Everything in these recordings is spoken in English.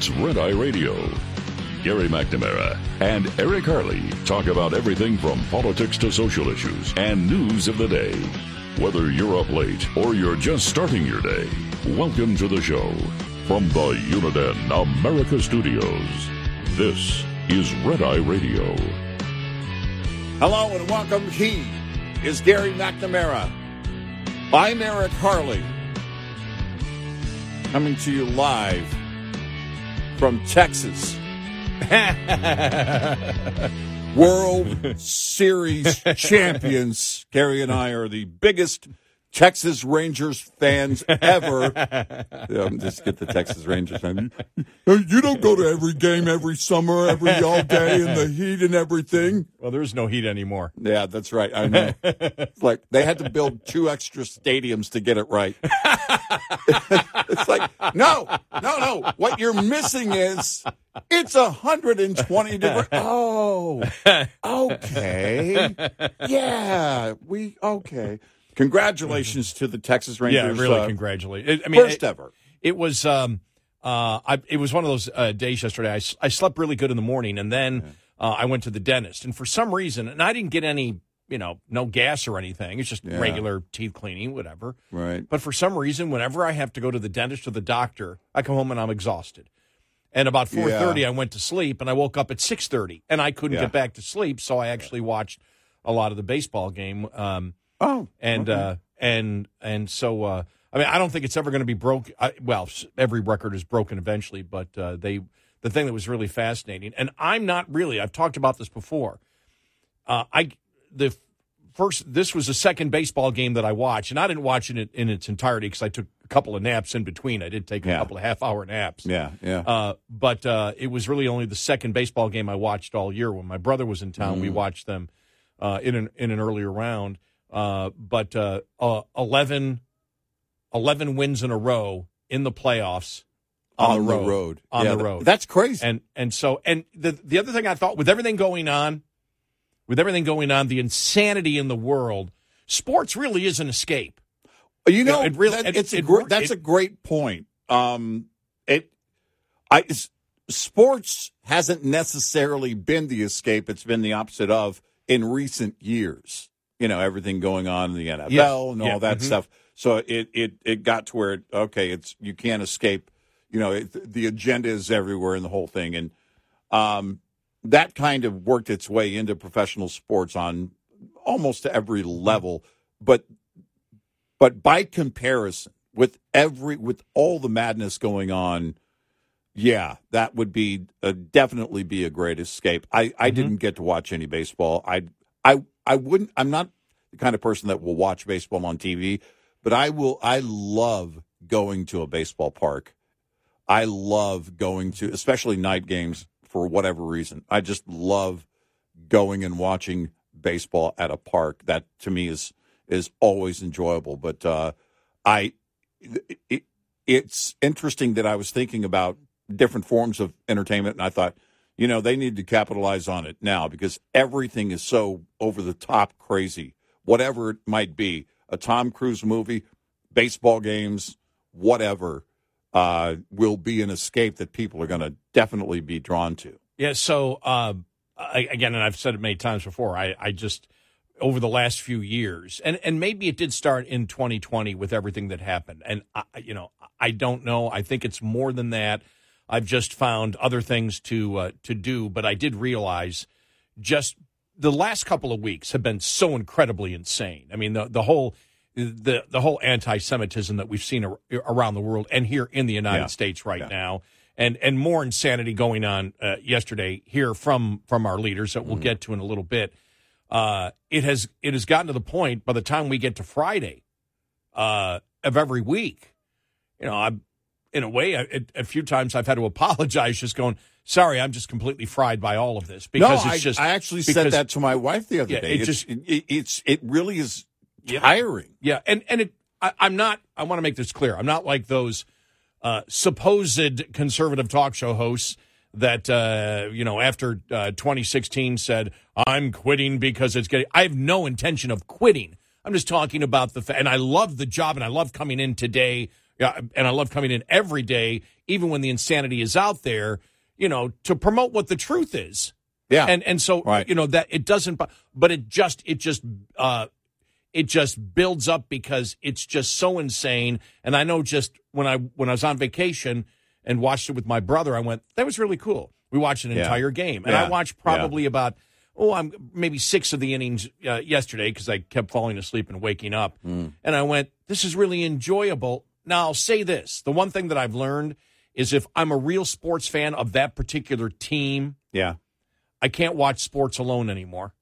it's Red Eye Radio. Gary McNamara and Eric Harley talk about everything from politics to social issues and news of the day. Whether you're up late or you're just starting your day, welcome to the show. From the Uniden America Studios, this is Red Eye Radio. Hello and welcome. He is Gary McNamara. I'm Eric Harley. Coming to you live from Texas. World Series champions. Gary and I are the biggest Texas Rangers fans ever. Yeah, just get the Texas Rangers fan. You don't go to every game every summer, every all day in the heat and everything. Well, there's no heat anymore. Yeah, that's right. I know. It's like they had to build two extra stadiums to get it right. it's like, no, no, no. What you're missing is it's 120 degrees. Oh, okay. Yeah, we, okay. Congratulations to the Texas Rangers. Yeah, really uh, congratulate. It, I mean, first it, ever. It was um uh I it was one of those uh, days yesterday. I, I slept really good in the morning, and then uh, I went to the dentist, and for some reason, and I didn't get any you know no gas or anything. It's just Yeah. regular teeth cleaning, whatever. Right. But for some reason, whenever I have to go to the dentist or the doctor, I come home and I'm exhausted. And about four thirty, Yeah. I went to sleep, and I woke up at six thirty, and I couldn't Yeah. get back to sleep. So I actually watched a lot of the baseball game. Um, Oh, and uh, and and so uh, I mean I don't think it's ever going to be broke. I, well, every record is broken eventually, but uh, they the thing that was really fascinating, and I'm not really. I've talked about this before. Uh, I the first this was the second baseball game that I watched, and I didn't watch it in its entirety because I took a couple of naps in between. I did take a Yeah. couple of half hour naps. yeah, yeah. Uh, but uh, it was really only the second baseball game I watched all year. When my brother was in town, Mm. we watched them uh, in an in an earlier round. Uh, but uh, uh, 11, 11 wins in a row in the playoffs on, the the road. road. On Yeah, the road. That's crazy. and and so and the the other thing I thought with everything going on, with everything going on, the insanity in the world, sports really is an escape. You know, Yeah, it really- that- it- it's a it- gr- that's it- a great point. Um, it, I, sports hasn't necessarily been the escape; it's been the opposite of in recent years. You know, everything going on in the NFL Yeah. and all Yeah. that Mhm. stuff. So it it it got to where okay, it's you can't escape. You know, it, the agenda is everywhere in the whole thing, and um, that kind of worked its way into professional sports on almost every level. But but by comparison, with every with all the madness going on, yeah, that would be uh, definitely be a great escape. I I didn't get to watch any baseball. I I I wouldn't. I'm not the kind of person that will watch baseball on TV, but I will. I love going to a baseball park. I love going to, especially night games for whatever reason. I just love going and watching baseball at a park. That to me is is always enjoyable. But uh, I, it, it's interesting that I was thinking about different forms of entertainment, and I thought, you know, they need to capitalize on it now because everything is so over the top crazy. Whatever it might be, a Tom Cruise movie, baseball games, whatever, uh, will be an escape that people are going to definitely be drawn to. Yeah. So uh, I, again, and I've said it many times before. I, I just over the last few years, and and maybe it did start in 2020 with everything that happened. And I, you know, I don't know. I think it's more than that. I've just found other things to uh, to do, but I did realize just the last couple of weeks have been so incredibly insane. I mean, the the whole the the whole anti-Semitism that we've seen ar- around the world and here in the United Yeah. States right Yeah. now, and and more insanity going on uh, yesterday here from from our leaders that we'll Mm-hmm. get to in a little bit. Uh, it has it has gotten to the point by the time we get to Friday uh, of every week, you know, I'm in a way a, a few times I've had to apologize, just going, sorry, I'm just completely fried by all of this because no, it's I, just I actually because- said that to my wife the other Yeah, day. it It's just- it, it- it's it really is tiring. Yeah, and and it, I, I'm not. I want to make this clear. I'm not like those uh, supposed conservative talk show hosts that uh, you know after uh, 2016 said I'm quitting because it's getting. I have no intention of quitting. I'm just talking about the fa- and I love the job and I love coming in today. Yeah, and I love coming in every day, even when the insanity is out there. You know, to promote what the truth is Yeah, and and so Right. you know that it doesn't bu- but it just it just uh it just builds up because it's just so insane and i know just when i when i was on vacation and watched it with my brother i went that was really cool we watched an Yeah. entire game and i watched probably about oh i'm maybe six of the innings uh, yesterday because i kept falling asleep and waking up Mm. and i went this is really enjoyable now i'll say this the one thing that i've learned is if i'm a real sports fan of that particular team yeah, I can't watch sports alone anymore.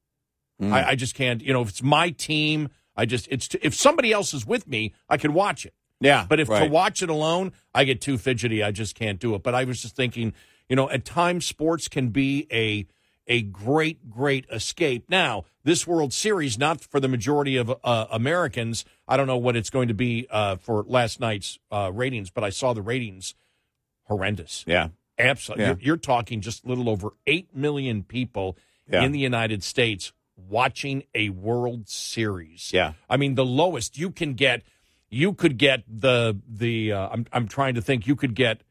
Mm. I, I just can't. You know, if it's my team, I just it's if somebody else is with me, I can watch it. yeah. But if to watch it alone, I get too fidgety. I just can't do it. But I was just thinking, you know, at times sports can be a a great, great escape. Now, this World Series, not for the majority of uh, Americans. I don't know what it's going to be uh, for last night's uh, ratings, but I saw the ratings horrendous. yeah, Absolutely. Yeah. You're, you're talking just a little over 8 million people Yeah. in the United States watching a World Series. yeah, I mean, the lowest you can get, you could get the, the, uh, I'm, I'm trying to think, you could get,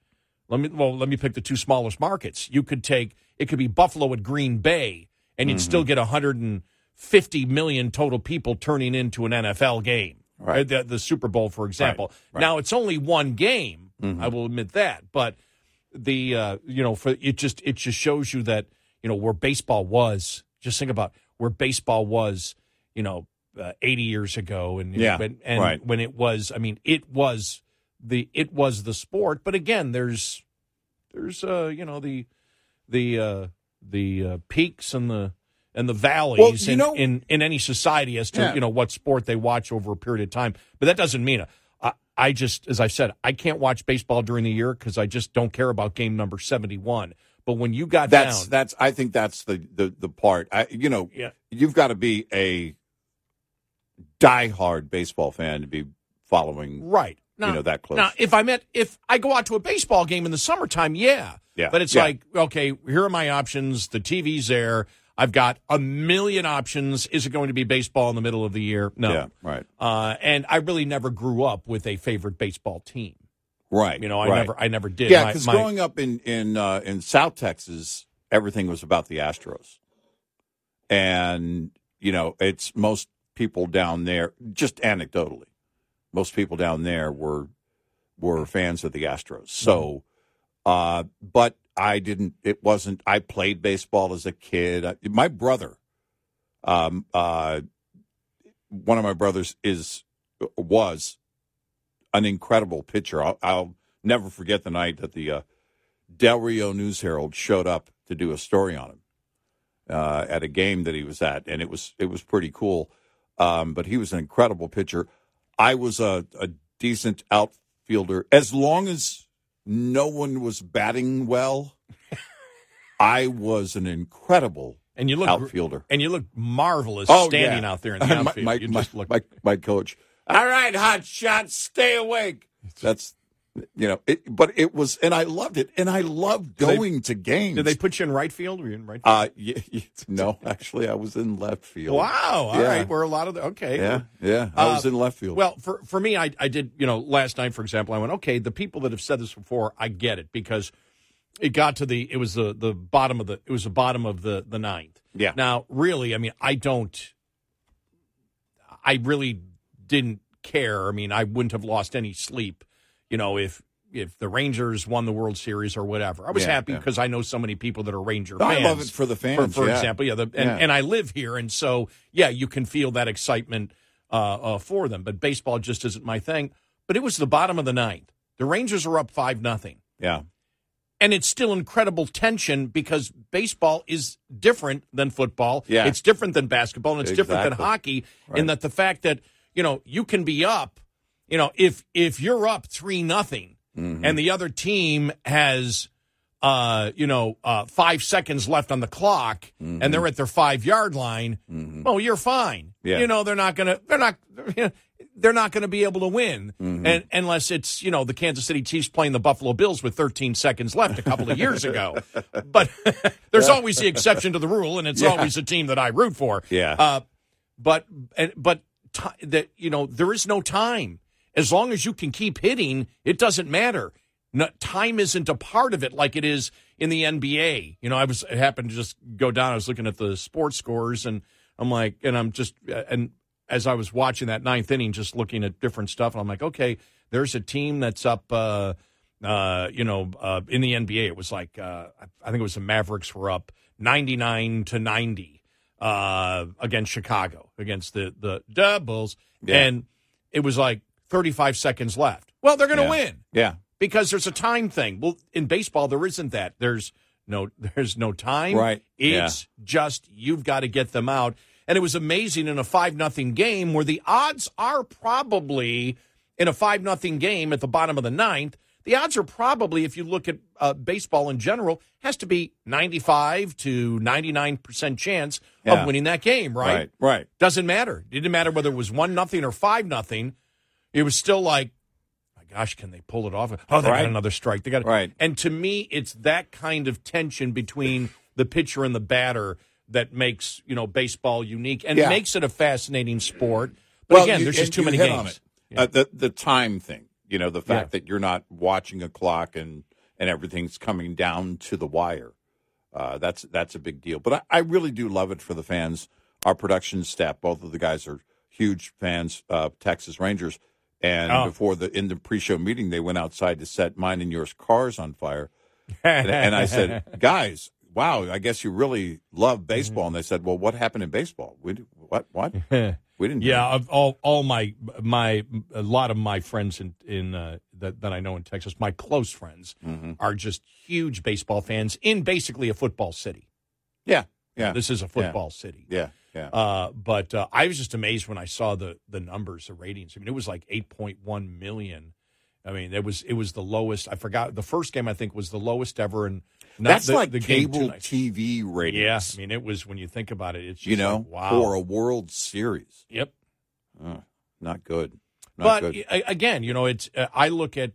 let me, well, let me pick the two smallest markets. You could take, it could be Buffalo at Green Bay, and you'd Mm-hmm. still get 150 million total people turning into an NFL game. Right. Uh, The, the Super Bowl, for example. right. Now, it's only one game. Mm-hmm. I will admit that. But, the uh, you know for it just it just shows you that you know where baseball was just think about where baseball was you know uh, 80 years ago and Yeah, when, and right. when it was i mean it was the it was the sport but again there's there's uh you know the the uh the uh, peaks and the and the valleys Well, you in, know- in in any society as to Yeah. you know what sport they watch over a period of time but that doesn't mean i just as i said i can't watch baseball during the year because i just don't care about game number 71 but when you got that's down that's. I think that's the the the part. I you know Yeah. you've got to be a diehard baseball fan to be following. right now, You know, that close. now if i met if i go out to a baseball game in the summertime yeah Yeah, but it's yeah. like okay here are my options the tv's there i've got a million options is it going to be baseball in the middle of the year no Yeah, right, uh, and i really never grew up with a favorite baseball team right. you know i right. never i never did Yeah, because my- growing up in in uh, in South Texas, everything was about the Astros, and you know, it's most people down there. Just anecdotally, most people down there were were fans of the Astros. So, uh, but I didn't. It wasn't. I played baseball as a kid. I, my brother, um, uh, one of my brothers is was an incredible pitcher. I'll, I'll never forget the night that the uh, Del Rio News Herald showed up to do a story on him uh, at a game that he was at, and it was it was pretty cool. Um, but he was an incredible pitcher. I was a, a decent outfielder as long as no one was batting well. I was an incredible and you look outfielder. and you look marvelous Oh, standing yeah. out there in the my, outfield. my, you my, just look my, my coach. All right, hot shot, stay awake. That's you know, it, but it was, and I loved it, and I loved they- going to games. Did they put you in right field? Were you in right field? Uh, yeah, yeah, no, actually, I was in left field. wow. All yeah. right. We're a lot of the okay. Yeah, yeah, I was Uh, in left field. Well, for for me, I I did you know last night, for example, I went okay. The people that have said this before, I get it because it got to the it was the the bottom of the it was the bottom of the the ninth. Yeah. Now, really, I mean, I don't. I really didn't care. I mean, I wouldn't have lost any sleep, you know, if if the Rangers won the World Series or whatever. I was Yeah, happy yeah. because I know so many people that are Ranger I fans. love it for the fans, For, for yeah. example, yeah, the, and, and I live here, and so yeah, you can feel that excitement uh, uh, for them. But baseball just isn't my thing. But it was the bottom of the ninth. The Rangers are up five nothing Yeah. and it's still incredible tension because baseball is different than football. Yeah. It's different than basketball and it's different than hockey Right. in that the fact that, you know, you can be up, you know, if if you're up 3 nothing Mm-hmm. and the other team has uh, you know, uh, five seconds left on the clock, and they're at their five yard line. Well, you're fine. Mm-hmm. Yeah. You know, they're not gonna. They're not. They're not going to be able to win, Mm-hmm. and unless it's you know the Kansas City Chiefs playing the Buffalo Bills with 13 seconds left a couple of years ago. But there's always the exception to the rule, and it's Yeah. always a team that I root for. Yeah. Uh, but and, but ti that you know there is no time as long as you can keep hitting. It doesn't matter. No, time isn't a part of it like it is in the NBA. You know, I was it happened to just go down. I was looking at the sports scores, and I'm like, and I'm just uh, and as I was watching that ninth inning, just looking at different stuff, and I'm like, okay, there's a team that's up. Uh, uh, you know, uh, in the NBA, it was like uh, I think it was the Mavericks were up 99 to 90 uh, against Chicago against the the Doubles, Yeah. and it was like 35 seconds left. Well, they're going to Yeah. win Yeah. because there's a time thing. Well, in baseball, there isn't that. There's no there's no time. Right. It's just you've got to get them out. And it was amazing in a five nothing game where the odds are probably in a five nothing game at the bottom of the ninth. The odds are probably, if you look at uh, baseball in general, has to be 95 to 99% chance Yeah. of winning that game, right? Right. Right. Doesn't matter. It didn't matter whether it was one nothing or five nothing. It was still like, my gosh, can they pull it off? Oh, they Right. got another strike. They got Right. And to me, it's that kind of tension between the pitcher and the batter that makes you know baseball unique and Yeah. makes it a fascinating sport. But again, you- there's just too many games. it. Uh, the the time thing, you know, the fact Yeah. that you're not watching a clock and and everything's coming down to the wire. Uh, that's that's a big deal. But I, I really do love it for the fans. Our production staff, both of the guys are huge fans of Texas Rangers. And Oh. before the in the pre-show meeting, they went outside to set mine and yours cars on fire. and, and I said, "Guys, wow, I guess you really love baseball." And they said, "Well, what happened in baseball? We what what we didn't." Yeah, all all my my a lot of my friends in in uh, that that I know in Texas, my close friends Mm-hmm. are just huge baseball fans in basically a football city. Yeah, yeah, This is a football city. yeah, yeah. Uh, but uh, I was just amazed when I saw the the numbers, the ratings. I mean, it was like 8.1 million. I mean, it was it was the lowest. I forgot the first game. I think was the lowest ever, and That's the, like the cable. TV ratings. Yeah, I mean, it was when you think about it. It's just you know, like, wow. for a World Series, yep. Uh, not good. Not but good. again, you know, it's uh, I look at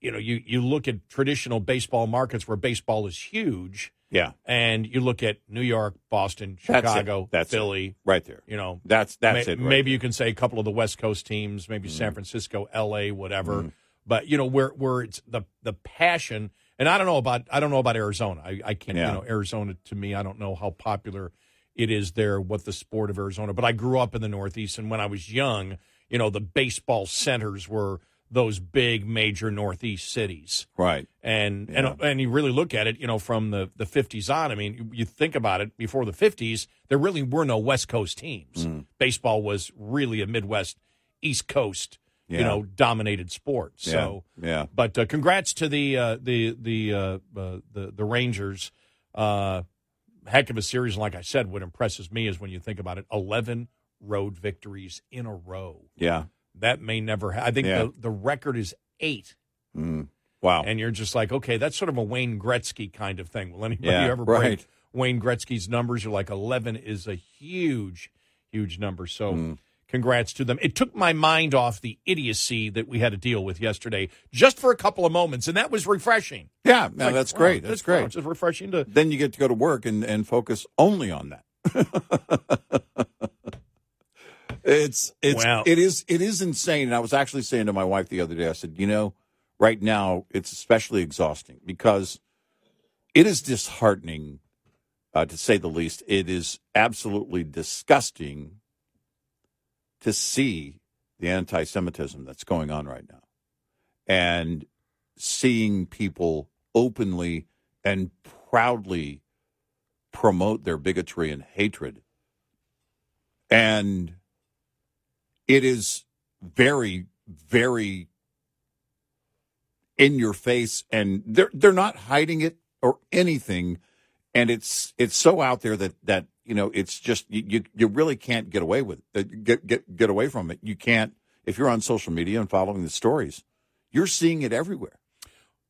you know you you look at traditional baseball markets where baseball is huge, yeah, and you look at New York, Boston, Chicago, That's it. Philly. right there. You know, That's that's May- it. Right maybe there. you can say a couple of the West Coast teams, maybe San mm-hmm. Francisco, L.A., whatever. Mm-hmm. But you know where where it's the the passion, and I don't know about I don't know about Arizona. I, I can't Yeah. you know Arizona to me I don't know how popular it is there, what the sport of Arizona. But I grew up in the Northeast, and when I was young, you know the baseball centers were those big major Northeast cities right. and Yeah. and and you really look at it, you know, from the the fifties on. I mean, you, you think about it. Before the fifties, there really were no West Coast teams. Mm. Baseball was really a Midwest, East Coast, you know, dominated sport. So, yeah, yeah. but uh, congrats to the uh, the the uh, uh, the the Rangers. Uh, heck of a series. And like I said, what impresses me is when you think about it, eleven road victories in a row. yeah. That may never. Ha- I think Yeah. the the record is eight. Mm. Wow. And you're just like, okay, that's sort of a Wayne Gretzky kind of thing. Will anybody Yeah, ever break right. Wayne Gretzky's numbers? You're like, 11 is a huge, huge number. So Mm. congrats to them. It took my mind off the idiocy that we had to deal with yesterday just for a couple of moments, and that was refreshing. yeah, no, like, that's wow, great. it's- That's wow, great. It's just refreshing to. Then you get to go to work and, and focus only on that. it's it's Wow. it is it is insane. And I was actually saying to my wife the other day, I said, you know, right now it's especially exhausting because it is disheartening, uh, to say the least. It is absolutely disgusting to see the anti Semitism that's going on right now and seeing people openly and proudly promote their bigotry and hatred. And it is very, very in your face and they're they're not hiding it or anything and it's it's so out there that that you know it's just you you, really can't get away with it, get get get away from it you can't if you're on social media and following the stories you're seeing it everywhere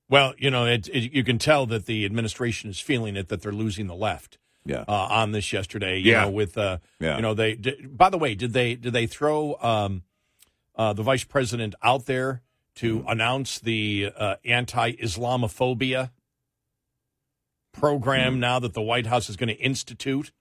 Well, you know, it, it, you can tell that the administration is feeling it that they're losing the left. Yeah uh, on this yesterday. You Yeah. know, with uh, Yeah. you know they. Did, by the way, did they did they throw um, uh, the vice president out there to Mm-hmm. announce the uh, anti-Islamophobia program Mm-hmm. now that the White House is going to institute?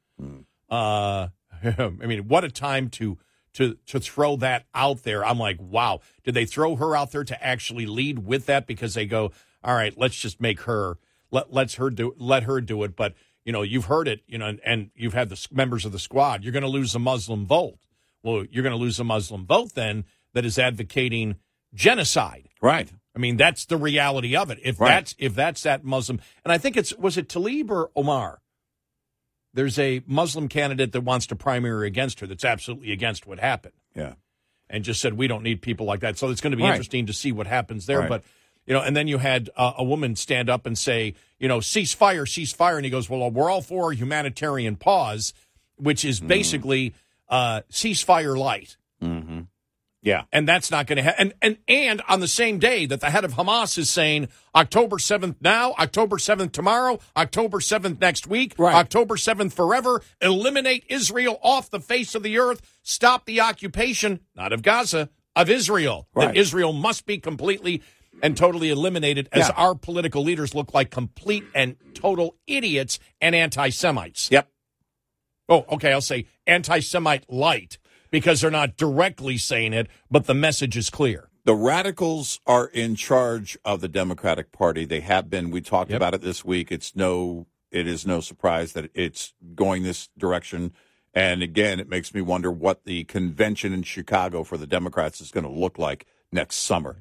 Uh, I mean, what a time to. To, to throw that out there, I'm like, wow. Did they throw her out there to actually lead with that because they go, all right, let's just make her let let's her do let her do it. But you know, you've heard it, you know, and, and you've had the members of the squad. You're going to lose the Muslim vote. Well, you're going to lose the Muslim vote then that is advocating genocide. right I mean, that's the reality of it. If Right. that's if that's that Muslim, and I think it's was it Tlaib or Omar. There's a Muslim candidate that wants to primary against her. That's absolutely against what happened yeah and just said we don't need people like that. So it's going to be Right. interesting to see what happens there. Right. But you know, and then you had uh, a woman stand up and say, you know, cease fire, cease fire, and he goes, well, we're all for a humanitarian pause, which is basically uh, ceasefire light. mm-hmm. yeah And that's not going to happen. And, and and on the same day that the head of Hamas is saying October seventh now, October seventh tomorrow, October seventh next week, Right. October seventh forever, eliminate Israel off the face of the earth, stop the occupation, not of Gaza, of Israel. Right. That Israel must be completely and totally eliminated as Yeah. our political leaders look like complete and total idiots and anti Semites. yep Oh, okay. I'll say anti Semite light because they're not directly saying it, but the message is clear. the radicals are in charge of the Democratic Party. They have been. We talked Yep. about it this week. It's no, it is no surprise that it's going this direction. And again, it makes me wonder what the convention in Chicago for the Democrats is going to look like next summer.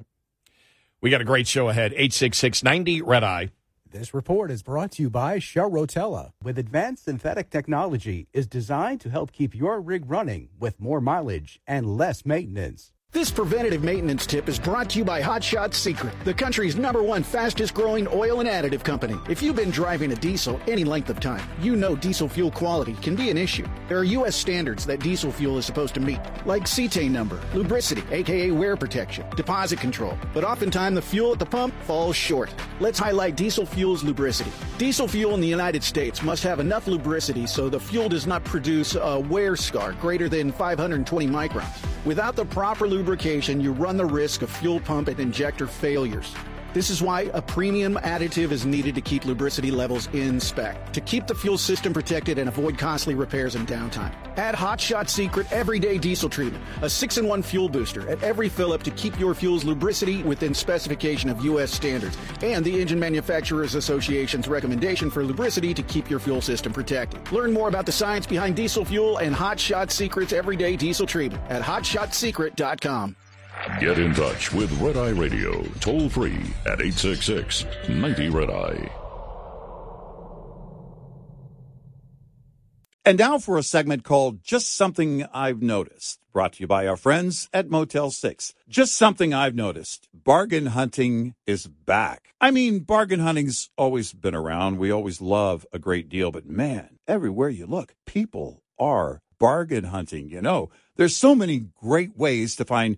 We got a great show ahead. 86690 Red Eye. This report is brought to you by Shell Rotella. With advanced synthetic technology, is designed to help keep your rig running with more mileage and less maintenance. This preventative maintenance tip is brought to you by Hot Shot Secret, the country's number one fastest growing oil and additive company. If you've been driving a diesel any length of time, you know diesel fuel quality can be an issue. There are U.S. standards that diesel fuel is supposed to meet, like cetane number, lubricity, aka wear protection, deposit control. But oftentimes the fuel at the pump falls short. Let's highlight diesel fuel's lubricity. Diesel fuel in the United States must have enough lubricity so the fuel does not produce a wear scar greater than 520 microns. Without the proper lubrication, you run the risk of fuel pump and injector failures. This is why a premium additive is needed to keep lubricity levels in spec, to keep the fuel system protected and avoid costly repairs and downtime. Add Hot Shot Secret Everyday Diesel Treatment, a 6-in-1 fuel booster at every fill-up to keep your fuel's lubricity within specification of U.S. standards, and the Engine Manufacturers Association's recommendation for lubricity to keep your fuel system protected. Learn more about the science behind diesel fuel and Hot Shot Secret's Everyday Diesel Treatment at hotshotsecret.com. Get in touch with Red Eye Radio, toll free at 866 90 Red Eye. And now for a segment called Just Something I've Noticed, brought to you by our friends at Motel 6. Just something I've noticed. Bargain hunting is back. I mean, bargain hunting's always been around. We always love a great deal, but man, everywhere you look, people are bargain hunting. You know, there's so many great ways to find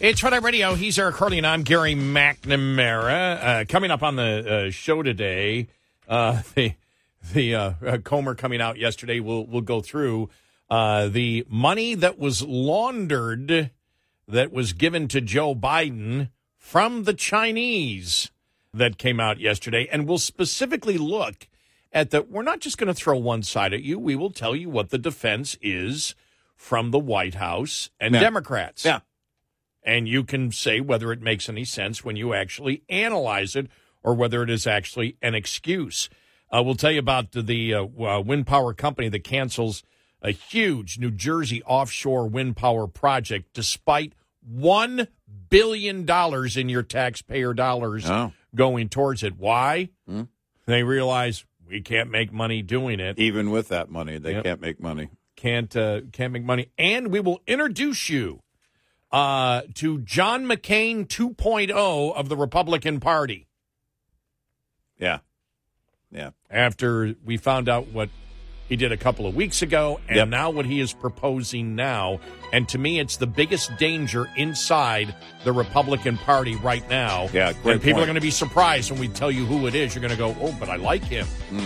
It's Red Eye Radio. He's Eric Harley, and I'm Gary McNamara. Uh, coming up on the uh, show today, uh, the the uh, uh, Comer coming out yesterday. We'll we'll go through uh, the money that was laundered, that was given to Joe Biden from the Chinese that came out yesterday, and we'll specifically look at that. We're not just going to throw one side at you. We will tell you what the defense is from the White House and Yeah. Democrats Yeah. And you can say whether it makes any sense when you actually analyze it or whether it is actually an excuse. Uh, we'll tell you about the uh, uh, wind power company that cancels a huge New Jersey offshore wind power project despite $1 billion in your taxpayer dollars Oh. going towards it. Why? They realize we can't make money doing it Even with that money, they Yep. can't make money. can't uh, can't make money. And we will introduce you uh, to John McCain 2.0 of the Republican Party Yeah. Yeah. after we found out what he did a couple of weeks ago and Yep. now what he is proposing now. And to me, it's the biggest danger inside the Republican Party right now. Yeah, great and people point. are going to be surprised when we tell you who it is. You're going to go, oh, but I like him. You're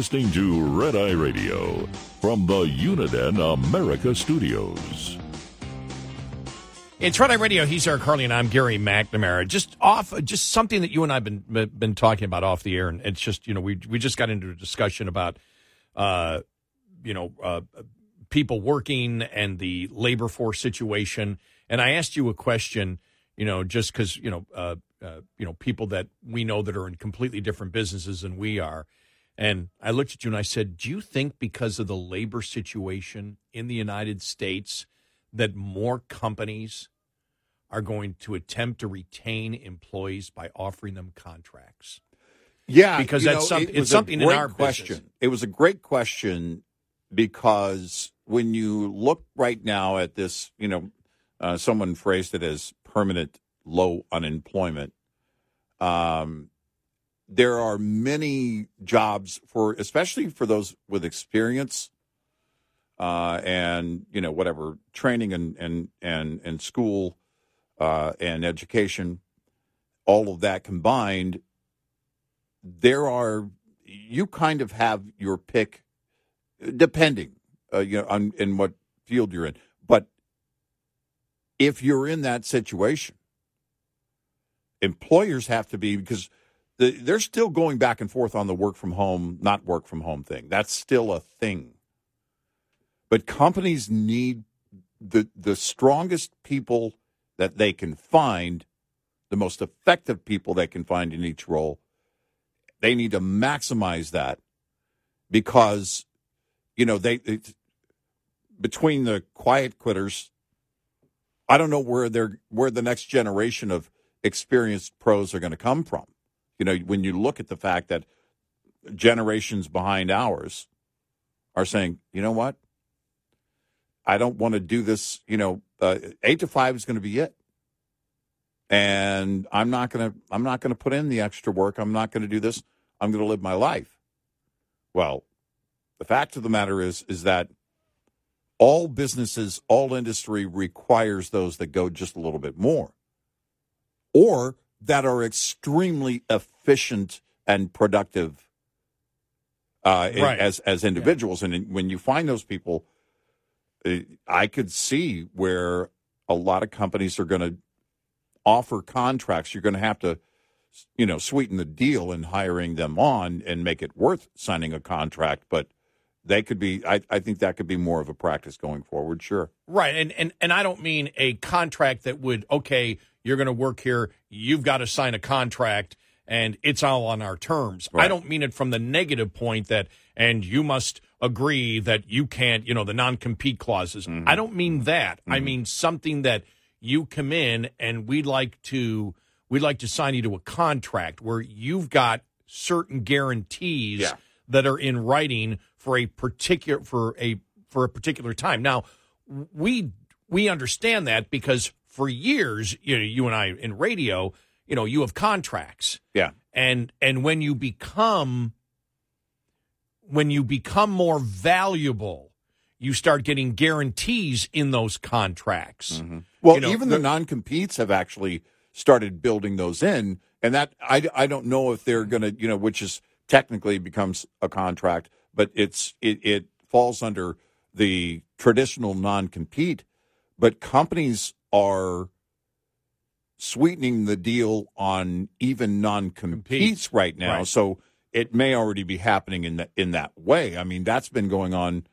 listening to Red Eye Radio from the Uniden America Studios. It's Red Eye Radio. He's Eric Harley, and I'm Gary McNamara. Just off, just something that you and I've been been talking about off the air, and it's just you know we we just got into a discussion about, uh, you know, uh, people working and the labor force situation, and I asked you a question, you know, just because you know, uh, uh, you know, people that we know that are in completely different businesses than we are. And I looked at you and I said, Do you think because of the labor situation in the United States that more companies are going to attempt to retain employees by offering them contracts? Yeah, Because that's know, some- it it's something in our question. business. It was a great question because when you look right now at this, you know, uh, someone phrased it as permanent low unemployment. Um, there are many jobs for, especially for those with experience, uh, and you know whatever training and and and and school uh, and education, all of that combined there are you kind of have your pick depending uh, you know on in what field you're in. But if you're in that situation employers have to be because the, they're still going back and forth on the work from home not work from home thing. That's still a thing. But companies need the the strongest people that they can find the most effective people they can find in each role. They need to maximize that because you know they it, between the quiet quitters i don't know where they're where the next generation of experienced pros are going to come from you know when you look at the fact that generations behind ours are saying you know what i don't want to do this you know uh, 8 to 5 is going to be it and I'm not going to I'm not going to put in the extra work. I'm not going to do this. I'm going to live my life. Well, the fact of the matter is is that all businesses, all industry requires those that go just a little bit more. Or that are extremely efficient and productive uh, Right. as as individuals. And when you find those people, uh, I could see where a lot of companies are going to offer contracts. You're going to have to, you know, sweeten the deal in hiring them on and make it worth signing a contract. But they could be. I, I think that could be more of a practice going forward. Sure. Right, and and and I don't mean a contract that would okay, you're going to work here, you've got to sign a contract, and it's all on our terms. I don't mean it from the negative point that and you must agree that you can't, you know, the non compete clauses. Mm-hmm. I don't mean that. I mm-hmm. mean something that you come in and we'd like to we'd like to sign you to a contract where you've got certain guarantees Yeah. that are in writing for a particular for a for a particular time. Now, we we understand that because for years, you know, you and I in radio, you know, you have contracts, Yeah. and and when you become when you become more valuable, you start getting guarantees in those contracts. Mm-hmm. Well, You know, even the the- non competes have actually started building those in, and that I, I don't know if they're going to you know which is technically becomes a contract, but it's it, it falls under the traditional non compete. But companies are sweetening the deal on even non competes right now, Right. so it may already be happening in that in that way. I mean, that's been going on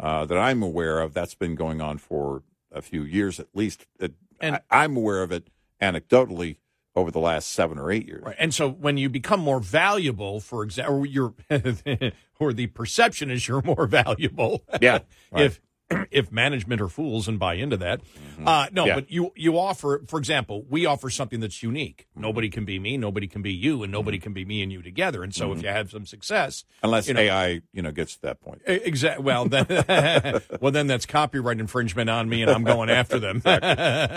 uh, that I'm aware of. That's been going on for a few years at least. It, And- I, I'm aware of it anecdotally over the last seven or eight years. Right. And so when you become more valuable, for example, or or the perception is you're more valuable. Yeah, right. if if management are fools and buy into that. Uh, no, Mm-hmm. Yeah. but you you offer, for example, we offer something that's unique. Mm-hmm. Nobody can be me, nobody can be you, and nobody can be me and you together. And so if you have some success, Unless you know- AI, you know, gets to that point. Exactly. Well, then, well, then that's copyright infringement on me, and I'm going after them.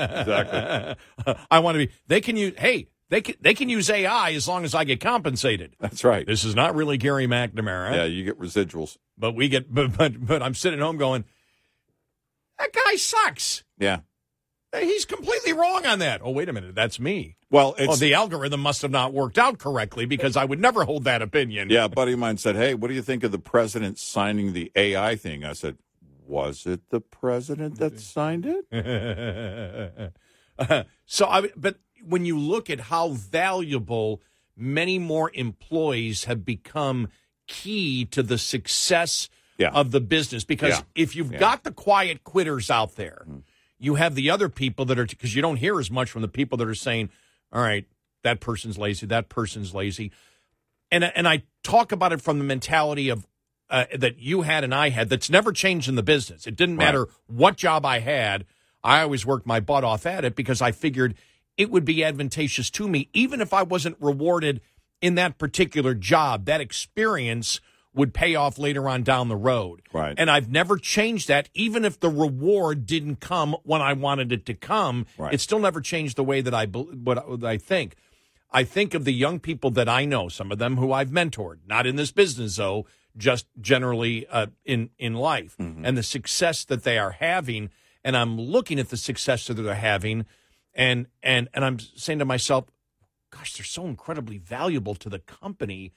Exactly. I want to be. They can use. Hey, they can. They can use AI as long as I get compensated. That's right. This is not really Gary McNamara. Yeah, you get residuals. But we get. But but but I'm sitting home going, that guy sucks. Yeah. Uh, he's completely wrong on that. Oh, wait a minute, that's me. Well, oh, it's oh, the algorithm must have not worked out correctly because I would never hold that opinion. yeah. A buddy of mine said, "Hey, what do you think of the president signing the AI thing?" I said, "Was it the president that signed it?" so I but when you look at how valuable many more employees have become key to the success Yeah. of the business because Yeah. if you've Yeah. got the quiet quitters out there you have the other people that are because you don't hear as much from the people that are saying all right that person's lazy that person's lazy and and I talk about it from the mentality of uh, that you had and I had that's never changed in the business. It didn't Right. matter what job I had. I always worked my butt off at it because I figured it would be advantageous to me even if I wasn't rewarded in that particular job. That experience would pay off later on down the road. Right. And I've never changed that even if the reward didn't come when I wanted it to come. Right. It still never changed the way that I what I think. I think of the young people that I know, some of them who I've mentored, not in this business though, just generally uh, in in life, and the success that they are having. And I'm looking at the success that they're having, and and and I'm saying to myself, "Gosh, they're so incredibly valuable to the company."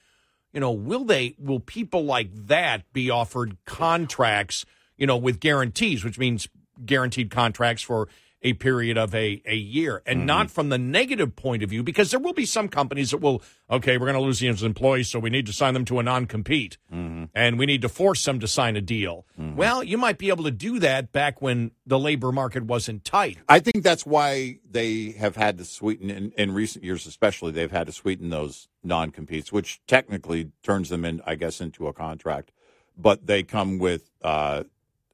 You know, will they? Will people like that be offered contracts? You know, with guarantees, which means guaranteed contracts for a period of a, a year. And mm-hmm. not from the negative point of view because there will be some companies that will okay we're going to lose these employees so we need to sign them to a non-compete. Mm-hmm. And we need to force them to sign a deal. Mm-hmm. Well you might be able to do that back when the labor market wasn't tight. I think that's why they have had to sweeten in, in recent years, especially they've had to sweeten those non-competes, which technically turns them in, I guess, into a contract. But they come with uh,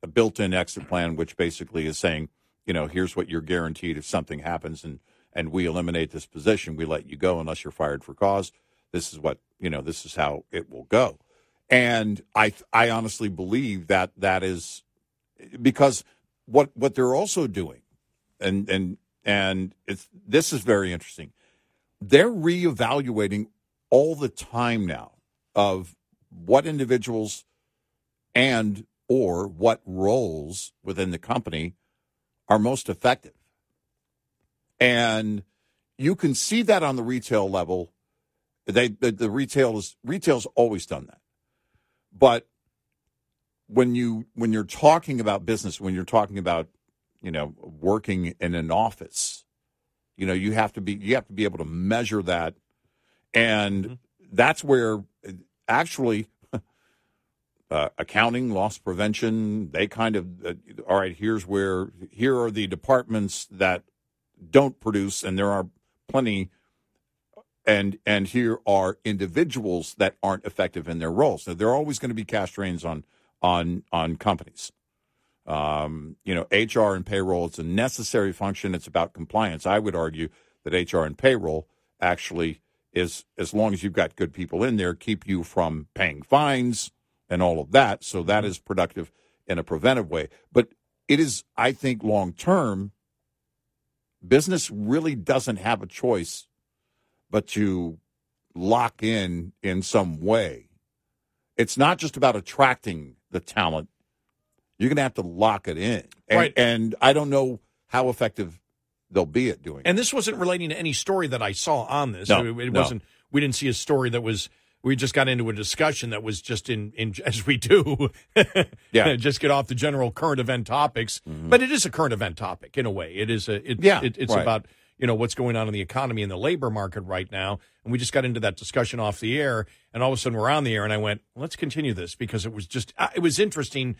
a built-in exit plan, which basically is saying, you know, here's what you're guaranteed if something happens and and we eliminate this position, we let you go unless you're fired for cause. This is what you know. This is how it will go. And I I honestly believe that that is because what what they're also doing and and and it's this is very interesting. They're reevaluating all the time now of what individuals and or what roles within the company are most effective. And you can see that on the retail level. They the, the retail is retail's always done that, but when you when you're talking about business, when you're talking about you know working in an office, you know you have to be you have to be able to measure that, and mm-hmm. that's where actually uh, accounting, loss prevention, they kind of, uh, all right, here's where, here are the departments that don't produce, and there are plenty, and and here are individuals that aren't effective in their roles. Now, there are always going to be cash drains on on on companies. Um, you know, HR and payroll is a necessary function. It's about compliance. I would argue that HR and payroll actually is, as long as you've got good people in there, keep you from paying fines and all of that. So that mm-hmm. is productive in a preventive way. But it is, I think, long term, business really doesn't have a choice but to lock in in some way. It's not just about attracting the talent. You're going to have to lock it in. And, Right. and I don't know how effective they'll be at doing it. And this wasn't relating to any story that I saw on this. No, it, it no. wasn't. We didn't see a story that was. We just got into a discussion that was just in, in as we do. Yeah. just get off the general current event topics. But it is a current event topic in a way. It is a. It, Yeah, It, it's right. about you know what's going on in the economy and the labor market right now. And we just got into that discussion off the air, and all of a sudden we're on the air, and I went, let's continue this because it was just uh, it was interesting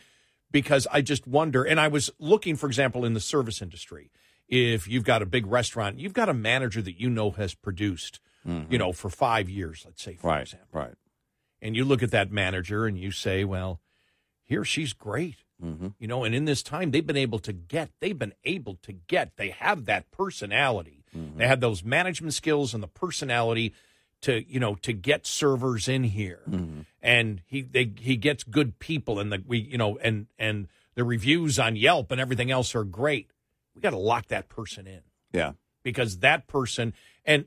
because I just wonder. And I was looking, for example, in the service industry, if you've got a big restaurant, you've got a manager that you know has produced, you know, for five years, let's say, for right, example, right. and you look at that manager and you say, well, here she's great. Mm-hmm. You know, and in this time, they've been able to get, they've been able to get, they have that personality. Mm-hmm. They have those management skills and the personality to, you know, to get servers in here. Mm-hmm. And he, they, he gets good people and the, we, you know, and, and the reviews on Yelp and everything else are great. We got to lock that person in Yeah. because that person and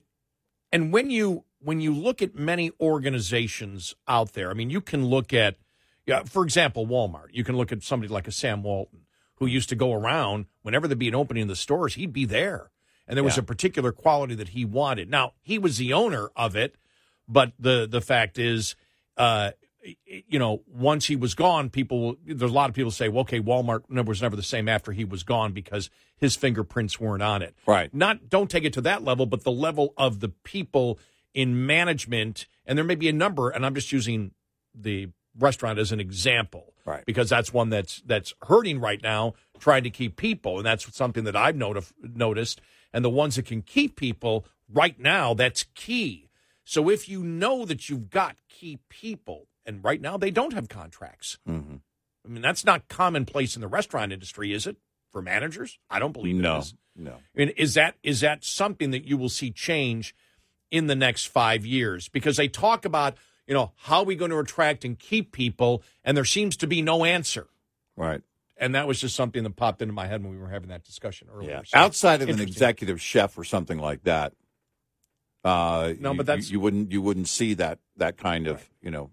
and when you when you look at many organizations out there, I mean, you can look at, yeah, for example, Walmart. You can look at somebody like a Sam Walton who used to go around whenever there'd be an opening in the stores, he'd be there, and there was Yeah. a particular quality that he wanted. Now he was the owner of it, but the the fact is, uh, you know, once he was gone, people there's a lot of people say, well, okay, Walmart was never the same after he was gone because his fingerprints weren't on it. Right. Not don't take it to that level, but the level of the people in management, and there may be a number, and I'm just using the restaurant as an example, Right. Because that's one that's that's hurting right now, trying to keep people, and that's something that I've notif- noticed. And the ones that can keep people right now, that's key. So if you know that you've got key people, and right now they don't have contracts, Mm-hmm. I mean that's not commonplace in the restaurant industry, is it? For managers, I don't believe it No, is. no. And is that is that something that you will see change in the next five years? Because they talk about, you know, how are we going to attract and keep people, and there seems to be no answer. Right. And that was just something that popped into my head when we were having that discussion earlier. Yeah. So, Outside of an executive chef or something like that, uh, No, you- but that's- you, you wouldn't you wouldn't see that that kind of you know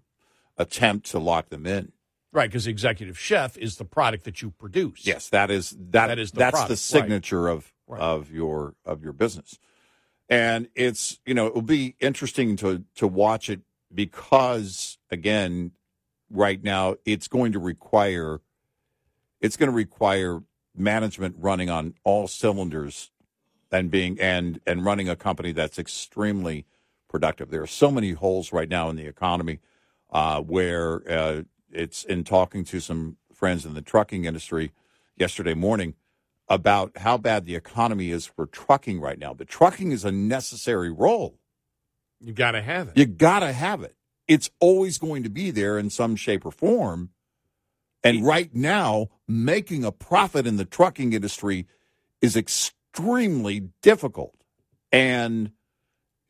attempt to lock them in. right? Because executive chef is the product that you produce. Yes, that is that, That is the that's product, the right. signature of Right. of your of your business. And it's you know it will be interesting to to watch it because again right now it's going to require it's going to require management running on all cylinders and being and and running a company that's extremely productive. There are so many holes right now in the economy uh, where uh, it's in talking to some friends in the trucking industry yesterday morning about how bad the economy is for trucking right now. But trucking is a necessary role. You got to have it. You got to have it. It's always going to be there in some shape or form. And right now, making a profit in the trucking industry is extremely difficult. And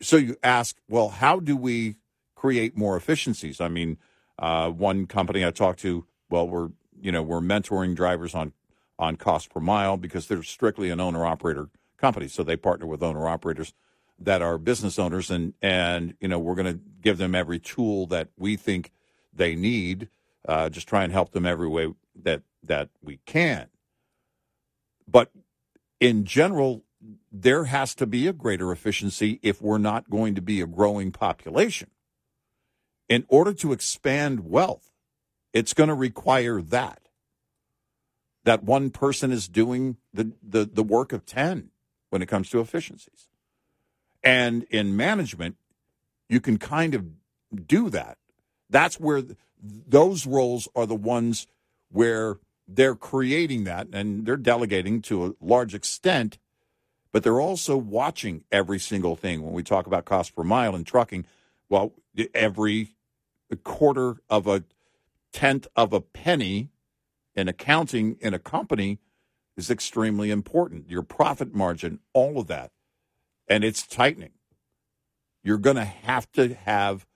so you ask, well, how do we create more efficiencies? I mean, uh, one company I talked to, well, we're you know we're mentoring drivers on on cost per mile because they're strictly an owner operator company, so they partner with owner operators that are business owners, and and you know we're going to give them every tool that we think they need, uh, just try and help them every way that that we can. But in general, there has to be a greater efficiency if we're not going to be a growing population. In order to expand wealth, it's going to require that. That one person is doing the, the, the work of 10 when it comes to efficiencies. And in management, you can kind of do that. That's where th- those roles are the ones where they're creating that and they're delegating to a large extent, but they're also watching every single thing. When we talk about cost per mile in trucking, well, every quarter of a tenth of a penny in accounting in a company is extremely important. Your profit margin, all of that. And it's tightening. You're going to have to have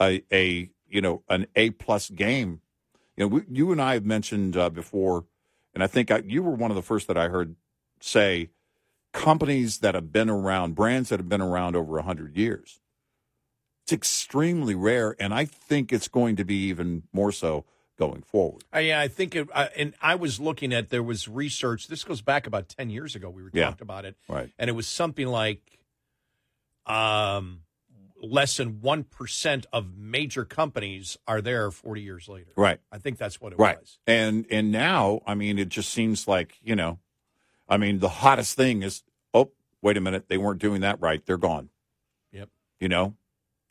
a, a you know an A plus game. You know, we, you and I have mentioned uh, before, and I think I, you were one of the first that I heard say companies that have been around, brands that have been around over hundred years. It's extremely rare, and I think it's going to be even more so going forward. Uh, yeah, I think, it, uh, and I was looking at there was research. This goes back about ten years ago. We were Yeah. talked about it, Right. and it was something like, um, less than one percent of major companies are there forty years later. Right. I think that's what it right was. and and now i mean it just seems like you know i mean the hottest thing is oh wait a minute they weren't doing that right they're gone Yep. you know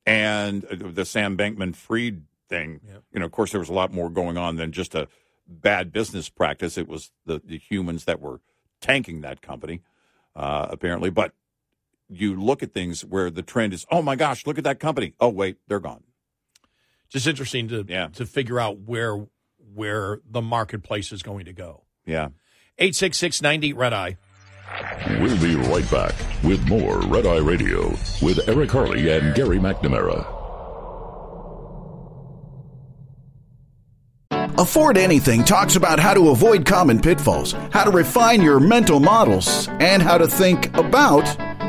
and uh, the Sam Bankman-Fried thing Yep. you know of course there was a lot more going on than just a bad business practice it was the, the humans that were tanking that company uh, apparently but you look at things where the trend is oh my gosh look at that company oh wait they're gone Just interesting to Yeah. to figure out where where the marketplace is going to go. yeah 866 red eye. We'll be right back with more Red Eye Radio with Eric Harley and Gary McNamara. Afford Anything talks about how to avoid common pitfalls, how to refine your mental models, and how to think about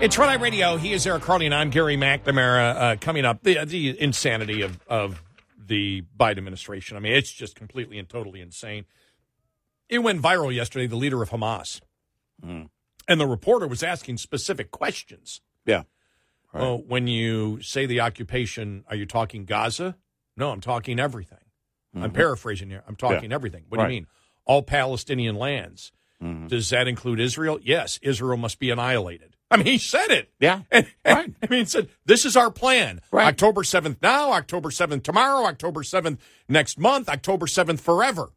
It's Red Eye Radio. He is Eric Harley, and I'm Gary McNamara. Uh, coming up, the, the insanity of, of the Biden administration. I mean, it's just completely and totally insane. It went viral yesterday, the leader of Hamas. And the reporter was asking specific questions. yeah Well, when you say the occupation, are you talking Gaza? No, I'm talking everything. I'm paraphrasing here. I'm talking everything. What do you mean? All Palestinian lands. Mm-hmm. Does that include Israel? Yes, Israel must be annihilated. I mean, he said it. Yeah. And, and- Right. I mean, he said, this is our plan. Right. October 7th now, October 7th tomorrow, October 7th next month, October 7th forever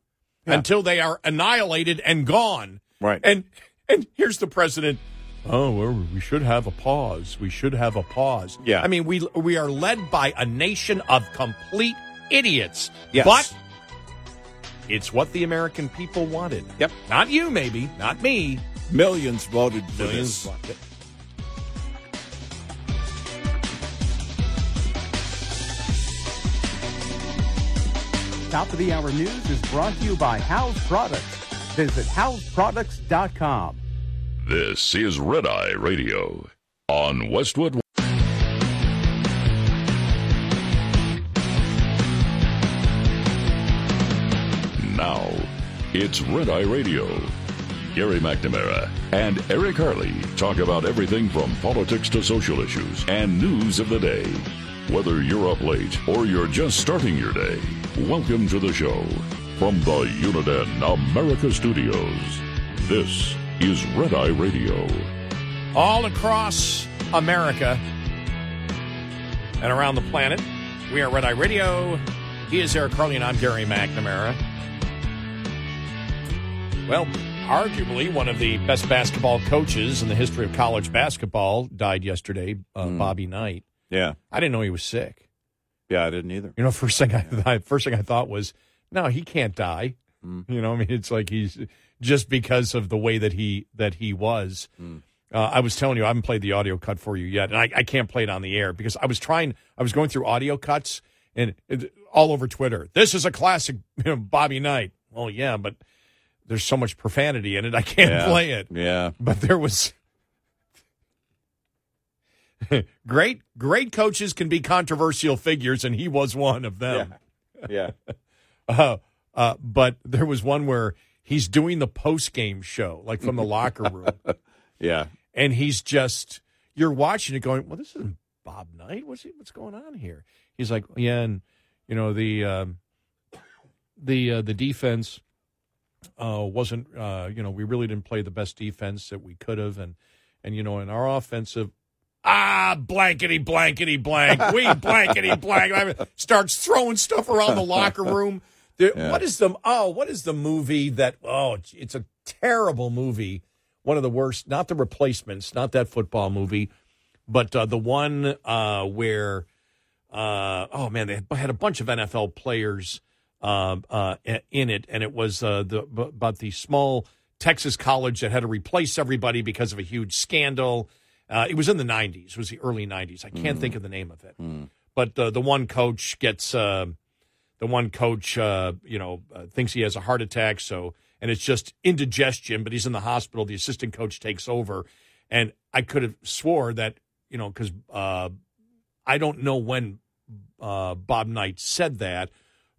until they are annihilated and gone. Right. And, and here's the president. Oh, well, we should have a pause. We should have a pause. Yeah. I mean, we we are led by a nation of complete idiots. Yes. But it's what the American people wanted. Yep. Not you, maybe. Not me. Millions voted for Millions this. wanted. Top of the hour news is brought to you by House Products. Visit houseproducts.com. This is Red Eye Radio on Westwood. Now, it's Red Eye Radio Gary McNamara and Eric Harley talk about everything from politics to social issues and news of the day. Whether you're up late or you're just starting your day, welcome to the show. From the Uniden America Studios, this is Red Eye Radio. all across America and around the planet. We are Red Eye Radio. He is Eric Harley, and I'm Gary McNamara. Well, arguably one of the best basketball coaches in the history of college basketball died yesterday, uh, Bobby Knight. Yeah. I didn't know he was sick. Yeah, I didn't either. You know, first thing I thought, first thing I thought was, no, he can't die. You know, I mean, it's like he's just because of the way that he that he was. Uh, I was telling you, I haven't played the audio cut for you yet, and I, I can't play it on the air because I was trying. I was going through audio cuts and it, all over Twitter. This is a classic, you know, Bobby Knight. Well, yeah, but there's so much profanity in it, I can't Yeah. play it. Yeah. But there was great, great coaches can be controversial figures, and he was one of them. Yeah. Uh, uh, but there was one where he's doing the post game show, like from the locker room, Yeah. and he's just you're watching it, going, "Well, this isn't Bob Knight. What's he, what's going on here?" He's like, "Yeah, and you know the um, the uh, the defense uh, wasn't. Uh, you know, we really didn't play the best defense that we could have, and and you know, in our offensive." Ah, blankety blankety blank. We blankety blank. Starts throwing stuff around the locker room. The- Yeah. What is the oh? What is the movie that? Oh, it's, a terrible movie. One of the worst. Not the replacements. Not that football movie, but uh, the one uh, where uh, oh man, they had a bunch of NFL players uh, uh, in it, and it was uh, the about the small Texas college that had to replace everybody because of a huge scandal. Uh, it was in the '90s. It was the early '90s. I can't think of the name of it, but uh, the one coach gets uh, the one coach, uh, you know, uh, thinks he has a heart attack. So, and it's just indigestion, but he's in the hospital. The assistant coach takes over, and I could have swore that you know because uh, I don't know when uh, Bob Knight said that,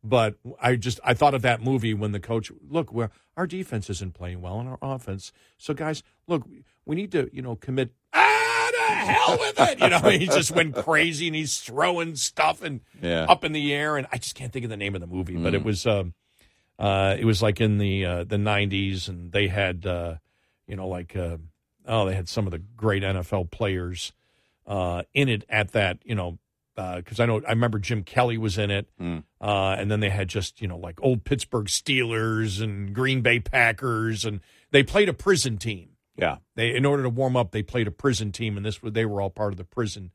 but I just I thought of that movie when the coach look where our defense isn't playing well in our offense. So guys, look, we need to you know commit. Hell with it! You know, he just went crazy and he's throwing stuff and Yeah. up in the air, and I just can't think of the name of the movie, but it was um, uh, it was like in the uh, the '90s, and they had uh, you know like uh, oh they had some of the great NFL players uh, in it at that you know because I know I remember Jim Kelly was in it, uh, and then they had just you know like old Pittsburgh Steelers and Green Bay Packers, and they played a prison team. Yeah. They in order to warm up, they played a prison team, and this they were all part of the prison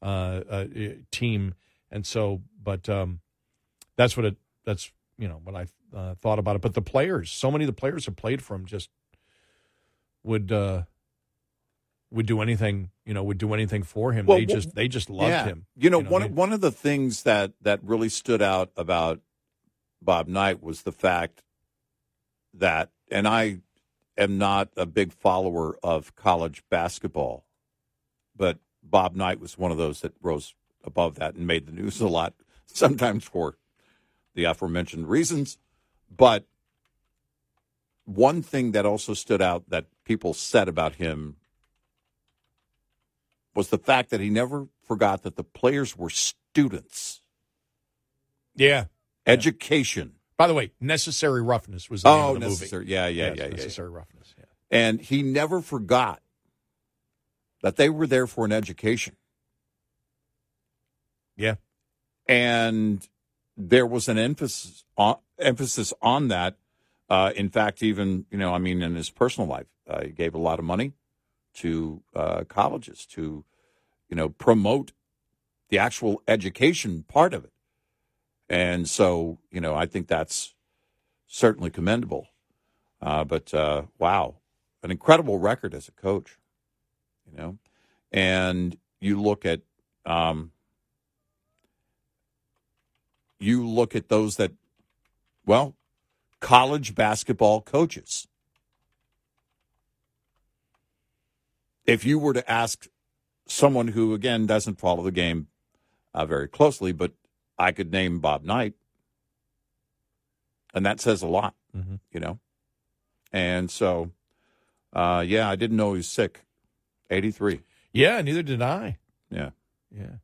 uh, uh, team, and so but um, that's what it that's you know what I uh, thought about it. But the players, so many of the players have played from just would uh, would do anything you know would do anything for him. Well, they wh- just they just loved yeah. him. You know, You know, one one of the things that that really stood out about Bob Knight was the fact that, and I am not a big follower of college basketball, but Bob Knight was one of those that rose above that and made the news a lot, sometimes for the aforementioned reasons. But one thing that also stood out that people said about him was the fact that he never forgot that the players were students. yeah. Education. By the way, necessary roughness was the name Oh, of the necessary. movie. Yeah, yeah, Yes, yeah, yeah, necessary roughness. Yeah. And he never forgot that they were there for an education. Yeah. And there was an emphasis on, emphasis on that. Uh, in fact, even, you know, I mean, in his personal life, uh, he gave a lot of money to uh, colleges to, you know, promote the actual education part of it. And so, you know, I think that's certainly commendable. Uh, but uh, wow, an incredible record as a coach, you know. And you look at um, you look at those that, well, college basketball coaches. If you were to ask someone who, again, doesn't follow the game uh, very closely, but I could name Bob Knight, and that says a lot, Mhm. you know. And so, Uh, yeah, I didn't know he was sick. 83. Yeah, neither did I. Yeah. Yeah.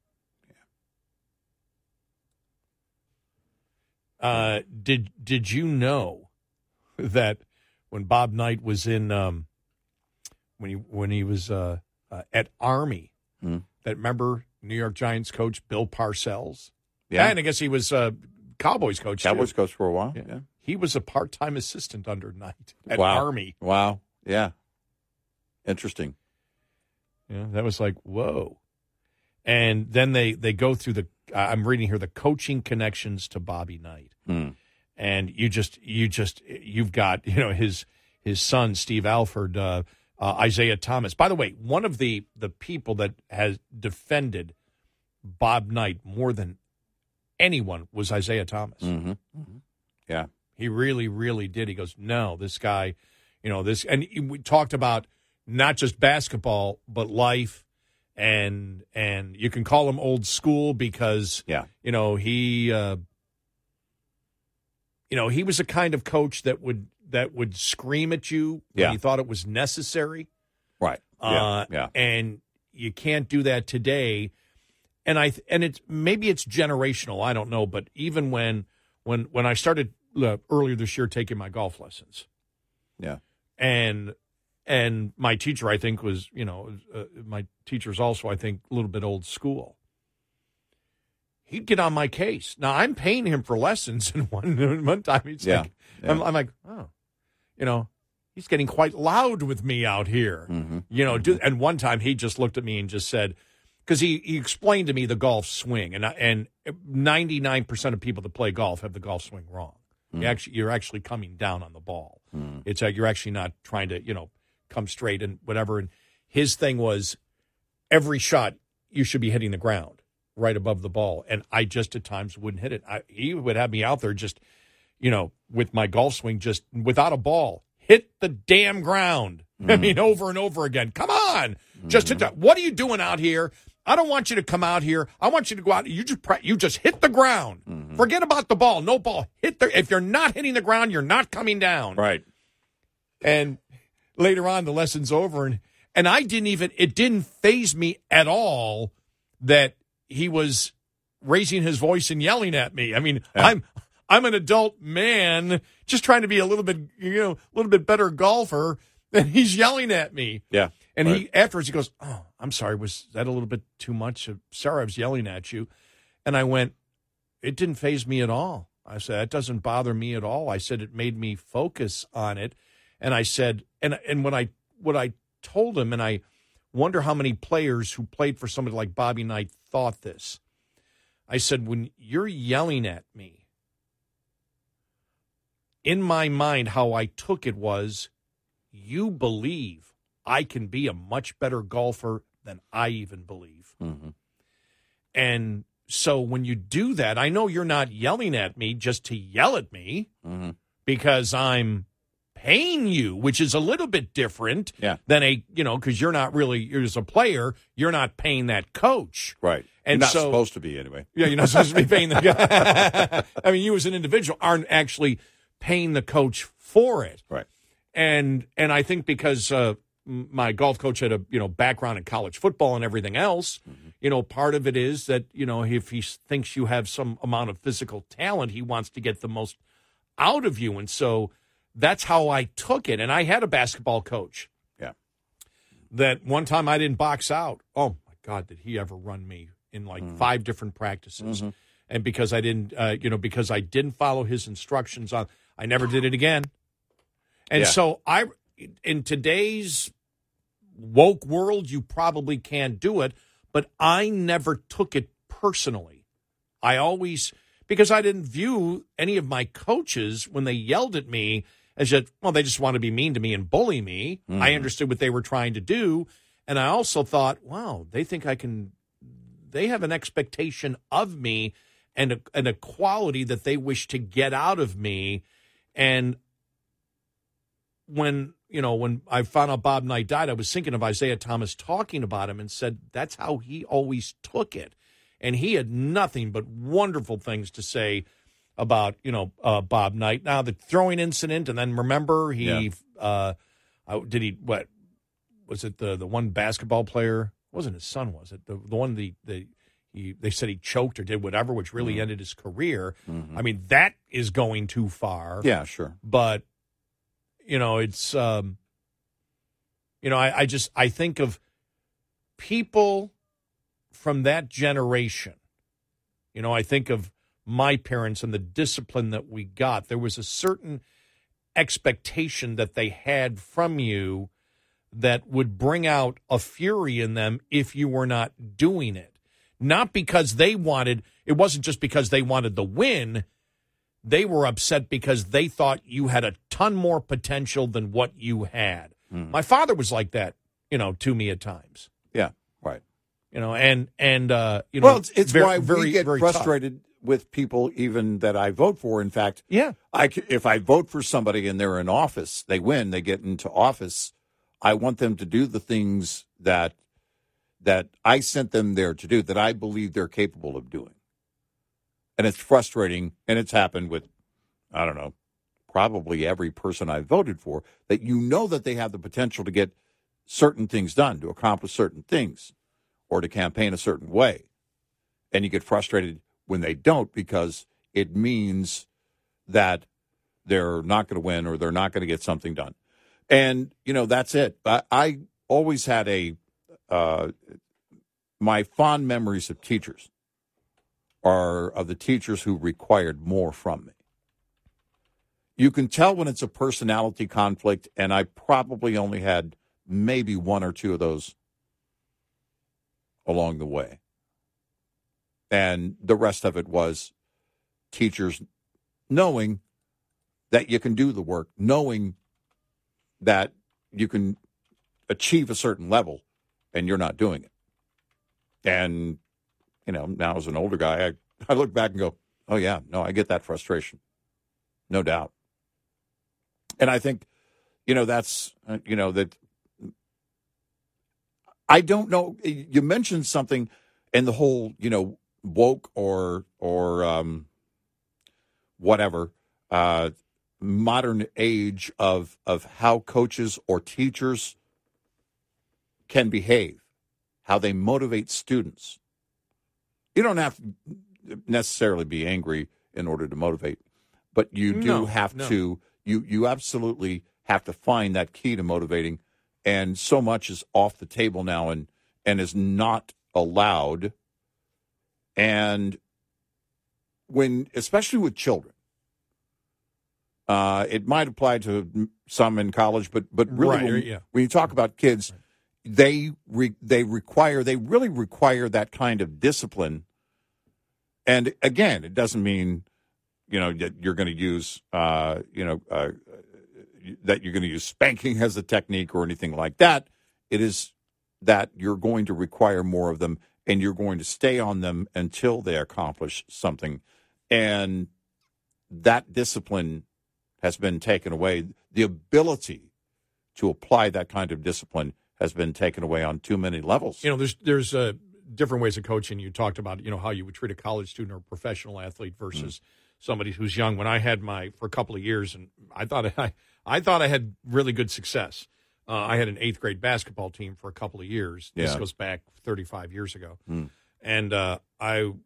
Uh, did did you know that when Bob Knight was in um, when he when he was uh, uh, at Army, Hmm. that remember New York Giants coach Bill Parcells? Yeah. and I guess he was uh, Cowboys coach. too. Cowboys coach for a while. Yeah. Yeah. He was a part time assistant under Knight at wow. Army. Wow. Yeah. Interesting. Yeah, that was like whoa. And then they they go through the. I'm reading here the coaching connections to Bobby Knight, Hmm. and you just you just you've got you know his his son Steve Alford, uh, uh, Isiah Thomas. By the way, one of the the people that has defended Bob Knight more than anyone was Isiah Thomas. Mm-hmm. Yeah. He really, really did. He goes, no, this guy, you know, this, and we talked about not just basketball, but life, and and you can call him old school because, Yeah. you know, he, uh, you know, he was a kind of coach that would that would scream at you when Yeah. he thought it was necessary. Right. Uh, yeah. Yeah. And you can't do that today. And I and it's maybe it's generational. I don't know. But even when when when I started uh, earlier this year taking my golf lessons, Yeah. and and my teacher I think was you know uh, my teacher's also I think a little bit old school. He'd get on my case. Now I'm paying him for lessons, and one one time he's Yeah. like, Yeah. I'm, I'm like, oh, you know, he's getting quite loud with me out here. Mm-hmm. You know, do, and one time he just looked at me and just said, because he, he explained to me the golf swing, and and ninety nine percent of people that play golf have the golf swing wrong. You mm. actually, you're actually coming down on the ball. Mm. It's like you're actually not trying to, you know, come straight and whatever. And his thing was every shot you should be hitting the ground right above the ball, and I just at times wouldn't hit it. I, he would have me out there just, you know, with my golf swing, just without a ball, hit the damn ground. I mean, mm. over and over again. Come on, just hit that. What are you doing out here? I don't want you to come out here. I want you to go out. You just you just hit the ground. Mm-hmm. Forget about the ball. No ball. Hit the. If you're not hitting the ground, you're not coming down. Right. And later on, the lesson's over, and and I didn't even. It didn't phase me at all that he was raising his voice and yelling at me. I mean, I'm I'm an adult man just trying to be a little bit, you know, a little bit better golfer, and he's yelling at me. Yeah. And Right. he afterwards he goes, "Oh, I'm sorry. Was that a little bit too much? Uh, sorry, I was yelling at you." And I went, "It didn't phase me at all." I said, "That doesn't bother me at all." I said, "It made me focus on it." And I said, and and when I what I told him, and I wonder how many players who played for somebody like Bobby Knight thought this. I said, when you're yelling at me, in my mind, how I took it was, you believe I can be a much better golfer than I even believe. Mhm. And so when you do that, I know you're not yelling at me just to yell at me Mhm. because I'm paying you, which is a little bit different Yeah. than a, you know, because you're not really, you're as a player, you're not paying that coach. Right. And You're not so- supposed to be anyway. Yeah, you're not supposed to be paying the guy. I mean, you as an individual aren't actually paying the coach for it. Right. And and I think because uh, my golf coach had a you know background in college football and everything else, you know, part of it is that you know if he thinks you have some amount of physical talent, he wants to get the most out of you, and so that's how I took it. And I had a basketball coach Yeah. that one time I didn't box out. Oh my God, did he ever run me in like Mm-hmm. five different practices? And because I didn't, uh, you know, because I didn't follow his instructions on, I never did it again. And Yeah. so I, in today's woke world, you probably can't do it, but I never took it personally. I always, because I didn't view any of my coaches when they yelled at me as that, well, they just want to be mean to me and bully me. I mm-hmm. understood what they were trying to do. And I also thought, wow, they think I can, they have an expectation of me and a, and a quality that they wish to get out of me. And when you know when I found out Bob Knight died, I was thinking of Isiah Thomas talking about him and said that's how he always took it, and he had nothing but wonderful things to say about you know uh, Bob Knight. Now the throwing incident, and then remember he Yeah. uh, did he what was it the the one basketball player? It wasn't his son? Was it the the one the the he they said he choked or did whatever, which really Mm-hmm. ended his career. I mean, that is going too far. Yeah, sure. but you know it's um you know I, I just i think of people from that generation. You know i think of my parents and the discipline that we got. There was a certain expectation that they had from you that would bring out a fury in them if you were not doing it. Not because they wanted it wasn't just because they wanted the win they were upset because they thought you had a ton more potential than what you had. My father was like that, you know, to me at times. Yeah, right. You know, and and uh, you know, well, it's, it's very- why very, we get very tough. frustrated with people even that I vote for. In fact, Yeah, I if I vote for somebody and they're in office, they win, they get into office. I want them to do the things that that I sent them there to do, that I believe they're capable of doing. And it's frustrating, and it's happened with, I don't know, probably every person I voted for, that you know that they have the potential to get certain things done, to accomplish certain things, or to campaign a certain way. And you get frustrated when they don't because it means that they're not going to win or they're not going to get something done. And, you know, that's it. I, I always had a, uh, my fond memories of teachers are of the teachers who required more from me. You can tell when it's a personality conflict, and I probably only had maybe one or two of those along the way. And the rest of it was teachers knowing that you can do the work, knowing that you can achieve a certain level and you're not doing it. And, you know, now as an older guy, I, I look back and go, oh, yeah, no, I get that frustration. No doubt. And I think, you know, that's, uh, you know, that I don't know. You mentioned something in the whole, you know, woke or, or, um, whatever, uh, modern age of, of how coaches or teachers can behave, how they motivate students. You don't have to necessarily be angry in order to motivate, but you do No, have no. to, you, you absolutely have to find that key to motivating. And so much is off the table now and, and is not allowed. And when, especially with children, uh, it might apply to some in college, but but really, Right, when, yeah. when you talk about kids, they re, they require they really require that kind of discipline. And again, it doesn't mean you know that you're going to use uh, you know uh, that you're going to use spanking as a technique or anything like that. It is that you're going to require more of them, and you're going to stay on them until they accomplish something, and that discipline has been taken away. The ability to apply that kind of discipline has been taken away on too many levels. you know, there's there's uh, different ways of coaching. You talked about you know how you would treat a college student or professional athlete versus somebody who's young. When I had my for a couple of years, and I thought I I thought I had really good success. Uh, I had an eighth grade basketball team for a couple of years. This Yeah. goes back 35 years ago, Hmm. and uh, I, you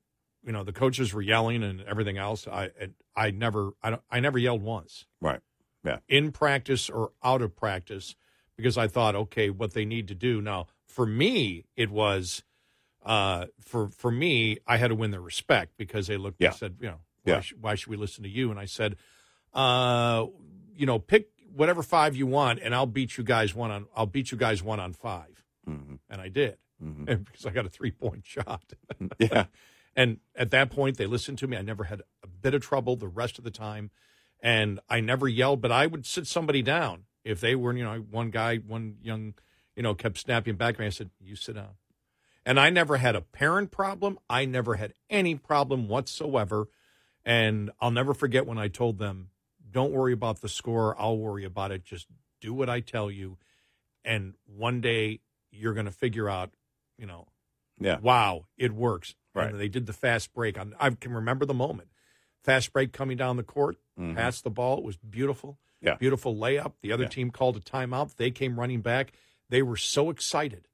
know, the coaches were yelling and everything else. I I never I don't I never yelled once right. Yeah. in practice or out of practice because I thought, okay, what they need to do now. For me, it was uh, for for me, I had to win their respect because they looked Yeah. and said, you know, why, Yeah. sh- why should we listen to you? And I said, uh, you know, pick whatever five you want, and I'll beat you guys one on. I'll beat you guys one on 5 Mhm. and I did Mhm. because I got a three point shot. Yeah. And at that point, they listened to me. I never had a bit of trouble the rest of the time. And I never yelled, but I would sit somebody down. If they were, you know, one guy, one young, you know, kept snapping back at me, I said, You sit down. And I never had a parent problem. I never had any problem whatsoever. And I'll never forget when I told them, Don't worry about the score. I'll worry about it. Just do what I tell you. And one day you're going to figure out, you know, Yeah. wow, it works. Right. And they did the fast break. I, can remember the moment. fast break coming down the court, Mhm. passed the ball. It was beautiful. Yeah. Beautiful layup. The other Yeah. team called a timeout. They came running back. They were so excited.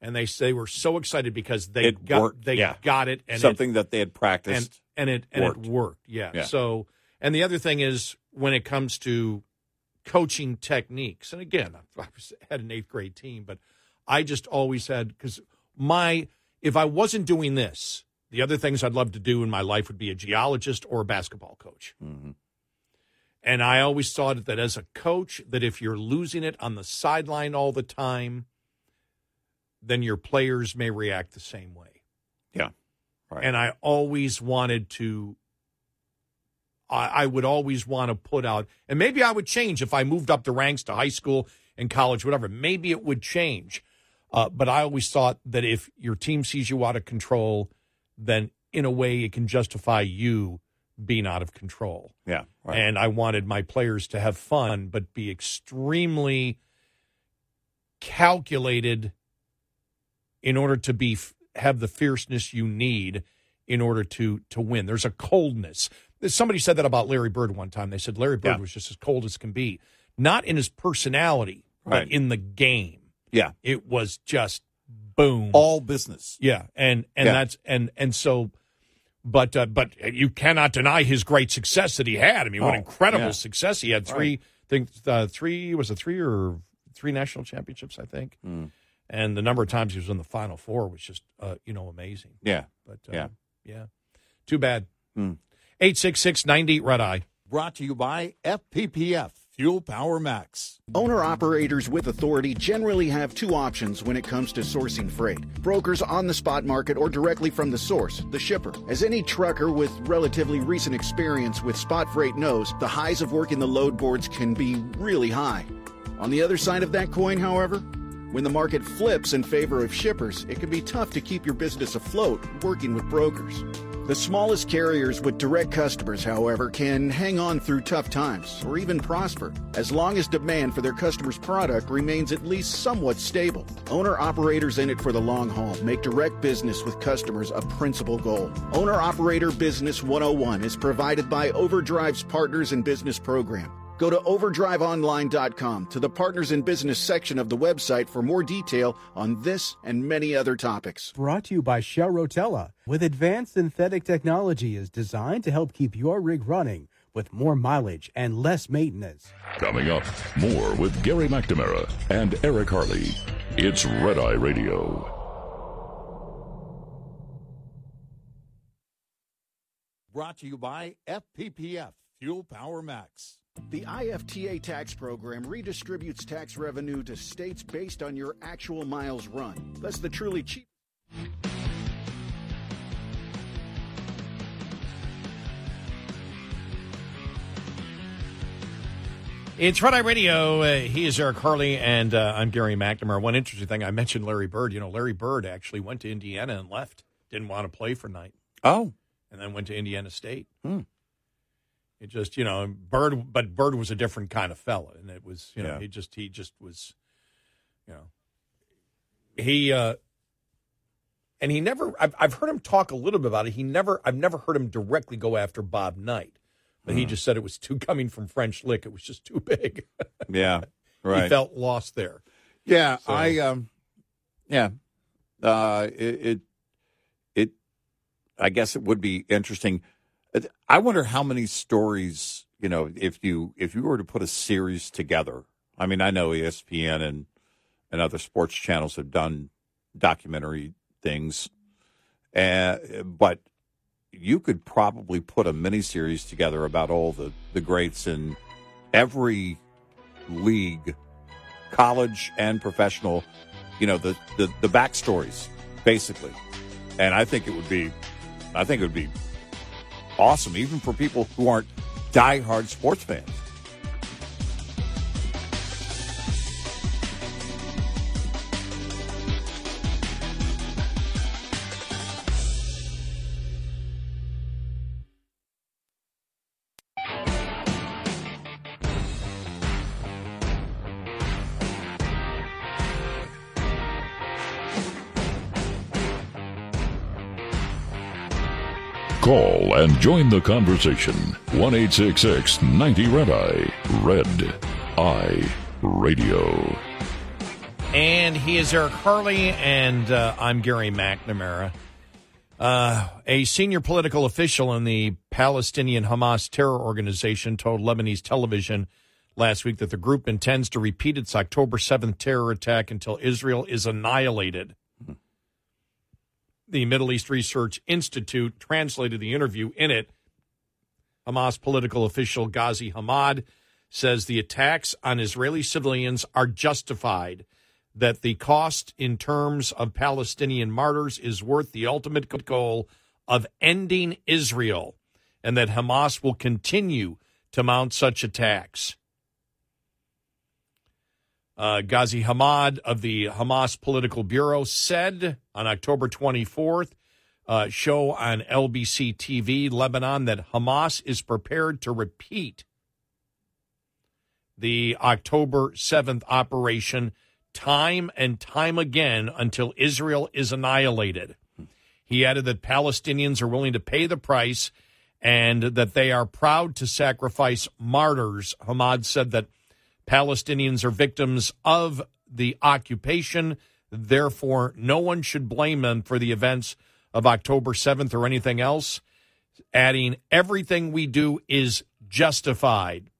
And they they were so excited because they It got worked, they yeah. got it and it- Something that they had practiced. and it and worked. it worked. Yeah. Yeah. So and the other thing is when it comes to coaching techniques, and again, I had an eighth grade team, but I just always had because my if I wasn't doing this, the other things I'd love to do in my life would be a geologist or a basketball coach. Mhm. And I always thought that as a coach, that if you're losing it on the sideline all the time, then your players may react the same way. Yeah. Right. And I always wanted to, I, I would always want to put out, and maybe I would change if I moved up the ranks to high school and college, whatever. Maybe it would change. Uh, but I always thought that if your team sees you out of control, then in a way it can justify you being out of control. yeah. Right. And I wanted my players to have fun, but be extremely calculated in order to be have the fierceness you need in order to to win. There's a coldness. Somebody said that about Larry Bird one time. They said Larry Bird Yeah. was just as cold as can be, not in his personality, Right. but in the game. yeah. It was just boom. All business. Yeah, and and Yeah. that's and and so, but uh, but you cannot deny his great success that he had. I mean, what Oh, incredible yeah. success he had! Three, I think uh, three was it three or three national championships, I think, Mm. And the number of times he was in the final four was just uh, you know amazing. Yeah. But uh, Yeah. yeah, too bad. Mm. Eight six six ninety red eye. Brought to you by FPPF Fuel Power Max. Owner operators with authority generally have two options when it comes to sourcing freight brokers on the spot market or directly from the source, the shipper. As any trucker with relatively recent experience with spot freight knows, the highs of working the load boards can be really high. On the other side of that coin, however, when the market flips in favor of shippers, it can be tough to keep your business afloat working with brokers. The smallest carriers with direct customers, however, can hang on through tough times or even prosper as long as demand for their customers' product remains at least somewhat stable. Owner operators in it for the long haul make direct business with customers a principal goal. Owner Operator Business 101 is provided by Overdrive's Partners in Business program. Go to overdriveonline.com to the Partners in Business section of the website for more detail on this and many other topics. Brought to you by Shell Rotella. With advanced synthetic technology is designed to help keep your rig running with more mileage and less maintenance. Coming up, more with Gary McNamara and Eric Harley. It's Red Eye Radio. Brought to you by FPPF Fuel Power Max. The IFTA tax program redistributes tax revenue to states based on your actual miles run. Thus, the truly cheap. It's Red Eye Radio. Uh, he is Eric Harley, and uh, I'm Gary McNamara. One interesting thing I mentioned Larry Bird. You know, Larry Bird actually went to Indiana and left. Didn't want to play for Knight, Oh. and then went to Indiana State. Hmm. It just, you know, Bird, but Bird was a different kind of fella, and it was, you know, Yeah. he just, he just was, you know, he, uh, and he never. I've, I've heard him talk a little bit about it. He never. I've never heard him directly go after Bob Knight, but he just said it was too coming from French Lick. It was just too big. Yeah. right. He felt lost there. Yeah, So- I um yeah. Uh it, it it I guess it would be interesting. I wonder how many stories, you know, if you if you were to put a series together. I mean, I know ESPN and and other sports channels have done documentary things. Uh, but you could probably put a mini series together about all the, the greats in every league, college and professional, you know, the, the, the backstories, basically. And I think it would be, I think it would be awesome, even for people who aren't diehard sports fans. And join the conversation. 1 90 Red Eye. Red Eye Radio. And he is Eric Harley, and uh, I'm Gary McNamara. Uh, a senior political official in the Palestinian Hamas terror organization told Lebanese television last week that the group intends to repeat its October 7th terror attack until Israel is annihilated. The Middle East Research Institute translated the interview in it. Hamas political official Ghazi Hamad says the attacks on Israeli civilians are justified, that the cost in terms of Palestinian martyrs is worth the ultimate goal of ending Israel, and that Hamas will continue to mount such attacks. Uh, Ghazi Hamad of the Hamas Political Bureau said on October 24th, uh, show on LBC TV Lebanon that Hamas is prepared to repeat the October 7th operation time and time again until Israel is annihilated. He added that Palestinians are willing to pay the price and that they are proud to sacrifice martyrs. Hamad said that Palestinians are victims of the occupation. Therefore, no one should blame them for the events of October 7th or anything else. Adding, everything we do is justified.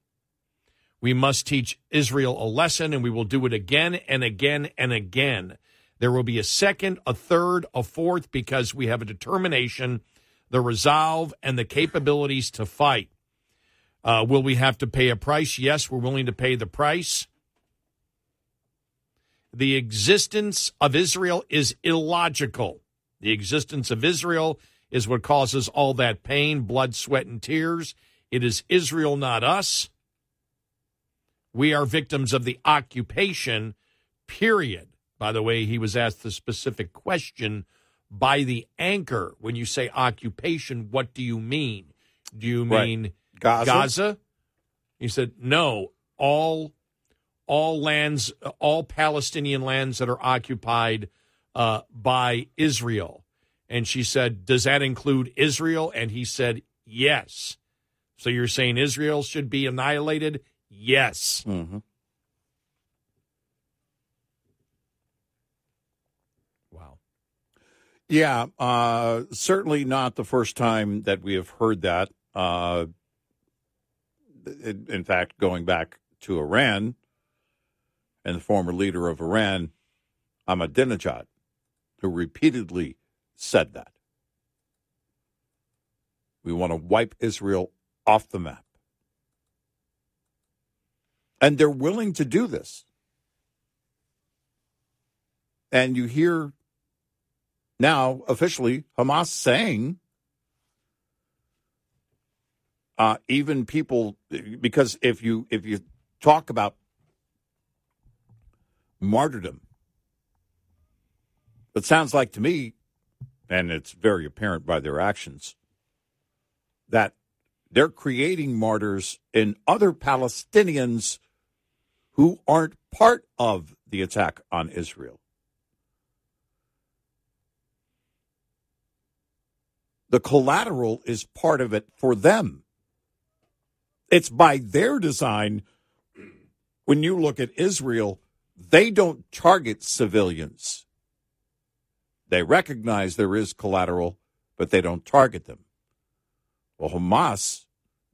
We must teach Israel a lesson, and we will do it again and again and again. There will be a second, a third, a fourth, because we have a determination, the resolve, and the capabilities to fight. Uh, will we have to pay a price? Yes, we're willing to pay the price. The existence of Israel is illogical. The existence of Israel is what causes all that pain, blood, sweat, and tears. It is Israel, not us. We are victims of the occupation, period. By the way, he was asked the specific question by the anchor. When you say occupation, what do you mean? Do you Right. Gaza? Gaza? He said, no, all all lands, all Palestinian lands that are occupied uh, by Israel. And she said, does that include Israel? And he said, yes. So you're saying Israel should be annihilated? Yes. Mm-hmm. Wow. Yeah, uh, certainly not the first time that we have heard that. Uh, in, fact, going back to Iran and the former leader of Iran, Ahmadinejad, who repeatedly said that. We want to wipe Israel off the map. And they're willing to do this. And you hear now officially Hamas saying uh, even people because if you if you talk about martyrdom, it sounds like to me, and it's very apparent by their actions, that they're creating martyrs in other Palestinians who aren't part of the attack on Israel. the collateral is part of it for them. It's by their design. When you look at Israel, they don't target civilians. They recognize there is collateral, but they don't target them. Well, Hamas,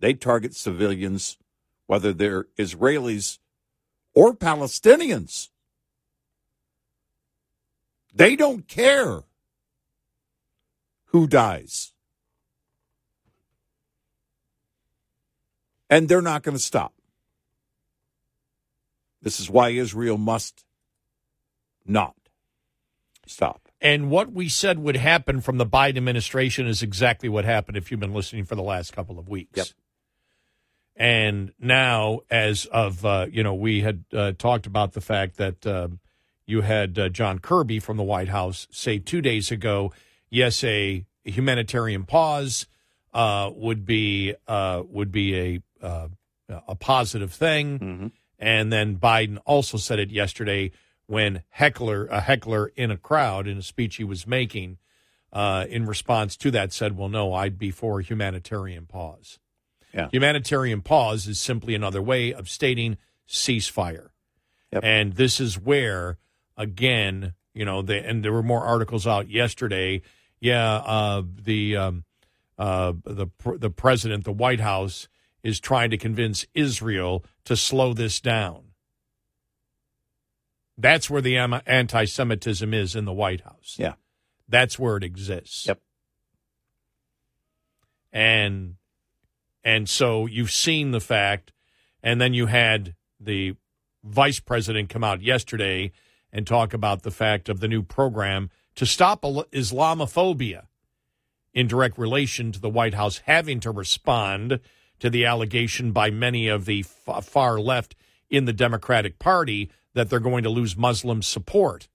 they target civilians, whether they're Israelis or Palestinians. They don't care who dies. And they're not going to stop. This is why Israel must not stop. And what we said would happen from the Biden administration is exactly what happened if you've been listening for the last couple of weeks. Yep. And now, as of, uh, you know, we had uh, talked about the fact that um, you had uh, John Kirby from the White House say two days ago, yes, a humanitarian pause uh, would be uh, would be a uh, a positive thing. And then Biden also said it yesterday when heckler a heckler in a crowd in a speech he was making uh, in response to that, said, "Well, no, I'd be for humanitarian pause." Yeah. Humanitarian pause is simply another way of stating ceasefire. Yep. And this is where, again, you know, they, and there were more articles out yesterday. Yeah, uh, the um, uh, the the president, the White House, is trying to convince Israel to slow this down. That's where the anti-Semitism is in the White House. Yeah. That's where it exists. Yep. And and so you've seen the fact, and then you had the vice president come out yesterday and talk about the fact of the new program to stop Islamophobia in direct relation to the White House having to respond to the allegation by many of the f- far left in the Democratic Party that they're going to lose Muslim support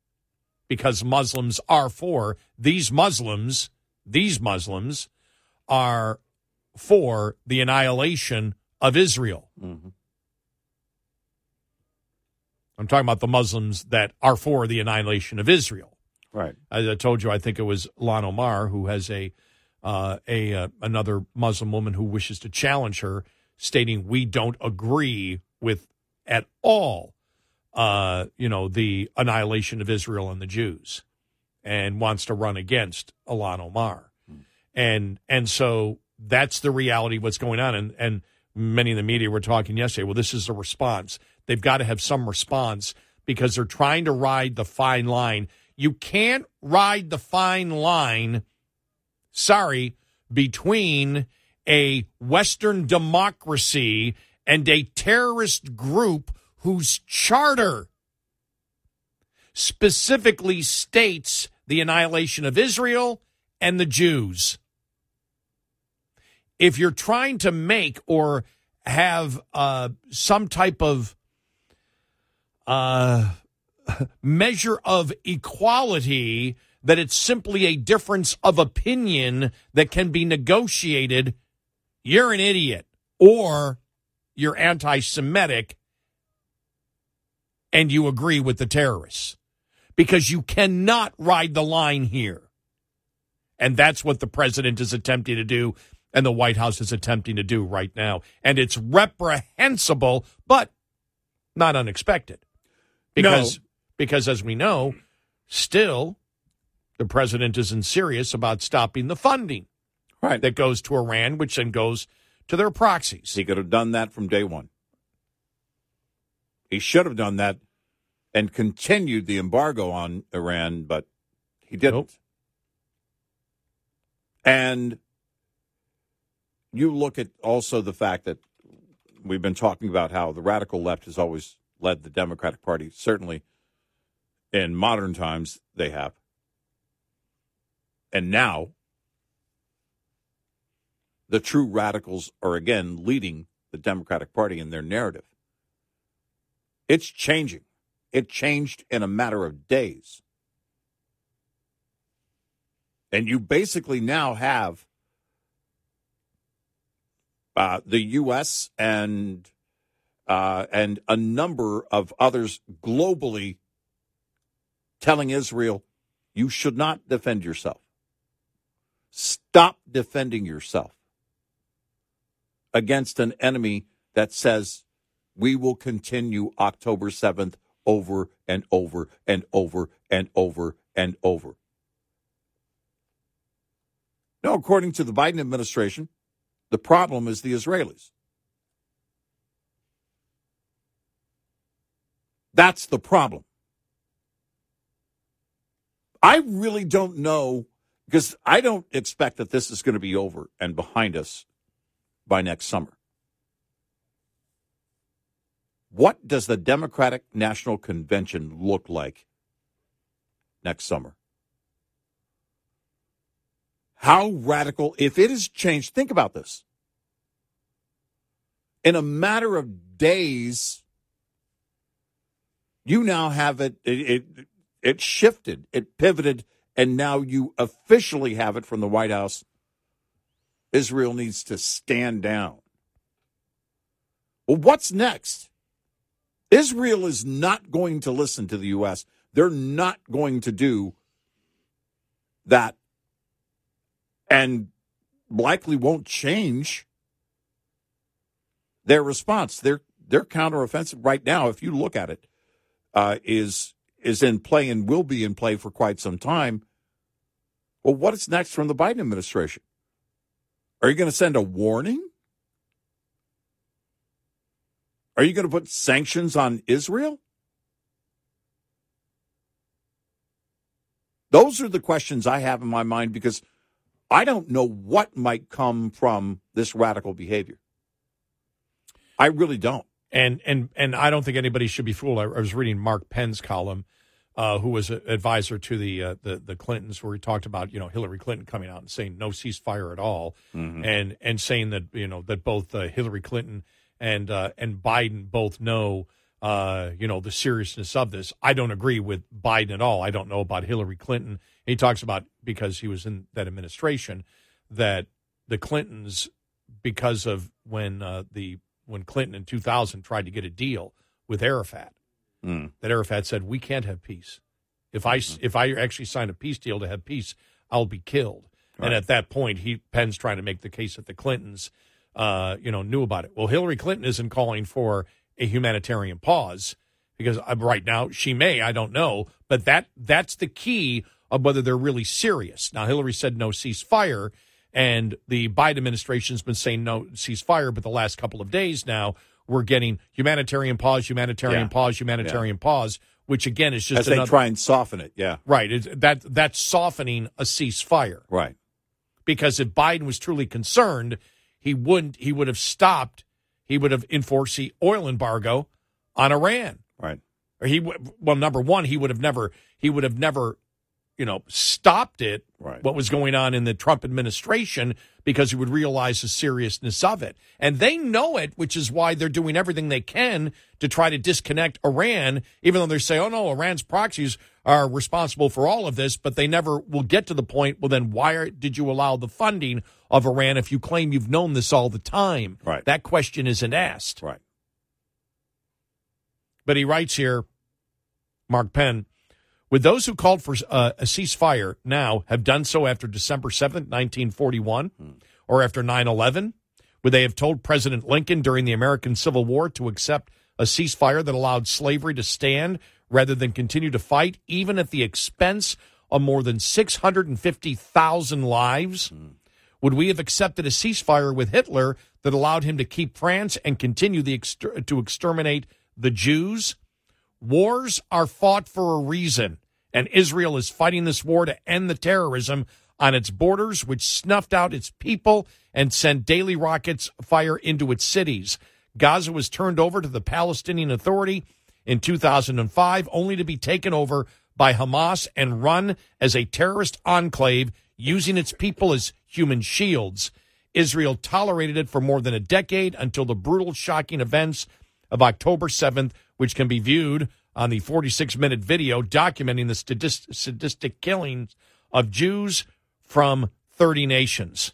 because Muslims are for these Muslims, these Muslims are for the annihilation of Israel. Mm-hmm. I'm talking about the Muslims that are for the annihilation of Israel. Right. As I told you, I think it was Ilhan Omar who has a uh, a uh, another Muslim woman who wishes to challenge her, stating we don't agree with at all, uh, you know, the annihilation of Israel and the Jews, and wants to run against Ilhan Omar, and and so that's the reality of what's going on, and and many in the media were talking yesterday. Well, this is a response. They've got to have some response because they're trying to ride the fine line. You can't ride the fine line sorry, between a Western democracy and a terrorist group whose charter specifically states the annihilation of Israel and the Jews. If you're trying to make or have uh, some type of uh, measure of equality that it's simply a difference of opinion that can be negotiated, you're an idiot or you're anti Semitic and you agree with the terrorists because you cannot ride the line here. And that's what the president is attempting to do and the White House is attempting to do right now. And it's reprehensible, but not unexpected. Because, because as we know, still the president isn't serious about stopping the funding Right. that goes to Iran, which then goes to their proxies. He could have done that from day one. He should have done that and continued the embargo on Iran, but he didn't. Nope. And you look at also the fact that we've been talking about how the radical left has always led the Democratic Party. Certainly in modern times, they have. And now the true radicals are again leading the Democratic Party in their narrative. It's changing. It changed in a matter of days. And you basically now have uh, the U.S. and uh, and a number of others globally telling Israel, you should not defend yourself. Stop defending yourself against an enemy that says we will continue October 7th over and over and over and over and over. No, according to the Biden administration, the problem is the Israelis. That's the problem. I really don't know because I don't expect that this is going to be over and behind us by next summer. What does the Democratic National Convention look like next summer? How radical, if it has changed, think about this. In a matter of days, you now have it, it, it, it shifted, it pivoted, and now you officially have it from the White House. Israel needs to stand down. Well, what's next? Israel is not going to listen to the U.S. They're not going to do that and likely won't change their response. Their their counteroffensive right now, if you look at it, uh, is is in play and will be in play for quite some time. Well, what is next from the Biden administration? Are you going to send a warning? Are you going to put sanctions on Israel? Those are the questions I have in my mind because I don't know what might come from this radical behavior. I really don't. And and and I don't think anybody should be fooled. I, I was reading Mark Penn's column, uh, who was an advisor to the uh, the the Clintons, where he talked about you know Hillary Clinton coming out and saying no ceasefire at all, Mm-hmm. and and saying that you know that both uh, Hillary Clinton and uh, and Biden both know uh, you know the seriousness of this. I don't agree with Biden at all. I don't know about Hillary Clinton. He talks about because he was in that administration that the Clintons because of when uh, the when Clinton in 2000 tried to get a deal with Arafat Mm. that Arafat said we can't have peace. If I if I actually sign a peace deal to have peace, I'll be killed. And at that point, he Penn's trying to make the case that the Clintons, uh, you know, knew about it. Well, Hillary Clinton isn't calling for a humanitarian pause because uh, right now she may, I don't know, but that that's the key of whether they're really serious. Now, Hillary said no ceasefire, and the Biden administration's been saying no ceasefire, but the last couple of days now we're getting humanitarian pause, humanitarian Yeah. pause, humanitarian pause, which again is just As they try and soften it, yeah, right. It's, that that's softening a ceasefire right. because if Biden was truly concerned, he wouldn't. He would have stopped. He would have enforced the oil embargo on Iran. Right. Or he well, number one, he would have never. He would have never, you know, stopped it. Right. What was going on in the Trump administration because he would realize the seriousness of it, and they know it, which is why they're doing everything they can to try to disconnect Iran, even though they say, "Oh no, Iran's proxies are responsible for all of this," but they never will get to the point. Well, then why did you allow the funding of Iran if you claim you've known this all the time? Right. That question isn't asked. Right. But he writes here, Mark Penn, would those who called for uh, a ceasefire now have done so after December 7th, 1941, or after 9 11? Would they have told President Lincoln during the American Civil War to accept a ceasefire that allowed slavery to stand rather than continue to fight, even at the expense of more than 650,000 lives? Would we have accepted a ceasefire with Hitler that allowed him to keep France and continue the to exterminate the Jews? Wars are fought for a reason, and Israel is fighting this war to end the terrorism on its borders, which snuffed out its people and sent daily rockets fire into its cities. Gaza was turned over to the Palestinian Authority in 2005, only to be taken over by Hamas and run as a terrorist enclave using its people as human shields. Israel tolerated it for more than a decade until the brutal, shocking events of October 7th, which can be viewed on the 46 minute video documenting the sadist- sadistic killings of Jews from 30 nations.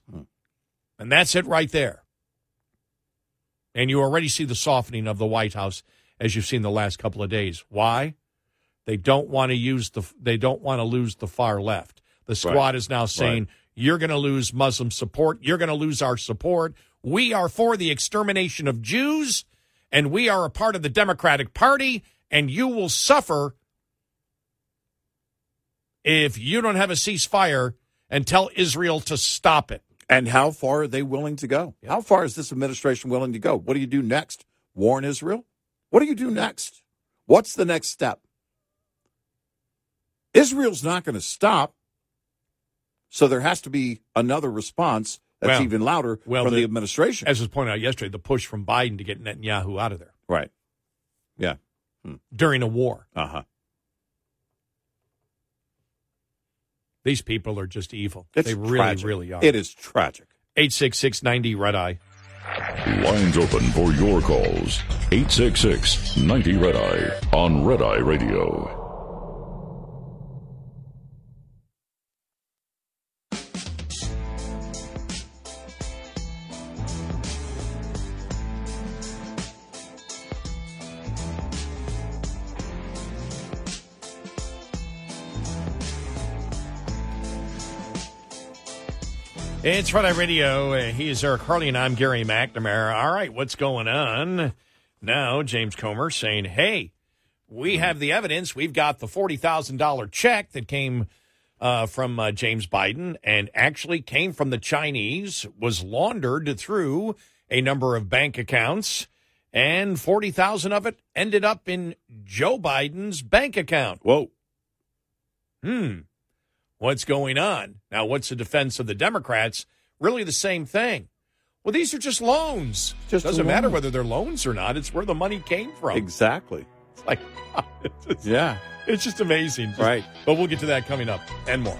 And that's it right there. And you already see the softening of the White House as you've seen the last couple of days. Why? They don't want to use the they don't want to lose the far left. The squad Right. is now saying you're going to lose Muslim support, you're going to lose our support. We are for the extermination of Jews and we are a part of the Democratic Party and you will suffer if you don't have a ceasefire and tell Israel to stop it. And how far are they willing to go? How far is this administration willing to go? What do you do next? Warn Israel? What do you do next? What's the next step? Israel's not going to stop. So there has to be another response that's Well- even louder well, from the, the- administration. As was pointed out yesterday, the push from Biden to get Netanyahu out of there right. Yeah. during a war. Uh huh. These people are just evil. It's they really, tragic. really are. It is tragic. 866 90 Red Eye. Lines open for your calls. 866 90 Red Eye on Red Eye Radio. It's Red Eye Radio. Uh, he is Eric Harley, and I'm Gary McNamara. All right, what's going on? Now, James Comer saying, hey, we have the evidence. We've got the $40,000 check that came uh, from uh, James Biden and actually came from the Chinese, was laundered through a number of bank accounts, and 40,000 of it ended up in Joe Biden's bank account. Whoa. Hmm. What's going on? Now, what's the defense of the Democrats? Really the same thing. Well, these are just loans. Just doesn't matter whether they're loans or not. It's where the money came from. Exactly. It's like, it's, just- Yeah. it's just amazing. Right. But we'll get to that coming up and more.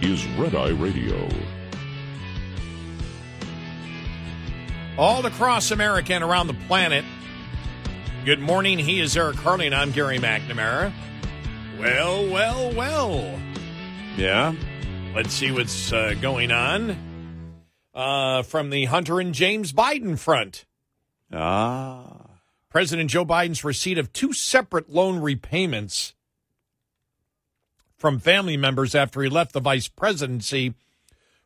is Red Eye Radio. All across America and around the planet. Good morning. He is Eric Harley, and I'm Gary McNamara. Well, well, well. Yeah. Let's see what's uh, going on uh, from the Hunter and James Biden front. Ah. President Joe Biden's receipt of two separate loan repayments from family members after he left the vice presidency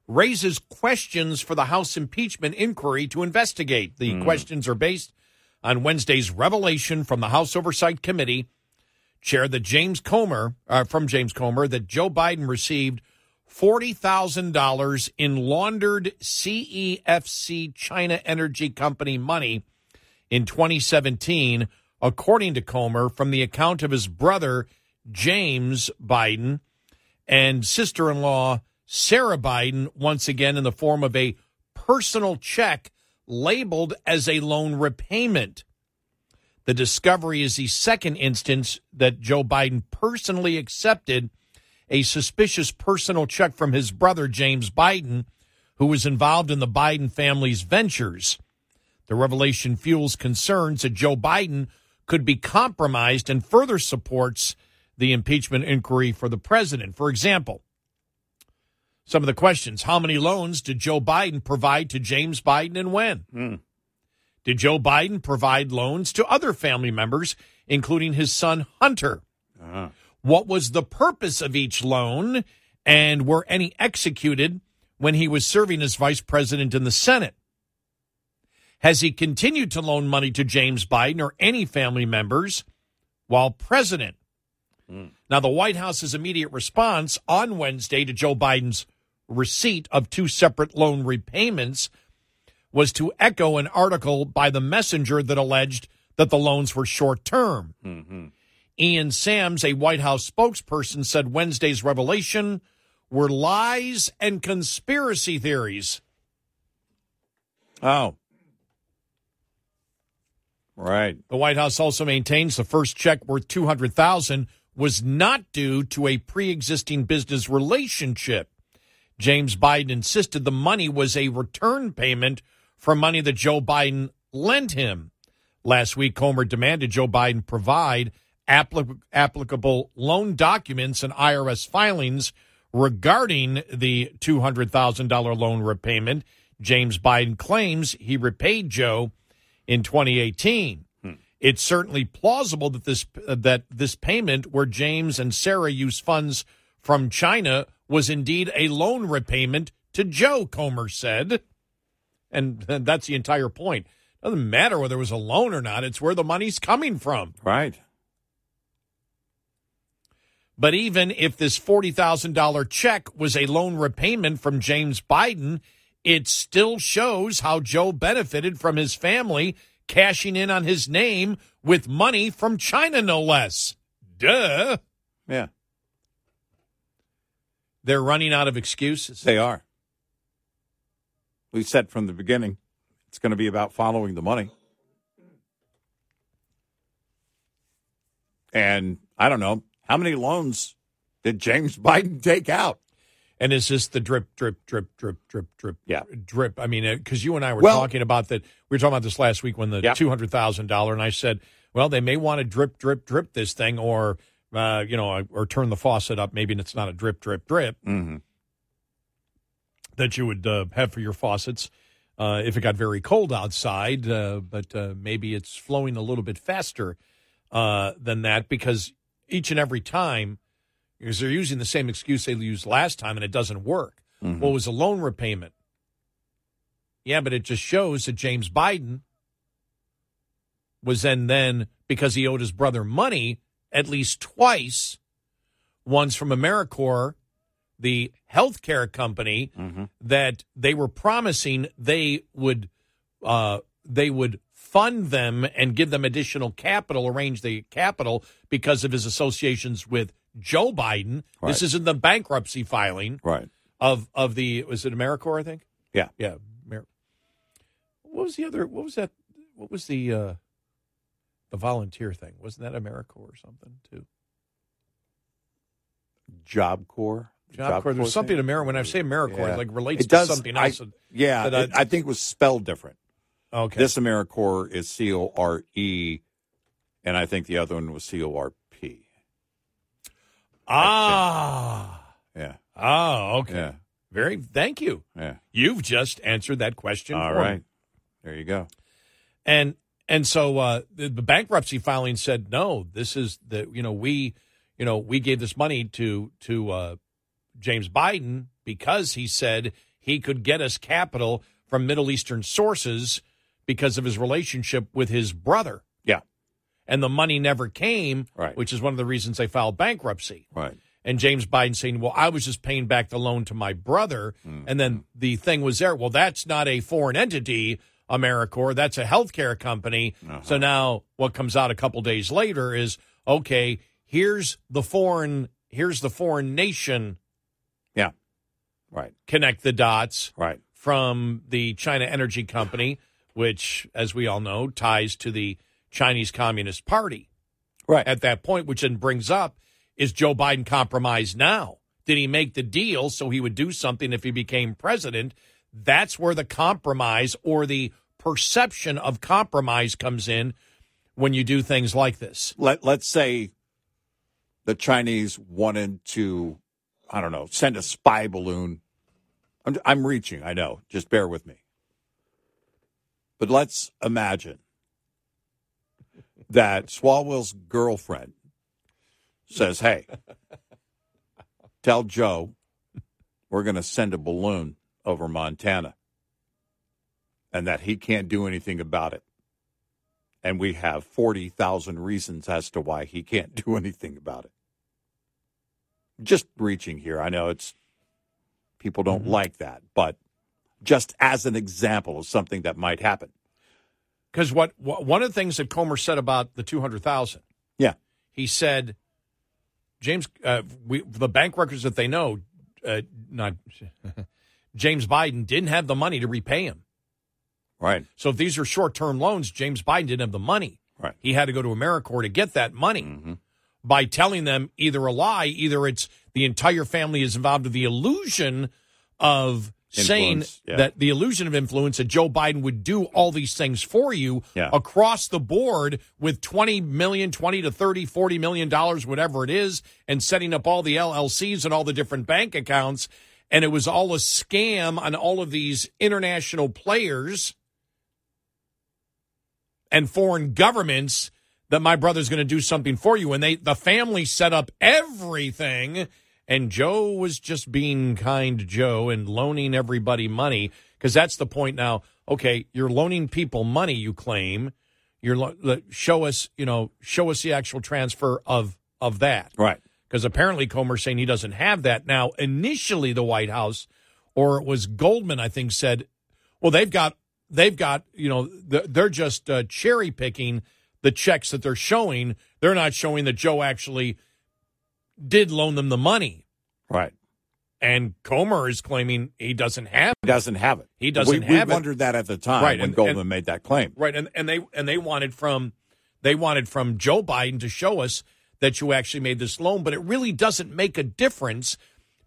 raises questions for the House impeachment inquiry to investigate. The questions are based on Wednesday's revelation from the House Oversight Committee chair that James Comer uh, from James Comer that Joe Biden received forty thousand dollars in laundered CEFC China Energy Company money in 2017, according to Comer, from the account of his brother James Biden and sister-in-law Sarah Biden, once again in the form of a personal check labeled as a loan repayment. The discovery is the second instance that Joe Biden personally accepted a suspicious personal check from his brother, James Biden, who was involved in the Biden family's ventures. The revelation fuels concerns that Joe Biden could be compromised and further supports the impeachment inquiry for the president. For example, some of the questions How many loans did Joe Biden provide to James Biden and when? Hmm. Did Joe Biden provide loans to other family members, including his son Hunter? Uh-huh. What was the purpose of each loan, and were any executed when he was serving as vice president in the Senate? Has he continued to loan money to James Biden or any family members while president? Now, the White House's immediate response on Wednesday to Joe Biden's receipt of two separate loan repayments was to echo an article by the messenger that alleged that the loans were short term. Mm-hmm. Ian Sams, a White House spokesperson, said Wednesday's revelation were lies and conspiracy theories. Oh. Right. The White House also maintains the first check worth 200,000 was not due to a pre-existing business relationship. James Biden insisted the money was a return payment for money that Joe Biden lent him. Last week, Comer demanded Joe Biden provide appli- applicable loan documents and IRS filings regarding the $200,000 loan repayment. James Biden claims he repaid Joe in 2018. It's certainly plausible that this uh, that this payment, where James and Sarah used funds from China, was indeed a loan repayment to Joe. Comer said, and that's the entire point. Doesn't matter whether it was a loan or not; it's where the money's coming from. Right. But even if this $40,000 check was a loan repayment from James Biden, it still shows how Joe benefited from his family cashing in on his name with money from China, no less. Duh. Yeah. they're running out of excuses. They are. We said from the beginning it's going to be about following the money. And I don't know how many loans did James Biden take out? And is this the drip, drip, drip, drip, drip, drip, Yeah. drip? I mean, because you and I were Well- talking about that. We were talking about this last week when the Yeah. two hundred thousand dollar, and I said, well, they may want to drip, drip, drip this thing, or uh, you know, or turn the faucet up. Maybe it's not a drip, drip, drip Mm-hmm. that you would uh, have for your faucets uh, if it got very cold outside. Uh, but uh, maybe it's flowing a little bit faster uh, than that because each and every time, because they're using the same excuse they used last time and it doesn't work. Mhm. What was a loan repayment? Yeah, but it just shows that James Biden was then then because he owed his brother money at least twice, once from Americore, the healthcare company Mhm. that they were promising they would uh, they would fund them and give them additional capital, arrange the capital because of his associations with Joe Biden. Right. This isn't the bankruptcy filing Right. of of the was it Americore? I think. Yeah. Yeah. Amer- what was the other? What was that? What was the uh, the volunteer thing? Wasn't that AmeriCorps or something too? Job Corps. Job Corps. There's thing? something Ameri- When I say Americore, Yeah. it like relates It does. to something I- else. yeah, that I- it- I think it was spelled different. okay. This Americore is C O R E, and I think the other one was C O R P. ah. Yeah. Oh, okay. Yeah. Very. Thank you. Yeah. You've just answered that question. All for me. right. There you go. and and so uh, the, the bankruptcy filing said no. This is the you know we you know we gave this money to to uh, James Biden because he said he could get us capital from Middle Eastern sources because of his relationship with his brother. And the money never came, Right. which is one of the reasons they filed bankruptcy. Right. And James Biden saying, "Well, I was just paying back the loan to my brother," mm. and then the thing was there. Well, that's not a foreign entity, Americore. That's a healthcare company. Uh-huh. So now, what comes out a couple days later is okay. Here's the foreign. Here's the foreign nation. Yeah. Right. Connect the dots Right. from the China Energy Company, which, as we all know, ties to the Chinese Communist Party Right. at that point, which then brings up is Joe Biden compromised now? Did he make the deal so he would do something if he became president? That's where the compromise or the perception of compromise comes in when you do things like this. Let Let's say the Chinese wanted to, I don't know, send a spy balloon. I'm, I'm reaching. I know. Just bear with me. But let's imagine that Swalwell's girlfriend says, "Hey, tell Joe we're going to send a balloon over Montana, and that he can't do anything about it." And we have 40,000 reasons as to why he can't do anything about it. Just reaching here. I know it's people don't mm-hmm. like that, but just as an example of something that might happen. Because what, what one of the things that Comer said about the two hundred thousand, Yeah. he said, James, uh, we, the bank records that they know, uh, not James Biden didn't have the money to repay him. Right. So if these are short term loans, James Biden didn't have the money. Right. He had to go to Americore to get that money Mm-hmm. by telling them either a lie, either it's the entire family is involved with the illusion of saying yeah. that the illusion of influence that Joe Biden would do all these things for you Yeah. across the board with 20 million, 20 to 30, 40 million dollars, whatever it is, and setting up all the LLCs and all the different bank accounts. And it was all a scam on all of these international players and foreign governments that my brother's going to do something for you. And they, the family set up everything. And Joe was just being kind Joe and loaning everybody money because that's the point now. Okay, you're loaning people money, you claim. You're lo- show us, you know, show us the actual transfer of of that Right. because apparently Comer's saying he doesn't have that now. Initially, the White House, or it was Goldman, I think, said, "Well, they've got they've got you know they're, they're just uh, cherry picking the checks that they're showing. They're not showing that Joe actually did loan them the money." Right. and Comer is claiming he doesn't have He doesn't have it. He doesn't we, have we it. wondered that at the time Right, when and- Goldman and- made that claim. right, and and they and they wanted from they wanted from Joe Biden to show us that you actually made this loan, but it really doesn't make a difference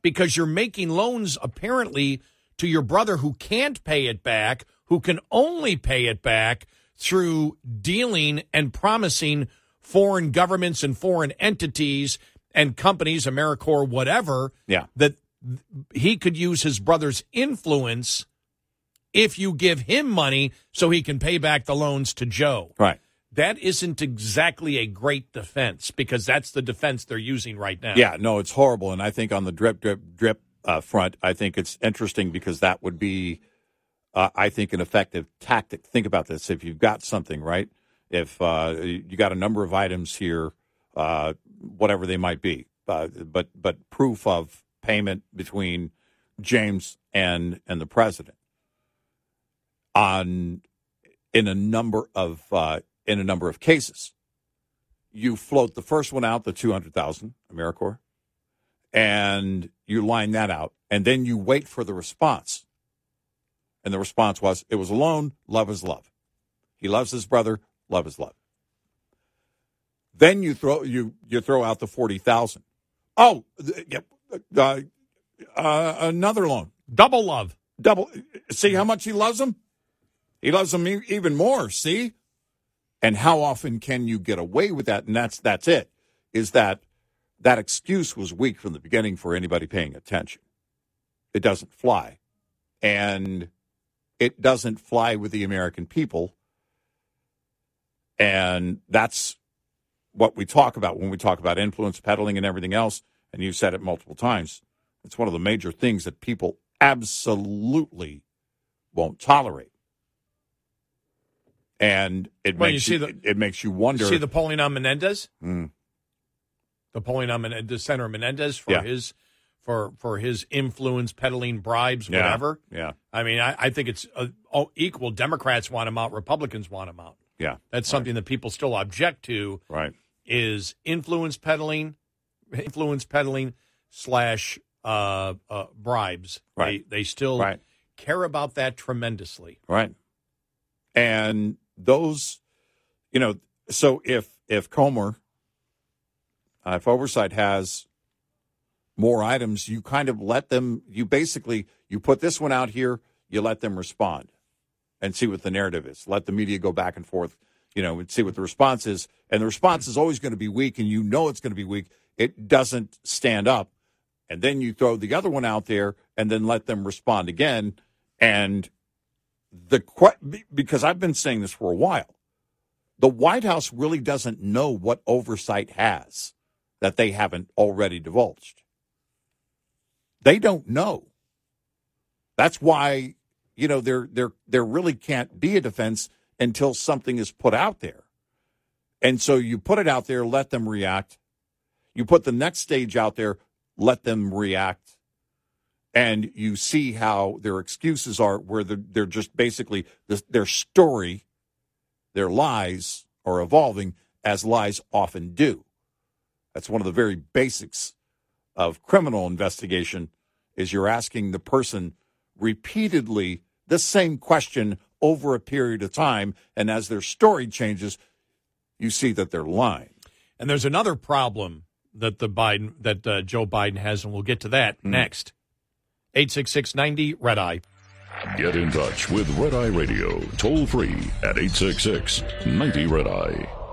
because you're making loans apparently to your brother who can't pay it back, who can only pay it back through dealing and promising foreign governments and foreign entities and companies, Americore, whatever, Yeah. that he could use his brother's influence if you give him money so he can pay back the loans to Joe. Right. That isn't exactly a great defense because that's the defense they're using right now. Yeah, no, it's horrible. And I think on the drip, drip, drip uh, front, I think it's interesting because that would be, uh, I think, an effective tactic. Think about this. If you've got something, right? If uh, you got a number of items here, uh, whatever they might be, uh, but but proof of payment between James and and the president on in a number of uh, in a number of cases you float the first one out, the 200,000 Americore, and you line that out, and then you wait for the response. And the response was, it was a loan, love is love. He loves his brother, love is love. Then you throw you you throw out the 40,000. Oh, th- yeah, uh, uh, another loan. Double love. Double. See how much he loves him? He loves him e- even more, see? And how often can you get away with that? And that's that's it. Is that that excuse was weak from the beginning for anybody paying attention. It doesn't fly. And it doesn't fly with the American people. And that's what we talk about when we talk about influence peddling and everything else. And you've said it multiple times. It's one of the major things that people absolutely won't tolerate. And it Well, you makes see you, the- it makes you wonder. See the polling on Menendez? Mm. The polling on Menendez, Senator Menendez for Yeah. his for for his influence peddling bribes, Yeah. whatever. Yeah. I mean, I, I think it's uh, all equal. Democrats want him out. Republicans want him out. Yeah. That's something that people still object to. Right. Is influence peddling, influence peddling slash uh, uh, bribes. Right. They they still Right. care about that tremendously. Right. And those, you know, so if if Comer, uh, if oversight has more items, you kind of let them. You basically you put this one out here, you let them respond, and see what the narrative is. Let the media go back and forth, you know, and see what the response is. And the response is always going to be weak, and you know it's going to be weak. It doesn't stand up, and then you throw the other one out there, and then let them respond again, and the because I've been saying this for a while. The White House really doesn't know what oversight has that they haven't already divulged. They don't know. That's why you know there there there really can't be a defense until something is put out there. And so you put it out there, let them react. You put the next stage out there, let them react and you see how their excuses are where they're, they're just basically the, their story their lies are evolving as lies often do that's one of the very basics of criminal investigation is you're asking the person repeatedly the same question over a period of time and as their story changes you see that they're lying And there's another problem that the Biden that uh, Joe Biden has, and we'll get to that Hmm. next. Eight six six ninety red eye. Get in touch with Red Eye Radio, toll free at 866 90 Red Eye.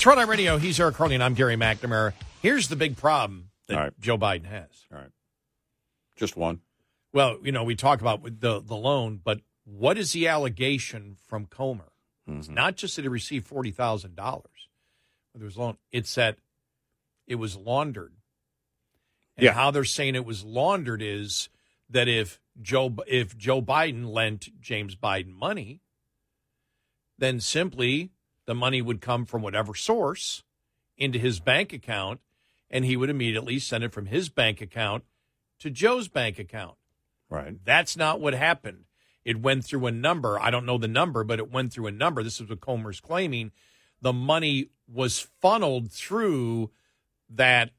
It's Red Eye Radio. He's Eric Harley, and I'm Gary McNamara. Here's the big problem that right. Joe Biden has. all right just one Well, you know, we talk about the the loan, but what is the allegation from Comer? Mm-hmm. not just that he received forty thousand dollars. There was loan. It's that it was laundered. And Yeah. how they're saying it was laundered is that if Joe if Joe Biden lent James Biden money, then simply the money would come from whatever source into his bank account, and he would immediately send it from his bank account to Joe's bank account. Right. That's not what happened. It went through a number. I don't know the number, but it went through a number. This is what Comer's claiming. The money was funneled through that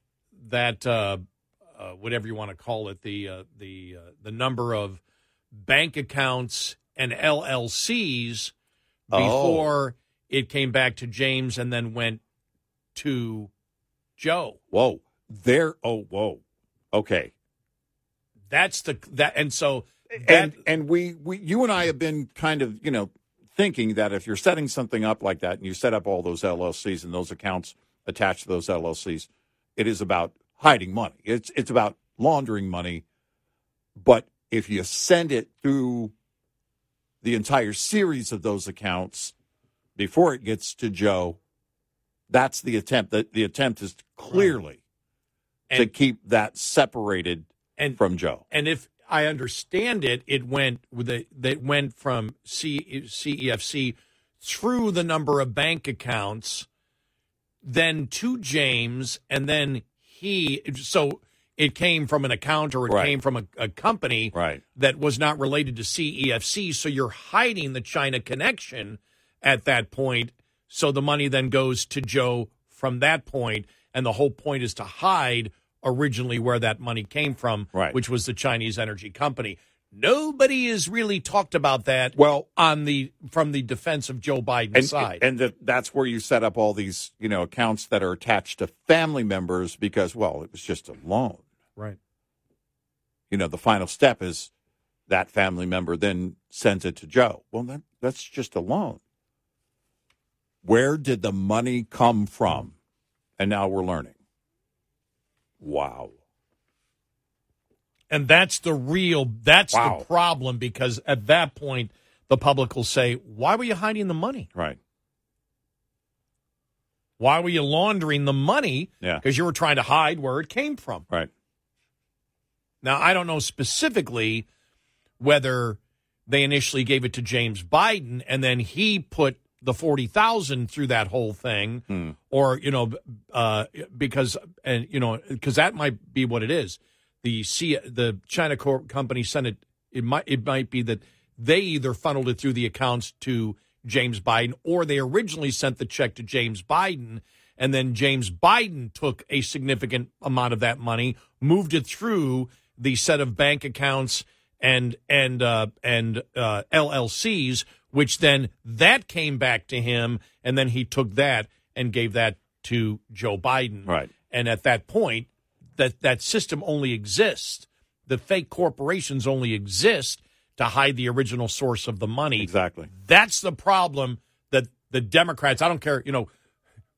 that uh, uh, whatever you want to call it the uh, the uh, the number of bank accounts and LLCs Oh. It came back to James and then went to Joe. Whoa. There. Oh, whoa. Okay. That's the that and so that and and we, we you and I have been kind of you know thinking that if you're setting something up like that and you set up all those LLCs and those accounts attached to those LLCs, it is about hiding money. It's it's about laundering money. But if you send it through the entire series of those accounts before it gets to Joe, that's the attempt. That the attempt is clearly to And- keep that separated and from Joe. And if I understand it, it went with the that went from C, CEFC through the number of bank accounts, then to James, and then he. So it came from an account or it Right. came from a, a company Right. that was not related to CEFC. So you're hiding the China connection at that point. So the money then goes to Joe from that point, and the whole point is to hide originally where that money came from, Right. which was the Chinese energy company. Nobody has really talked about that. Well- on the from the defense of Joe Biden's and, side, And that that's where you set up all these, you know, accounts that are attached to family members because, well, it was just a loan. right? You know, the final step is that family member then sends it to Joe. Well, that, that's just a loan. Where did the money come from? And now we're learning. Wow. And that's the real that's Wow. the problem because at that point the public will say, "Why were you hiding the money? Right. Why were you laundering the money? Yeah. Because you were trying to hide where it came from." Right. Now, I don't know specifically whether they initially gave it to James Biden and then he put the 40,000 through that whole thing Hmm. or, you know, uh, because, and, you know, because that might be what it is. The C, the China Corp company sent it, it might, it might be that they either funneled it through the accounts to James Biden or they originally sent the check to James Biden and then James Biden took a significant amount of that money, moved it through the set of bank accounts and and uh, and uh, LLCs, which then that came back to him, and then he took that and gave that to Joe Biden. Right. And at that point, that that system only exists. The fake corporations only exist to hide the original source of the money. Exactly. That's the problem that the Democrats, I don't care, you know,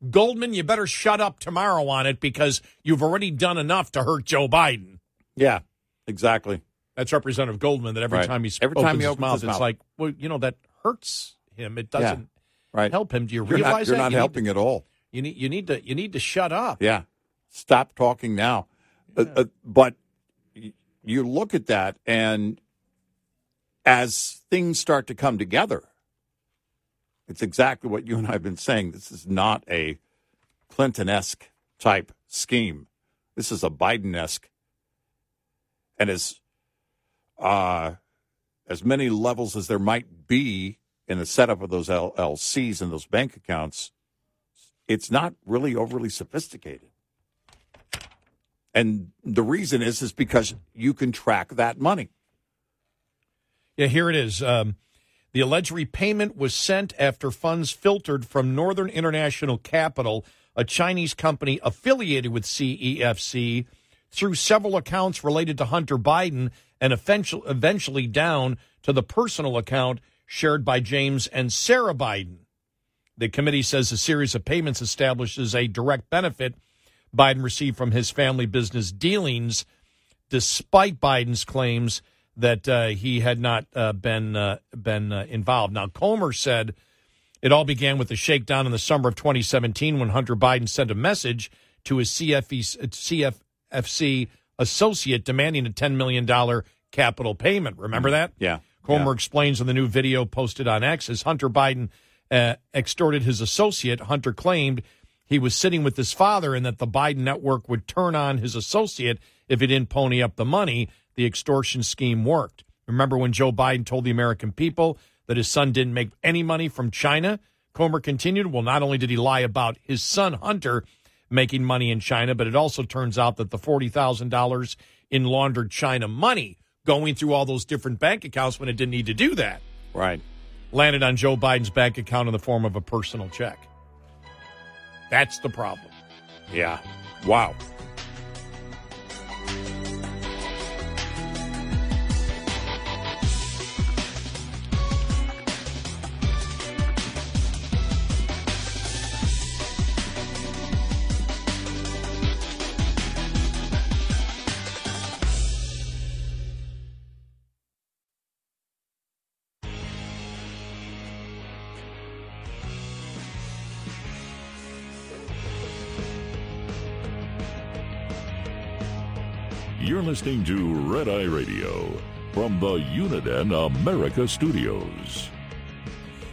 Goldman, you better shut up tomorrow on it because you've already done enough to hurt Joe Biden. Yeah. Exactly. That's Representative Goldman that every Right. time he Every opens time he his opens mouth, his it's like, well, you know, that hurts him. It doesn't Right. help him. Do you You're realize not, you're that? not you helping Need at all. you need you need to you need to shut up. Yeah. Stop talking now. Uh, uh, but you look at that, and as things start to come together, it's exactly what you and I have been saying. This is not a Clinton esque type scheme. This is a Biden esque. And as, uh, as many levels as there might be in the setup of those LLCs and those bank accounts, it's not really overly sophisticated. And the reason is is because you can track that money. Yeah, here it is. Um, the alleged repayment was sent after funds filtered from Northern International Capital, a Chinese company affiliated with CEFC, through several accounts related to Hunter Biden and eventually, down to the personal account shared by James and Sarah Biden. The committee says a series of payments establishes a direct benefit Biden received from his family business dealings, despite Biden's claims that uh, he had not uh, been uh, been uh, involved. Now, Comer said it all began with the shakedown in the summer of 2017 when Hunter Biden sent a message to his CFE CFE, CFFC associate demanding a $10 million capital payment. Remember that? Yeah. Comer Yeah. explains in the new video posted on X as Hunter Biden uh, extorted his associate. Hunter claimed he was sitting with his father and that the Biden network would turn on his associate if he didn't pony up the money. The extortion scheme worked. Remember when Joe Biden told the American people that his son didn't make any money from China? Comer continued, well, not only did he lie about his son Hunter making money in China, but it also turns out that the $40,000 in laundered China money going through all those different bank accounts when it didn't need to do that Right. landed on Joe Biden's bank account in the form of a personal check. That's the problem. Yeah. Wow. Listening to Red Eye Radio from the Uniden America Studios.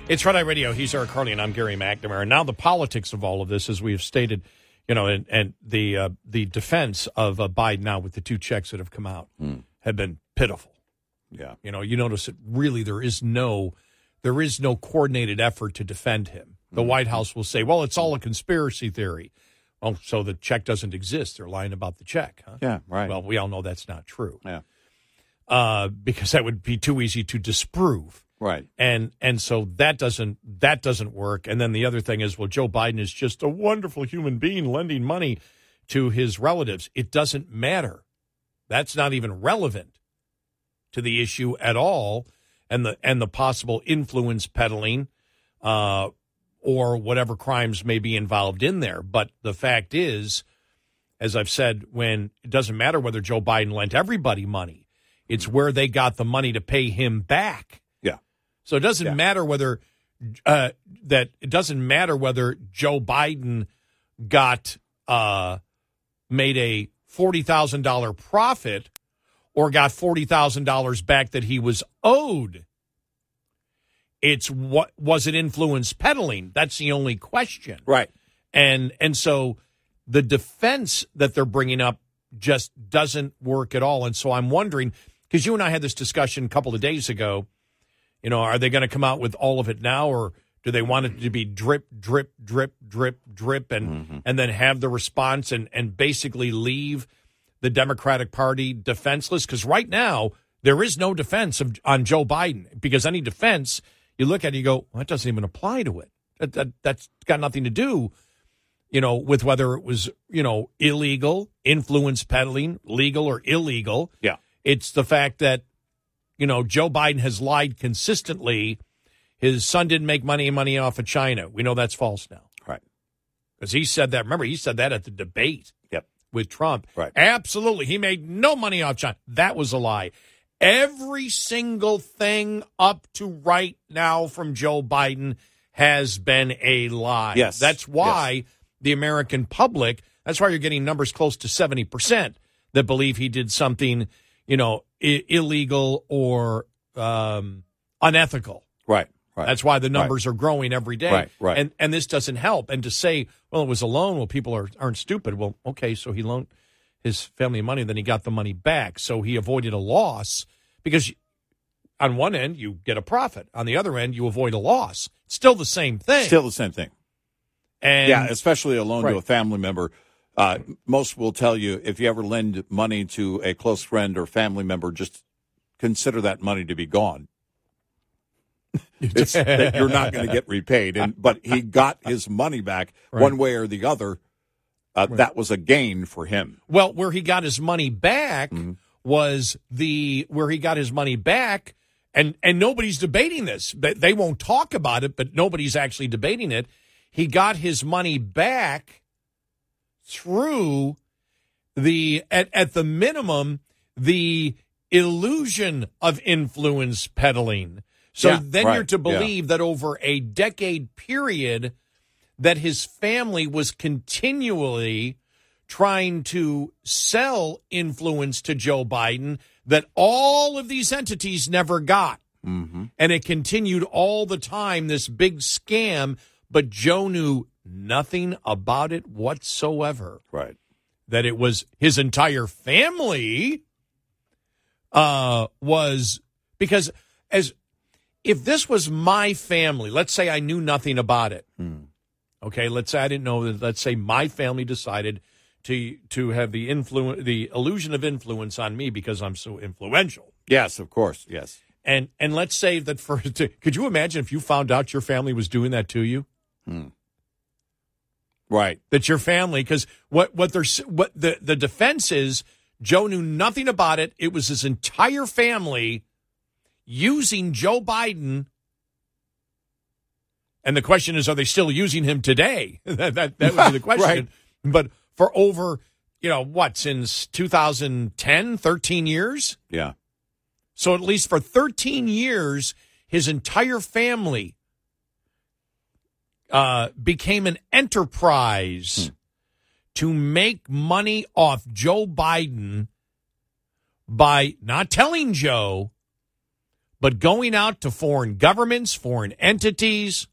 It's Red Eye Radio. He's Eric Harley, and I'm Gary McNamara. Now, the politics of all of this, as we have stated, you know, and, and the uh, the defense of uh, Biden now with the two checks that have come out have been pitiful. Yeah. You know, you notice that really there is no there is no coordinated effort to defend him. The White House will say, "Well, it's all a conspiracy theory." Oh, so the check doesn't exist. They're lying about the check, huh? Yeah, right. Well, we all know that's not true. Yeah. Uh, because that would be too easy to disprove. Right. And and so that doesn't that doesn't work. And then the other thing is, well, Joe Biden is just a wonderful human being lending money to his relatives. It doesn't matter. That's not even relevant to the issue at all, and the and the possible influence peddling, uh, or whatever crimes may be involved in there. But the fact is, as I've said, when it doesn't matter whether Joe Biden lent everybody money, it's where they got the money to pay him back. Yeah. So it doesn't matter whether uh, that it doesn't matter whether Joe Biden got uh, made a forty thousand dollar profit or got forty thousand dollars back that he was owed. It's what was it influence peddling? That's the only question. Right. And and so the defense that they're bringing up just doesn't work at all. And so I'm wondering because you and I had this discussion a couple of days ago. You know, are they going to come out with all of it now, or do they want it to be drip, drip, drip, drip, drip, and mm-hmm. and then have the response and and basically leave the Democratic Party defenseless? Because right now there is no defense of, on Joe Biden because any defense you look at, it, you go, well, that doesn't even apply to it. That, that that's got nothing to do you know, with whether it was, you know, illegal, influence peddling, legal or illegal. Yeah. It's the fact that, you know, Joe Biden has lied consistently. His son didn't make money and money off of China. We know that's false now. Right. Because he said that. Remember, he said that at the debate Yep. with Trump. Right. Absolutely. He made no money off China. That was a lie. Every single thing up to right now from Joe Biden has been a lie. Yes. That's why the American public, that's why you're getting numbers close to 70% that believe he did something, you know, I- illegal or um, unethical. Right. Right. That's why the numbers are growing every day. Right, right. And and this doesn't help. And to say, well, it was a loan, well, people are aren't stupid. Well, okay, so he loaned his family money, then he got the money back. So he avoided a loss because on one end you get a profit. On the other end, you avoid a loss. It's still the same thing. Still the same thing. and yeah, especially a loan to a family member. Uh, most will tell you if you ever lend money to a close friend or family member, just consider that money to be gone. it's that you're not going to get repaid, and but he got his money back one way or the other. Uh, That was a gain for him. Well, where he got his money back Mm-hmm. was the where he got his money back, and and nobody's debating this. They, they won't talk about it, but nobody's actually debating it. He got his money back through the at at the minimum the illusion of influence peddling. So Yeah, then you're right, to yeah. believe that over a decade period that his family was continually trying to sell influence to Joe Biden that all of these entities never got. Mm-hmm. And it continued all the time, this big scam, but Joe knew nothing about it whatsoever. Right. That it was his entire family uh, was because as if this was my family, let's say I knew nothing about it. Okay, let's say I didn't know that. Let's say my family decided to to have the influence, the illusion of influence on me because I'm so influential. Yes, of course. Yes. And and let's say that for to, could you imagine if you found out your family was doing that to you? Hmm. Right. That your family because what what they're what the the defense is Joe knew nothing about it. It was his entire family using Joe Biden. And the question is, are they still using him today? that, that, that would be the question. Right. But for over, you know, what, since 2010, 13 years? Yeah. So at least for 13 years, his entire family uh, became an enterprise to make money off Joe Biden by not telling Joe, but going out to foreign governments, foreign entities,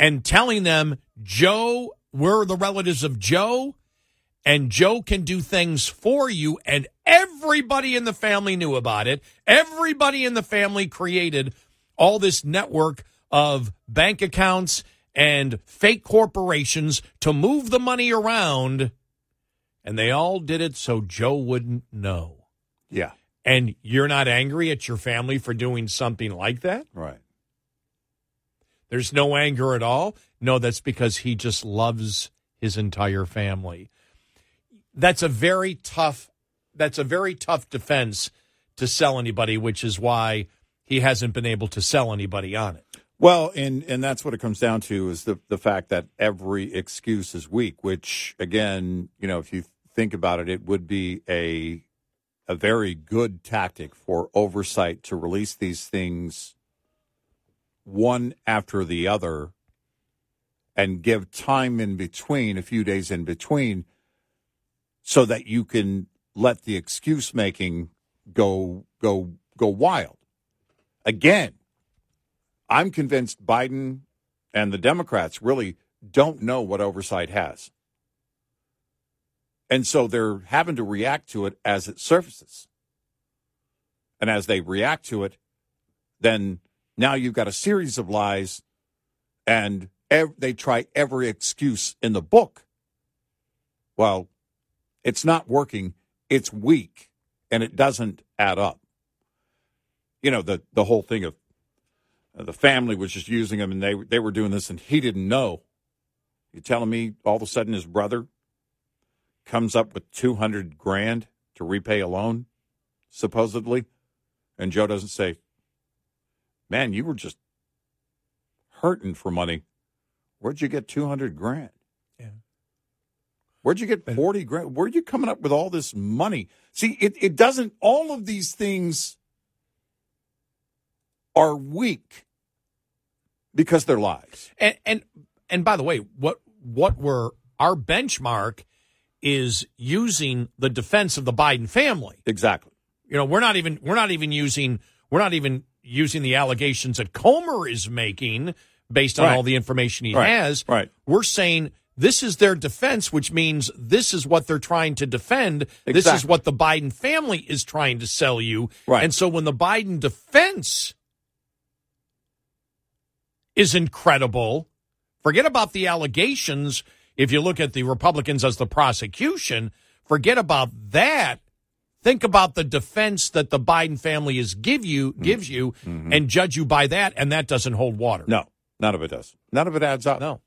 and telling them, Joe, we're the relatives of Joe, and Joe can do things for you. And everybody in the family knew about it. Everybody in the family created all this network of bank accounts and fake corporations to move the money around. And they all did it so Joe wouldn't know. Yeah. And you're not angry at your family for doing something like that? Right. There's no anger at all. No, that's because he just loves his entire family. That's a very tough that's a very tough defense to sell anybody, which is why he hasn't been able to sell anybody on it. Well, and and that's what it comes down to is the the fact that every excuse is weak. Which again, you know, if you think about it, it would be a a very good tactic for oversight to release these things one after the other and give time in between, a few days in between, so that you can let the excuse making go go go wild. Again, I'm convinced Biden and the Democrats really don't know what oversight has. And so they're having to react to it as it surfaces. And as they react to it, then now you've got a series of lies, and ev- they try every excuse in the book. Well, it's not working, it's weak, and it doesn't add up. You know, the, the whole thing of uh, the family was just using him and they, they were doing this and he didn't know. You telling me all of a sudden his brother comes up with 200 grand to repay a loan, supposedly, and Joe doesn't say, man, you were just hurting for money. Where'd you get 200 grand? Yeah. Where'd you get 40 grand? Where'd you coming up with all this money? See, it, it doesn't, all of these things are weak because they're lies. And and and by the way, what what were our benchmark is using the defense of the Biden family. Exactly. You know, we're not even we're not even using we're not even using the allegations that Comer is making based on Right. all the information he Right. has. Right. We're saying this is their defense, which means this is what they're trying to defend. This is what the Biden family is trying to sell you. Right. And so when the Biden defense is incredible, forget about the allegations. If you look at the Republicans as the prosecution, forget about that. Think about the defense that the Biden family is give you gives you and judge you by that, and that doesn't hold water. No, none of it does. None of it adds up. No.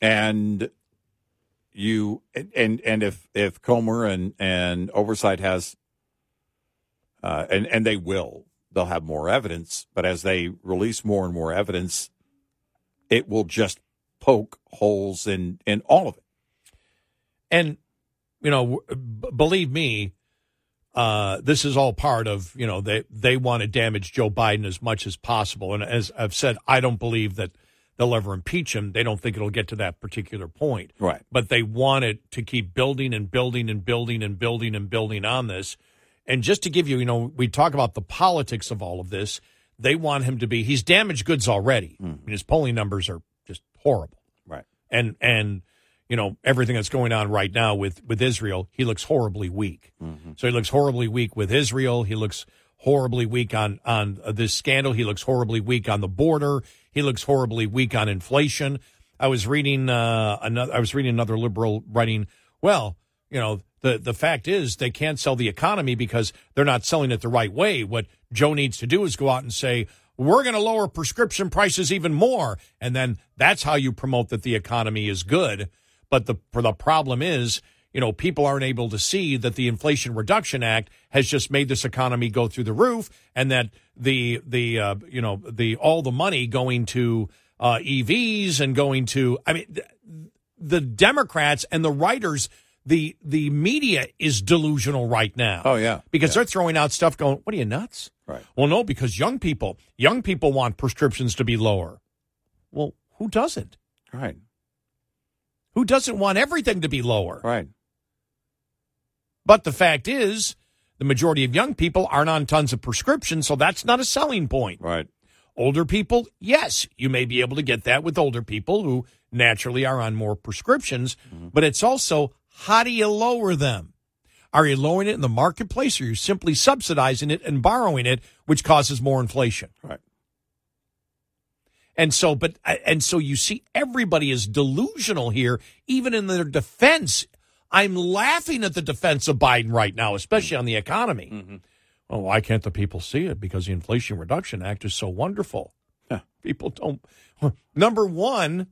and you and and if if Comer and and oversight has uh, and and they will they'll have more evidence but as they release more and more evidence it will just poke holes in in all of it And you know, b- believe me, uh, this is all part of you know they they want to damage Joe Biden as much as possible. And as I've said, I don't believe that they'll ever impeach him. They don't think it'll get to that particular point. Right. But they want it to keep building and building and building and building and building on this. And just to give you, you know, we talk about the politics of all of this. They want him to be. He's damaged goods already. I mean, his polling numbers are just horrible. Right. And and you know everything that's going on right now with with Israel, he looks horribly weak. So he looks horribly weak with Israel. He looks horribly weak on on uh, this scandal. He looks horribly weak on the border. He looks horribly weak on inflation. I was reading uh, another. I was reading another liberal writing. Well, you know, the the fact is they can't sell the economy because they're not selling it the right way. What Joe needs to do is go out and say. We're going to lower prescription prices even more, and then that's how you promote that the economy is good. But the the problem is, you know, people aren't able to see that the Inflation Reduction Act has just made this economy go through the roof, and that the the uh, you know the all the money going to uh, EVs and going to I mean th- the Democrats and the writers. The the media is delusional right now. Oh, yeah. because they're throwing out stuff. Going, what are you nuts? Right. Well, no, because young people young people want prescriptions to be lower. Well, who doesn't? Right. Who doesn't want everything to be lower? Right. But the fact is, the majority of young people aren't on tons of prescriptions, so that's not a selling point. Right. Older people, yes, you may be able to get that with older people who naturally are on more prescriptions, mm-hmm. but it's also how do you lower them? Are you lowering it in the marketplace or are you simply subsidizing it and borrowing it, which causes more inflation? Right. And so, but, and so you see everybody is delusional here, even in their defense. I'm laughing at the defense of Biden right now, especially on the economy. Oh, why can't the people see it? Because the Inflation Reduction Act is so wonderful. People don't. Number one,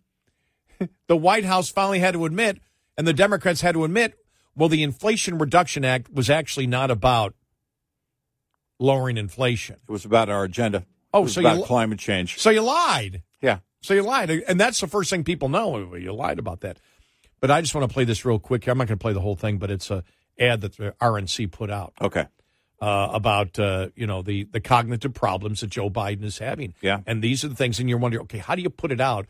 the White House finally had to admit, and the Democrats had to admit, well, the Inflation Reduction Act was actually not about lowering inflation. It was about our agenda. Oh, so you about li- climate change. So you lied. Yeah. So you lied. And that's the first thing people know. You lied about that. But I just want to play this real quick. I'm not going to play the whole thing, but it's a ad that the RNC put out Okay. uh, about uh, you know the the cognitive problems that Joe Biden is having. Yeah. And these are the things, and you're wondering, okay, how do you put it out?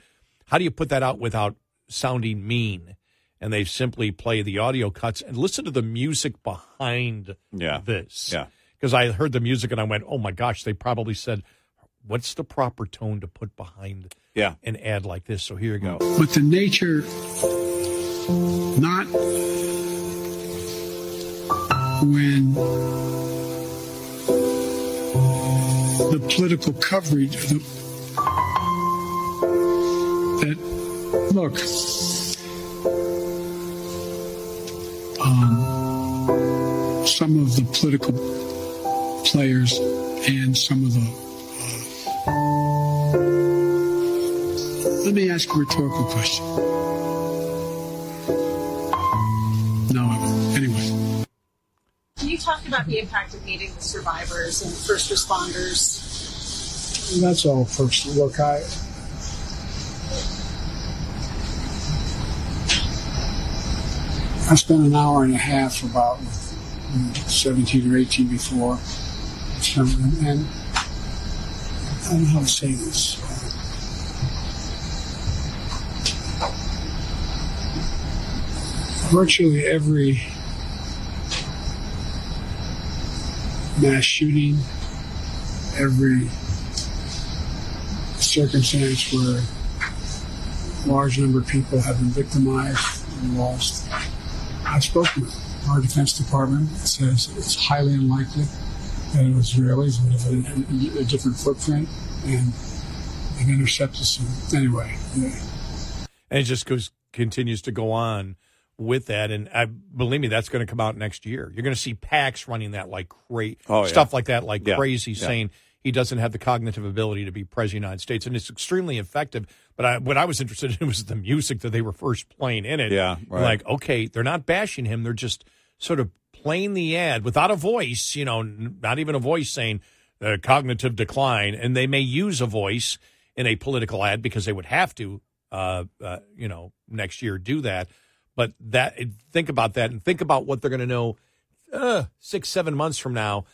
How do you put that out without sounding mean? And they simply play the audio cuts and listen to the music behind Yeah. this. Yeah. Because I heard the music and I went, oh my gosh, they probably said, what's the proper tone to put behind Yeah. an ad like this? So here you go. but the nature not when the political coverage the, that look um, some of the political players and some of the let me ask a rhetorical question no anyway Can you talk about the impact of meeting the survivors and first responders? That's all first. Look, I. I spent an hour and a half about with mm, 17 or 18 before. So, and, and I don't know how to say this. Virtually every mass shooting, every circumstance where a large number of people have been victimized and lost. I've spoken with our Defense Department. Says it's highly unlikely that it was Israelis would a, different footprint and they've intercepted some. Anyway, yeah. And it just goes continues to go on with that. And I believe me, that's going to come out next year. You're going to see PACs running that like crazy Oh, yeah. stuff like that, like Yeah. crazy, Yeah. saying he doesn't have the cognitive ability to be president of the United States, and it's extremely effective. But I, what I was interested in was the music that they were first playing in it. Yeah, right. Like, okay, they're not bashing him; they're just sort of playing the ad without a voice. You know, not even a voice saying uh, cognitive decline, and they may use a voice in a political ad because they would have to, uh, uh, you know, next year do that. But that think about that and think about what they're going to know uh, six, seven months from now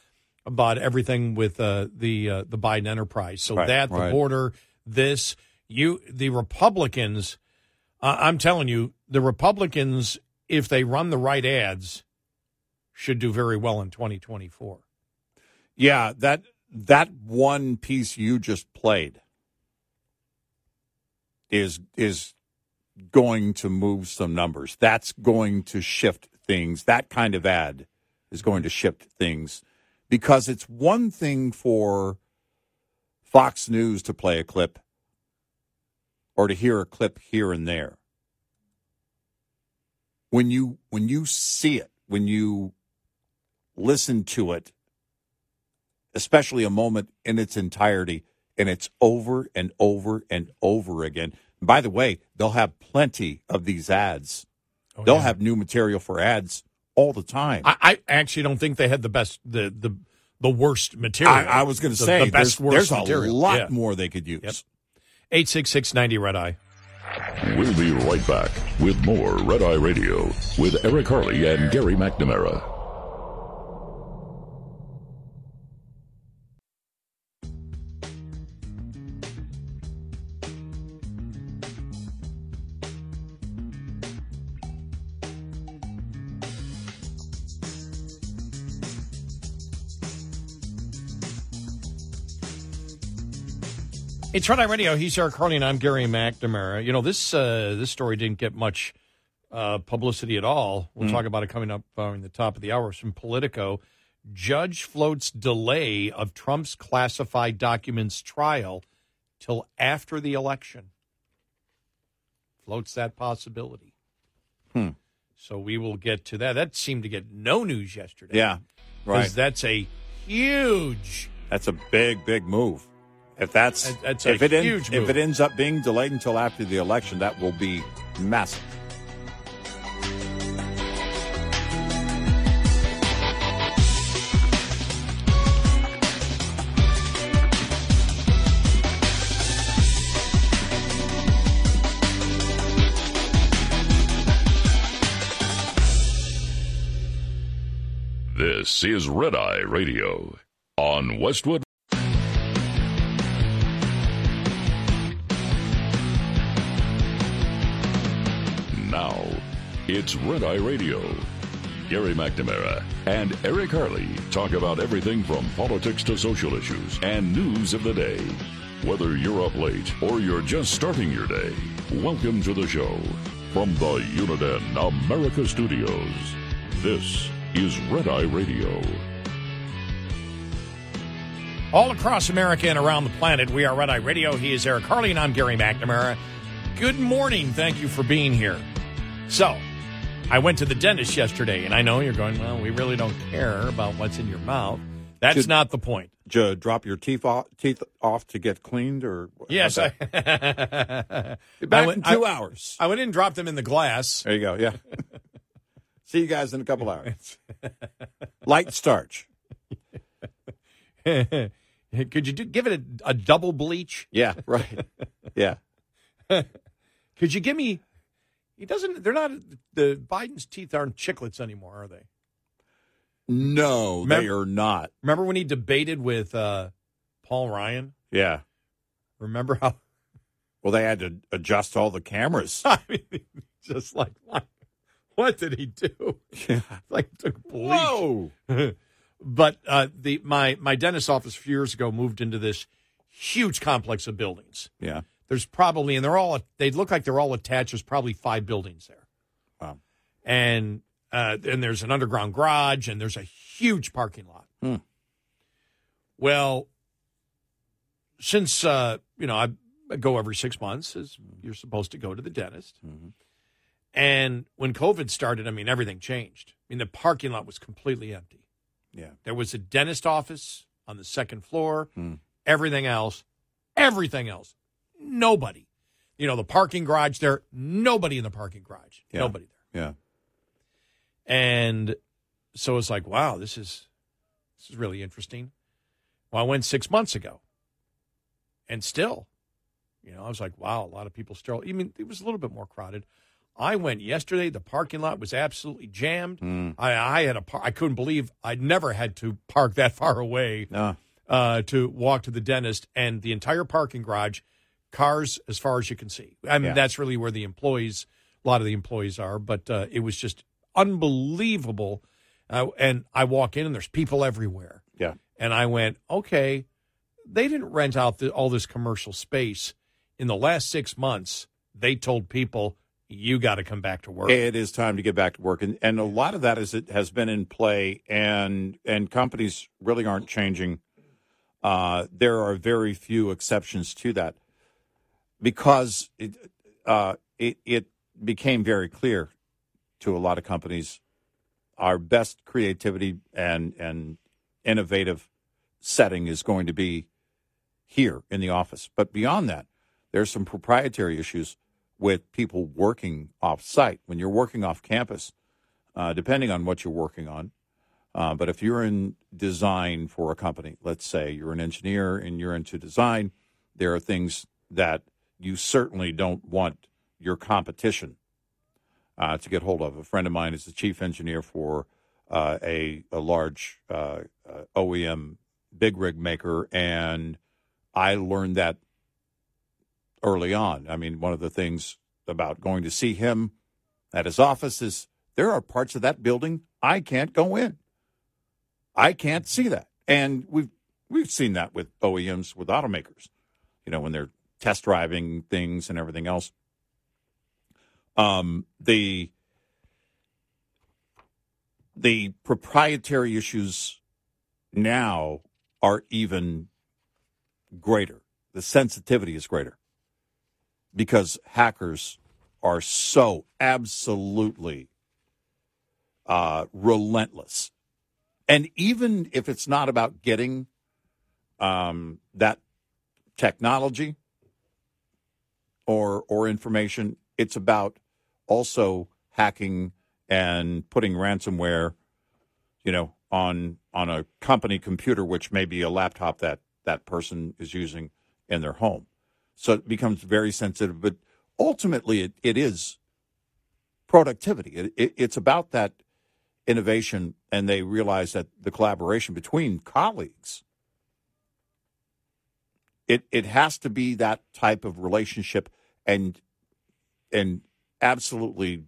about everything with uh, the uh, the Biden enterprise. So Right, that the right. border, this you the Republicans. Uh, I'm telling you, the Republicans, if they run the right ads, should do very well in 2024. Yeah, that that one piece you just played is is going to move some numbers. That's going to shift things. That kind of ad is going to shift things because it's one thing for Fox News to play a clip or to hear a clip here and there. When you when you see it, when you listen to it, especially a moment in its entirety, and it's over and over and over again. By the way, they'll have plenty of these ads. Oh, they'll yeah. have new material for ads all the time. I, I actually don't think they had the best, the the, the worst material. I, I was going to say the best, there's, worst there's a lot Yeah. more they could use. Yep. Eight six six ninety red eye. We'll be right back with more Red Eye Radio with Eric Harley and Gary McNamara. It's Red Eye Radio. He's Eric Harley, and I'm Gary McNamara. You know this uh, this story didn't get much uh, publicity at all. We'll Mm. talk about it coming up in the top of the hour from Politico. Judge floats delay of Trump's classified documents trial till after the election. Floats that possibility. Hmm. So we will get to that. That seemed to get no news yesterday. Yeah, right. That's a huge. That's a big, big move. If that's That- that's a if it en- huge if move. it ends up being delayed until after the election, that will be massive. This is Red Eye Radio on Westwood. It's Red Eye Radio. Gary McNamara and Eric Harley talk about everything from politics to social issues and news of the day. Whether you're up late or you're just starting your day, welcome to the show. From the Uniden America Studios, this is Red Eye Radio. All across America and around the planet, we are Red Eye Radio. He is Eric Harley, and I'm Gary McNamara. Good morning. Thank you for being here. So, I went to the dentist yesterday, and I know you're going, well, we really don't care about what's in your mouth. That's Should- not the point. You drop your teeth off, teeth off to get cleaned, or Yes? I back went- in two I- hours. I went in and dropped them in the glass. There you go. Yeah. See you guys in a couple hours. Light starch. Could you do, give it a, a double bleach? Yeah. Right. Yeah. Could you give me? He doesn't. They're not. The Biden's teeth aren't chiclets anymore, are they? No, they are not. Remember when he debated with uh, Paul Ryan? Yeah. Remember how? Well, they had to adjust all the cameras. I mean, just like what, what did he do? Yeah. Like took bleach. Whoa. but uh, the my my dentist office a few years ago moved into this huge complex of buildings. Yeah. There's probably and they're all they look like they're all attached. There's probably five buildings there. Wow. and uh, and there's an underground garage and there's a huge parking lot. Hmm. Well, since uh, you know I, I go every six months, as you're supposed to go to the dentist, Mhm. and when COVID started, I mean everything changed. I mean the parking lot was completely empty. Yeah. There was a dentist office on the second floor. Hmm. Everything else, everything else, nobody. You know the parking garage there, nobody in the parking garage, Yeah. nobody there. Yeah. And so it's like, wow, this is this is really interesting. Well, I went six months ago, and still, you know, I was like, wow, a lot of people still. I mean, it was a little bit more crowded. I went yesterday. The parking lot was absolutely jammed. Mm. I, I had a par- I couldn't believe I'd never had to park that far away No. uh, to walk to the dentist, and the entire parking garage, cars as far as you can see. I mean, Yeah. that's really where the employees, a lot of the employees are. But uh, it was just unbelievable. Uh, and I walk in and there's people everywhere. Yeah. And I went, okay, they didn't rent out the, all this commercial space. In the last six months, they told people, you got to come back to work. It is time to get back to work, and and a lot of that is it has been in play, and and companies really aren't changing. Uh, there are very few exceptions to that because it uh, it it became very clear to a lot of companies our best creativity and and innovative setting is going to be here in the office. But beyond that, there's some proprietary issues with people working off site. When you're working off campus, uh, depending on what you're working on, uh, but if you're in design for a company, let's say you're an engineer and you're into design, there are things that you certainly don't want your competition uh, to get hold of. A friend of mine is the chief engineer for uh, a, a large uh, uh, OEM big rig maker, and I learned that early on. I mean, one of the things about going to see him at his office is there are parts of that building I can't go in. I can't see that. And we've we've seen that with OEMs with automakers. You know, when they're test driving things and everything else. Um the the proprietary issues now are even greater. The sensitivity is greater because hackers are so absolutely uh, relentless. And even if it's not about getting um, that technology or or information, it's about also hacking and putting ransomware, you know, on on a company computer, which may be a laptop that that person is using in their home. So it becomes very sensitive. But ultimately, it, it is productivity. It, it, it's about that innovation, and they realize that the collaboration between colleagues. It it has to be that type of relationship, and and absolutely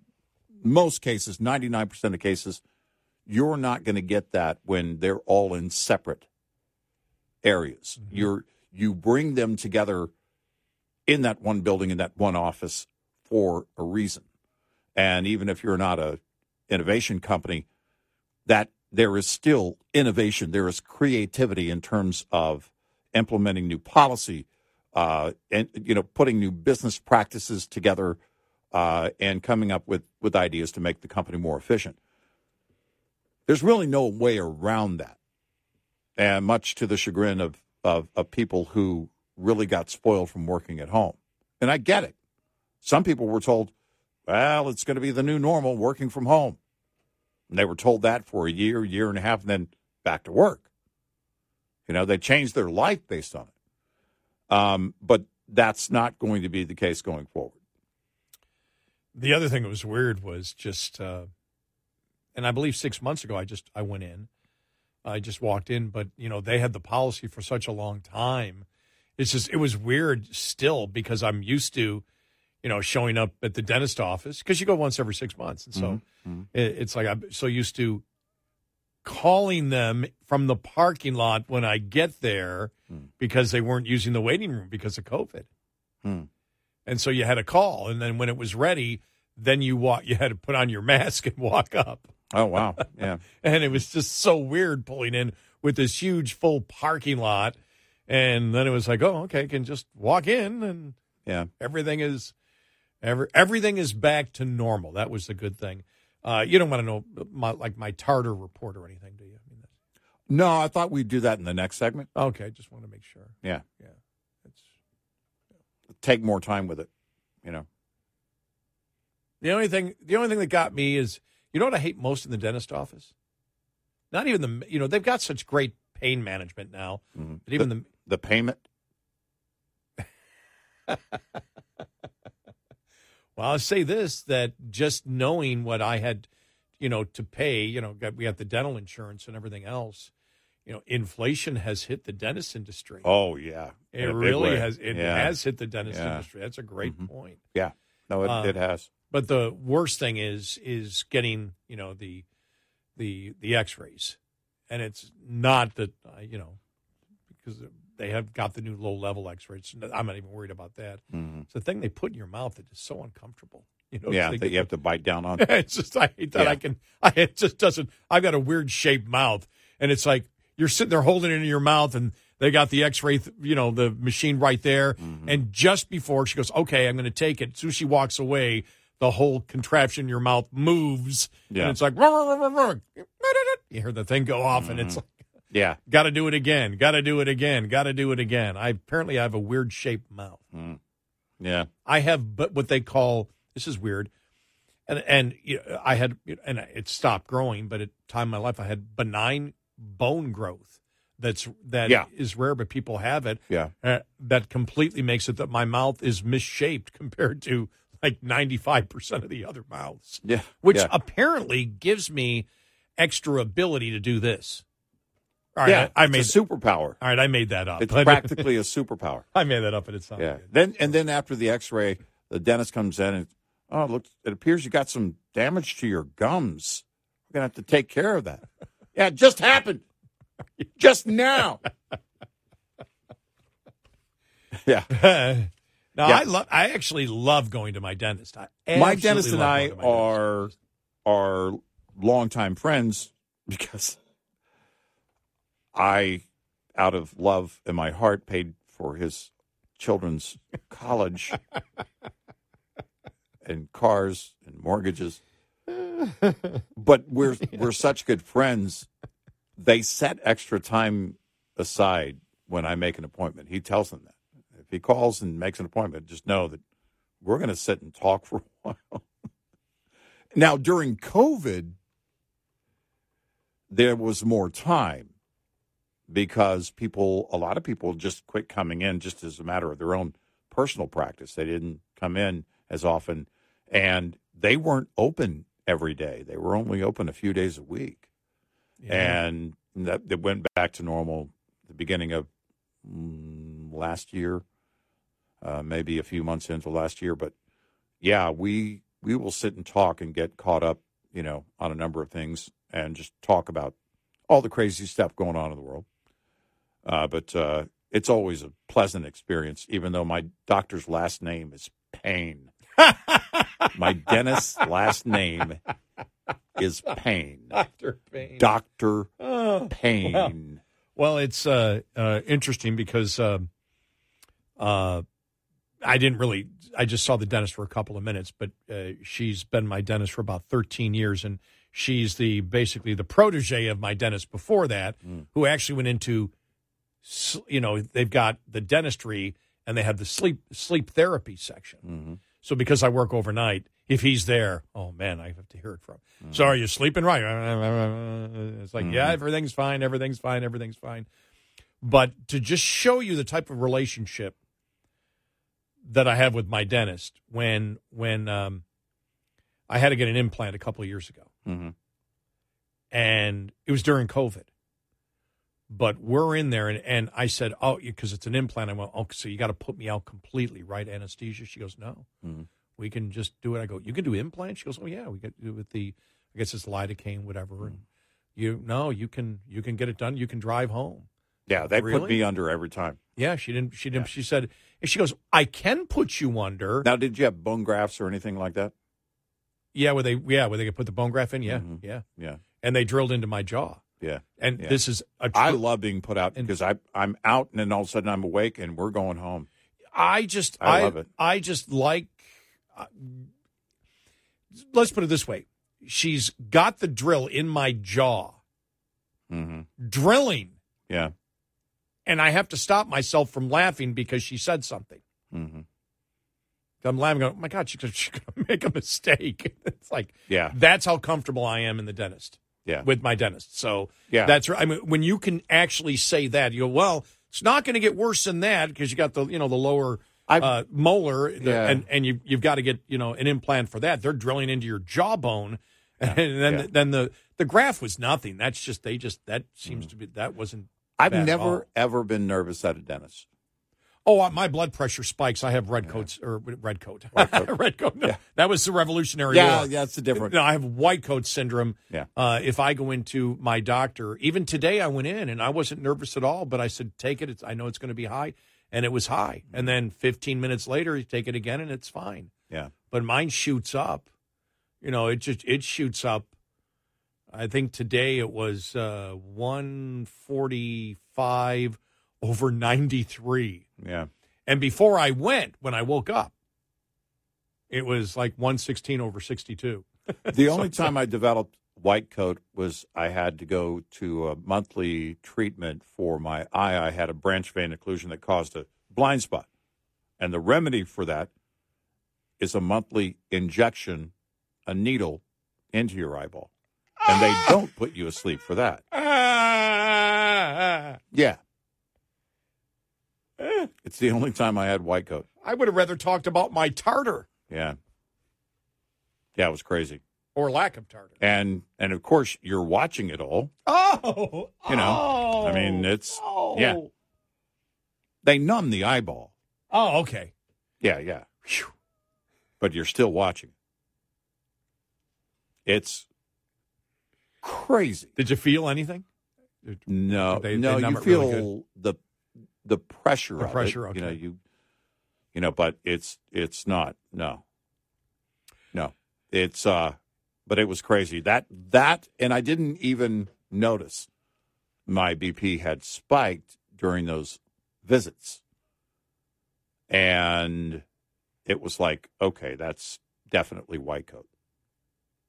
most cases, ninety nine percent of cases, you're not going to get that when they're all in separate areas. Mm-hmm. You're you bring them together in that one building in that one office for a reason. And even if you're not a innovation company, that there is still innovation. There is creativity in terms of implementing new policy, uh, and you know, putting new business practices together, uh, and coming up with with ideas to make the company more efficient. There's really no way around that, and much to the chagrin of of, of people who really got spoiled from working at home. And I get it. Some people were told, well, it's going to be the new normal working from home. And they were told that for a year, year and a half, and then back to work. You know, they changed their life based on it. Um, but that's not going to be the case going forward. The other thing that was weird was just, uh, and I believe six months ago, I just I went in, I just walked in, but you know they had the policy for such a long time. It's just it was weird still because I'm used to, you know, showing up at the dentist office because you go once every six months, and so mm-hmm. it, it's like I'm so used to calling them from the parking lot when I get there mm. because they weren't using the waiting room because of COVID. Hmm. And so you had a call, and then when it was ready, then you walk. You had to put on your mask and walk up. Oh wow, yeah. and it was just so weird pulling in with this huge full parking lot, and then it was like, oh, okay, I can just walk in, and yeah, everything is, every everything is back to normal. That was the good thing. Uh, you don't want to know my, like my tartar report or anything, do you? I mean, no, I thought we'd do that in the next segment. Okay, just want to make sure. Yeah, yeah. It's take more time with it, you know. The only thing, the only thing that got me is, you know what I hate most in the dentist office? Not even the, you know, they've got such great pain management now, mm-hmm. but even the the, the payment. well, I'll say this: that just knowing what I had, you know, to pay, you know, we got the dental insurance and everything else. You know, inflation has hit the dentist industry. Oh yeah, it really has. It yeah. has hit the dentist Yeah. industry. That's a great Mhm. point. Yeah, no, it, Uh, it has. But the worst thing is is getting you know the the the X-rays, and it's not that uh, you know because they have got the new low level X-rays. I'm not even worried about that. Mhm. It's the thing they put in your mouth that is so uncomfortable. You know, yeah, that you have to bite down on. it's just I hate that Yeah. I can. I it just doesn't. I've got a weird shaped mouth, and it's like you're sitting there holding it in your mouth, and they got the X-ray, th- you know, the machine right there, Mm-hmm. and just before she goes, "Okay, I'm going to take it," as soon as she walks away, the whole contraption in your mouth moves, Yeah. and it's like "Rrr, rrr, rrr, rrr." you hear the thing go off, and it's like. Yeah. Got to do it again. Got to do it again. Got to do it again. I apparently I have a weird shaped mouth. Yeah. I have, but what they call this is weird, and and you know, I had and it stopped growing, but at time in my life I had benign bone growth. That's that is Yeah. rare, but people have it. Yeah. uh, that completely makes it that my mouth is misshaped compared to like ninety five percent of the other mouths. Yeah. which Yeah. apparently gives me extra ability to do this. All right, yeah, I, I it's made a superpower. all right, I made that up. It's But- practically a superpower. I made that up, and it's not. Yeah. Then and then after the X-ray, the dentist comes in and oh, look, it appears you got some damage to your gums. We're gonna have to take care of that. yeah, it just happened, just now. yeah. no, Yeah. I love. I actually love going to my dentist. My dentist and I dentist. are are longtime friends because I, out of love in my heart, paid for his children's college and cars and mortgages. But we're we're such good friends. They set extra time aside when I make an appointment. He tells them that. If he calls and makes an appointment, just know that we're going to sit and talk for a while. now, during COVID, there was more time because people, a lot of people just quit coming in just as a matter of their own personal practice. They didn't come in as often and they weren't open every day. They were only open a few days a week. Yeah. And that, that went back to normal the beginning of mm, last year, uh, maybe a few months into last year. But yeah, we we will sit and talk and get caught up, you know, on a number of things and just talk about all the crazy stuff going on in the world. Uh, but uh, it's always a pleasant experience, even though my doctor's last name is Payne. my dentist's last name is Payne. Dr. Payne. Doctor Oh, Payne. Well, well, it's uh, uh, interesting because um uh, I didn't really. I just saw the dentist for a couple of minutes, but uh, she's been my dentist for about 13 years, and she's the basically the protege of my dentist before that, who actually went into, you know, they've got the dentistry and they have the sleep sleep therapy section. So because I work overnight, if he's there, oh man, I have to hear it from. So are you sleeping right? It's like, yeah, everything's fine, everything's fine, everything's fine. But to just show you the type of relationship that I have with my dentist when when um, I had to get an implant a couple of years ago, Mhm. and it was during COVID. But we're in there, and, and I said, "Oh, because it's an implant." I went, "Oh, so you got to put me out completely, right? Anesthesia?" She goes, "No, Mhm. we can just do it." I go, "You can do implant?" She goes, "Oh yeah, we can do it with the, I guess it's lidocaine, whatever." And you, no, you can you can get it done. You can drive home. Yeah, they put Really? me under every time. Yeah, she didn't. She didn't. She said, she goes, "I can put you under." Now, did you have bone grafts or anything like that? Yeah, where they yeah where they could put the bone graft in. Yeah, yeah, Yeah, and they drilled into my jaw. Yeah. And Yeah. this is a I tr- love being put out because I I'm out and then all of a sudden I'm awake and we're going home. I just I I love it. I just like. Uh, let's put it this way: she's got the drill in my jaw, hmm drilling, Yeah. and I have to stop myself from laughing because she said something. hmm I'm laughing, going, "Oh my God, she's gonna make a mistake." it's like, Yeah. that's how comfortable I am in the dentist. Yeah. with my dentist. So Yeah. that's right. I mean, when you can actually say that, you go, well, it's not going to get worse than that because you got the you know the lower uh, molar, the- Yeah. and and you you've got to get you know an implant for that. They're drilling into your jawbone, and then yeah. then the the graft was nothing. That's just they just that seems to be that wasn't. I've never ever been nervous at a dentist. Oh, uh, my blood pressure spikes. I have red coats or red coat, red coat. No, That was the Revolutionary Yeah, War. yeah, it's a different- No, I have white coat syndrome. Yeah. Uh, if I go into my doctor, even today, I went in and I wasn't nervous at all. But I said, "Take it. It's, I know it's going to be high," and it was high. And then 15 minutes later, you take it again, and it's fine. Yeah. But mine shoots up. You know, it just it shoots up. I think today it was uh, 145 over 93. Yeah. And before I went, when I woke up, it was like 116 over 62. The only time I developed white coat was I had to go to a monthly treatment for my eye. I had a branch vein occlusion that caused a blind spot. And the remedy for that is a monthly injection, a needle into your eyeball. And they don't put you asleep for that. Yeah. It's the only time I had white coat. I would have rather talked about my tartar Yeah. Yeah, it was crazy. or lack of tartar. And and of course you're watching it all. Oh, You know, oh, I mean, it's oh. yeah. They numb the eyeball. Oh, okay. Yeah, yeah. But you're still watching. It's crazy. Did you feel anything? No, They- they no, numb you it really feel the the pressure The of pressure, it. You know, you you know, but it's it's not. No. No. It's uh but it was crazy. That that and I didn't even notice my BP had spiked during those visits. And it was like, okay, that's definitely white coat.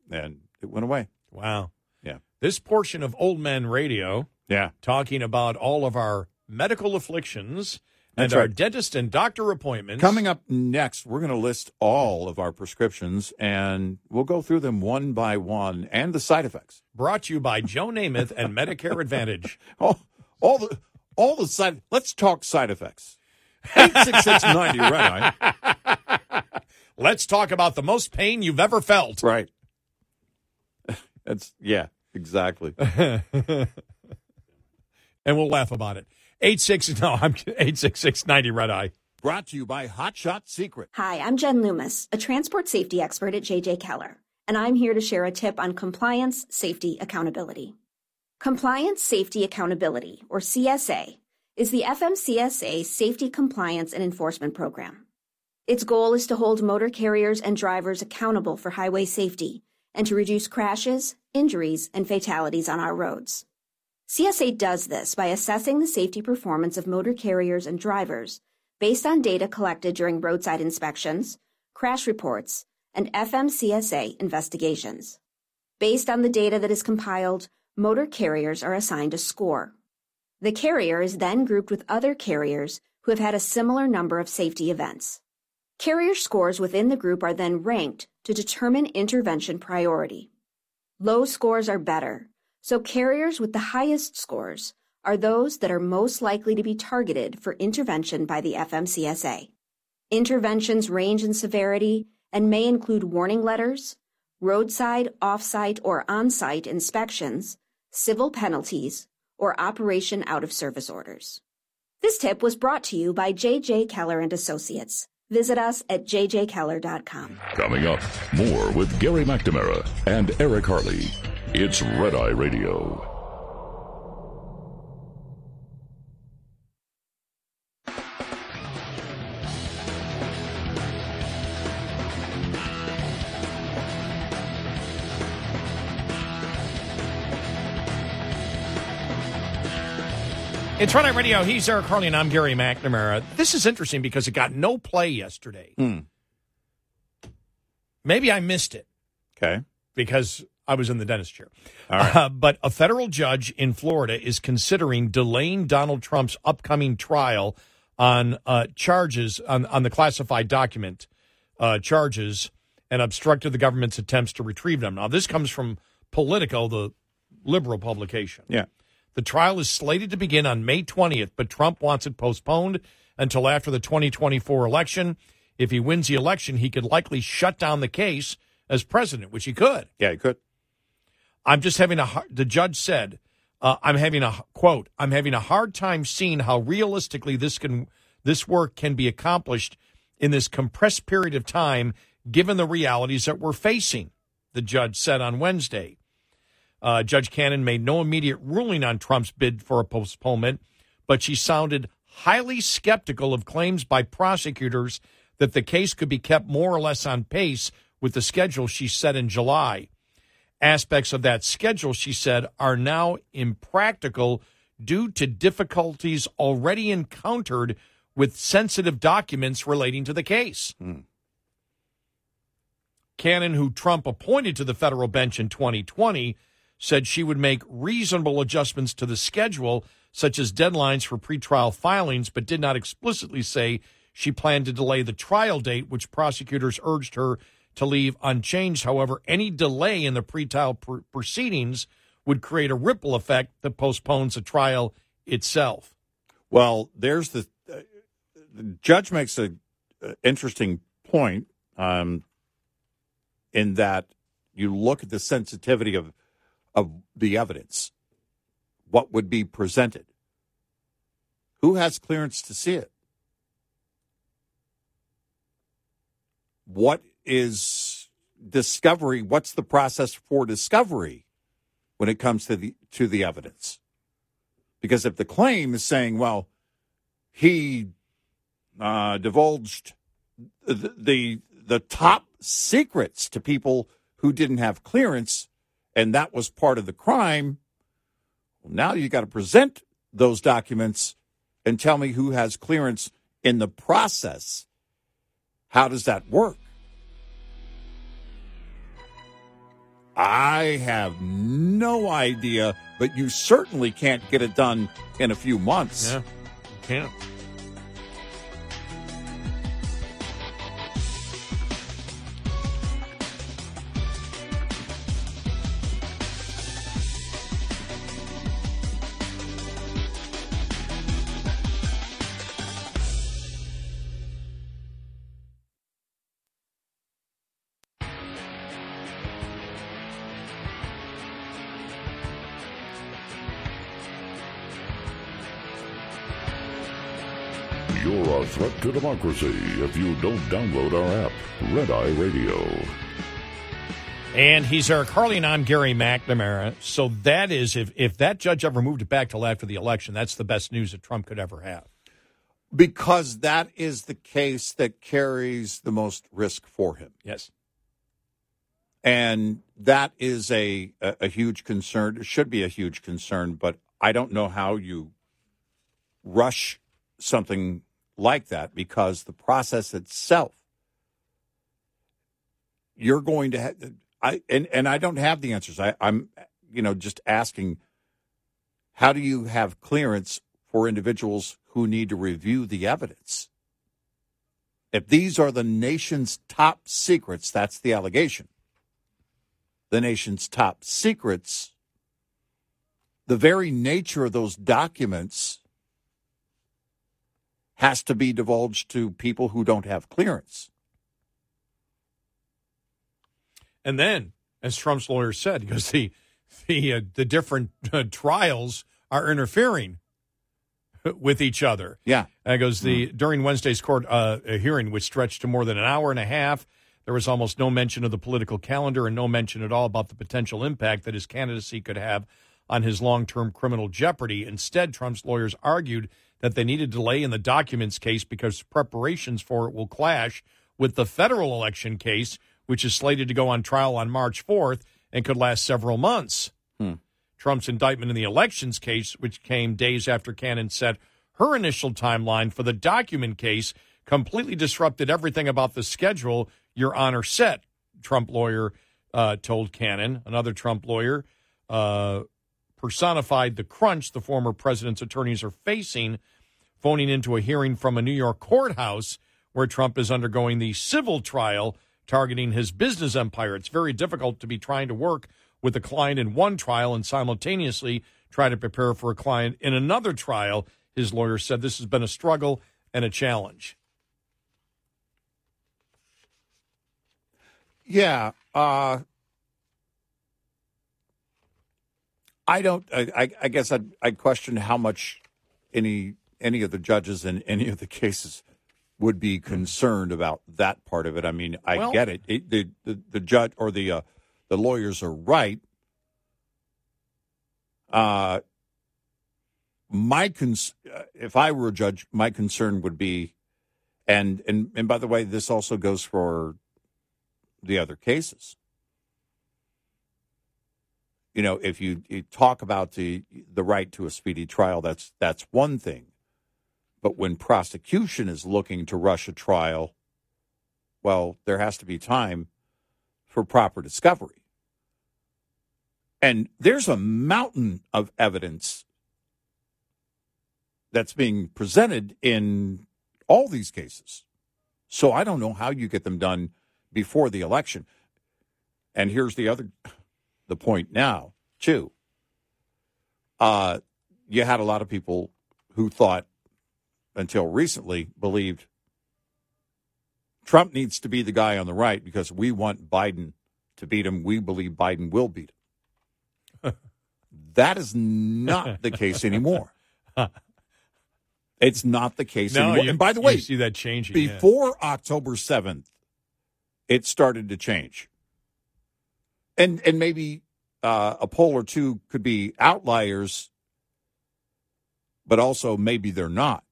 And it went away. Wow. Yeah. This portion of Old Man Radio, Yeah. talking about all of our medical afflictions and That's our right. dentist and doctor appointments. Coming up next, we're going to list all of our prescriptions and we'll go through them one by one and the side effects. Brought to you by Joe Namath and Medicare Advantage. All, all the all the side. Let's talk side effects. Eight six six ninety right eye. Let's talk about the most pain you've ever felt. Right. That's yeah, exactly. and we'll laugh about it. Eight six no, I'm eight six six ninety red eye. Brought to you by Hot Shot Secret. Hi, I'm Jen Loomis, a transport safety expert at JJ Keller, and I'm here to share a tip on compliance, safety, accountability. Compliance, Safety, Accountability, or CSA, is the FMCSA Safety Compliance and Enforcement Program. Its goal is to hold motor carriers and drivers accountable for highway safety and to reduce crashes, injuries, and fatalities on our roads. CSA does this by assessing the safety performance of motor carriers and drivers based on data collected during roadside inspections, crash reports, and FMCSA investigations. Based on the data that is compiled, motor carriers are assigned a score. The carrier is then grouped with other carriers who have had a similar number of safety events. Carrier scores within the group are then ranked to determine intervention priority. Low scores are better, so carriers with the highest scores are those that are most likely to be targeted for intervention by the FMCSA. Interventions range in severity and may include warning letters, roadside, off-site, or on-site inspections, civil penalties, or operation out of service orders. This tip was brought to you by JJ Keller and Associates. Visit us at jjkeller.com. Coming up, more with Gary McNamara and Eric Harley. It's Red Eye Radio. It's Red Eye Radio. He's Eric Harley, and I'm Gary McNamara. This is interesting because it got no play yesterday. Hmm. Maybe I missed it Okay. because I was in the dentist chair. All right. Uh, but a federal judge in Florida is considering delaying Donald Trump's upcoming trial on uh, charges on, on the classified document uh, charges and obstructed the government's attempts to retrieve them. Now, this comes from Politico, the liberal publication. Yeah. The trial is slated to begin on May 20th, but Trump wants it postponed until after the 2024 election. If he wins the election, he could likely shut down the case as president, which he could. Yeah, he could. I'm just having a har- the judge said, uh, I'm having a quote, I'm having a hard time seeing how realistically this can This work can be accomplished in this compressed period of time, given the realities that we're facing, the judge said on Wednesday. Uh, judge Cannon made no immediate ruling on Trump's bid for a postponement, but she sounded highly skeptical of claims by prosecutors that the case could be kept more or less on pace with the schedule she set in July. Aspects of that schedule, she said, are now impractical due to difficulties already encountered with sensitive documents relating to the case. Hmm. Cannon, who Trump appointed to the federal bench in 2020, said she would make reasonable adjustments to the schedule, such as deadlines for pretrial filings, but did not explicitly say she planned to delay the trial date, which prosecutors urged her to leave unchanged. However, any delay in the pretrial pr- proceedings would create a ripple effect that postpones the trial itself. Well, there's the, uh, the judge makes a uh, interesting point um, in that you look at the sensitivity of of the evidence, what would be presented, who has clearance to see it, what is discovery, what's the process for discovery when it comes to the to the evidence. Because if the claim is saying, well, he uh, divulged the, the the top secrets to people who didn't have clearance, and that was part of the crime. Well, now you got to present those documents and tell me who has clearance in the process. How does that work? I have no idea, but you certainly can't get it done in a few months. Yeah, you can't. To democracy if you don't download our app, Red Eye Radio. And he's Eric Harley, and I'm Gary McNamara. So that is, if, if that judge ever moved it back till after the election, that's the best news that Trump could ever have. Because that is the case that carries the most risk for him. Yes. And that is a, a, a huge concern. It should be a huge concern, but I don't know how you rush something like that because the process itself, you're going to have, I, and, and I don't have the answers. I, I'm, you know, just asking, how do you have clearance for individuals who need to review the evidence? If these are the nation's top secrets, that's the allegation. The nation's top secrets, the very nature of those documents has to be divulged to people who don't have clearance. And then, as Trump's lawyer said, because the the uh, the different uh, trials are interfering with each other. Yeah. And goes the during Wednesday's court uh, hearing, which stretched to more than an hour and a half. There was almost no mention of the political calendar and no mention at all about the potential impact that his candidacy could have on his long term criminal jeopardy. Instead, Trump's lawyers argued that they need a delay in the documents case because preparations for it will clash with the federal election case, which is slated to go on trial on March 4th and could last several months. Hmm. Trump's indictment in the elections case, which came days after Cannon set her initial timeline for the document case, completely disrupted everything about the schedule Your Honor set, Trump lawyer uh, told Cannon. Another Trump lawyer uh, personified the crunch the former president's attorneys are facing, phoning into a hearing from a New York courthouse where Trump is undergoing the civil trial targeting his business empire. It's very difficult to be trying to work with a client in one trial and simultaneously try to prepare for a client in another trial. His lawyer said this has been a struggle and a challenge. Yeah. Uh, I don't. I, I, I guess I'd, I'd question how much any any of the judges in any of the cases would be concerned about that part of it. I mean, I Well- get it. it the, the the judge or the uh, the lawyers are right. Uh, my cons- uh, if I were a judge, my concern would be, and and and by the way, this also goes for the other cases. You know, if you, you talk about the the right to a speedy trial, that's that's one thing. But when prosecution is looking to rush a trial, well, there has to be time for proper discovery. And there's a mountain of evidence that's being presented in all these cases. So I don't know how you get them done before the election. And here's the other the point now, too. Uh, you had a lot of people who thought until recently believed Trump needs to be the guy on the right because we want Biden to beat him. We believe Biden will beat him. that is not the case anymore. It's not the case No, anymore. you- and by the you way, see that changing, yeah. before October seventh, it started to change. And and maybe uh, a poll or two could be outliers, but also maybe they're not.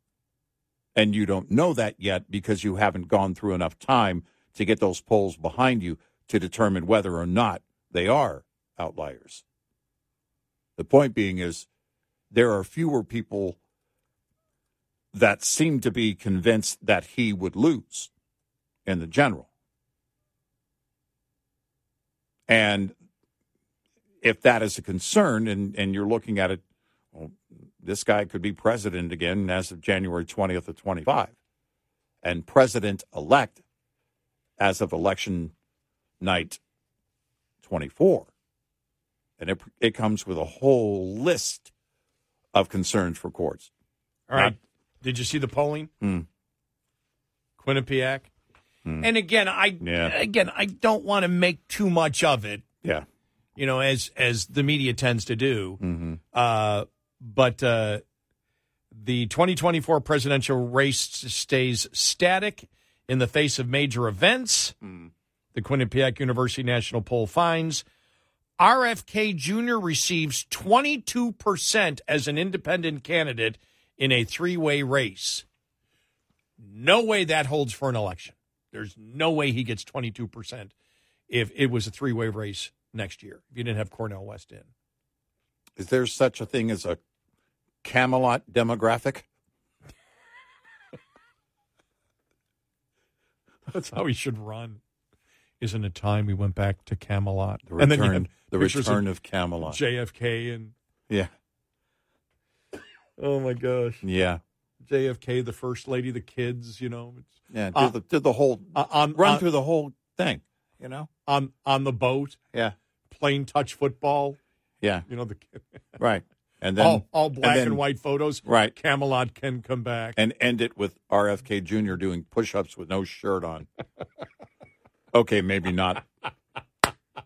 And you don't know that yet because you haven't gone through enough time to get those polls behind you to determine whether or not they are outliers. The point being is there are fewer people that seem to be convinced that he would lose in the general. And if that is a concern and, and you're looking at it, well, this guy could be president again as of January 20th of 25 and president elect as of election night 24. And it, it comes with a whole list of concerns for courts. All right. Did you see the polling? Hmm. Quinnipiac. And again, I Yeah. again I don't want to make too much of it. Yeah. You know, as as the media tends to do. Mm-hmm. Uh, but uh, the 2024 presidential race stays static in the face of major events. The Quinnipiac University National Poll finds RFK Jr. receives 22% as an independent candidate in a three way race. No way that holds for an election. There's no way he gets 22% if it was a three way race next year, if you didn't have Cornel West in. Is there such a thing as a Camelot demographic? That's how he should run. Isn't it time we went back to Camelot? The and then return- the return of Camelot. JFK and Yeah. oh my gosh, Yeah. JFK, the first lady, the kids. You know, it's, Yeah. Do, Uh, the, the whole, uh, on run on, through the whole thing, you know? on on the boat, Yeah. playing touch football. Yeah. You know the Right. And then all all black and, then- white photos. Right. Camelot can come back. And end it with RFK Jr. doing push ups with no shirt on. okay, maybe not.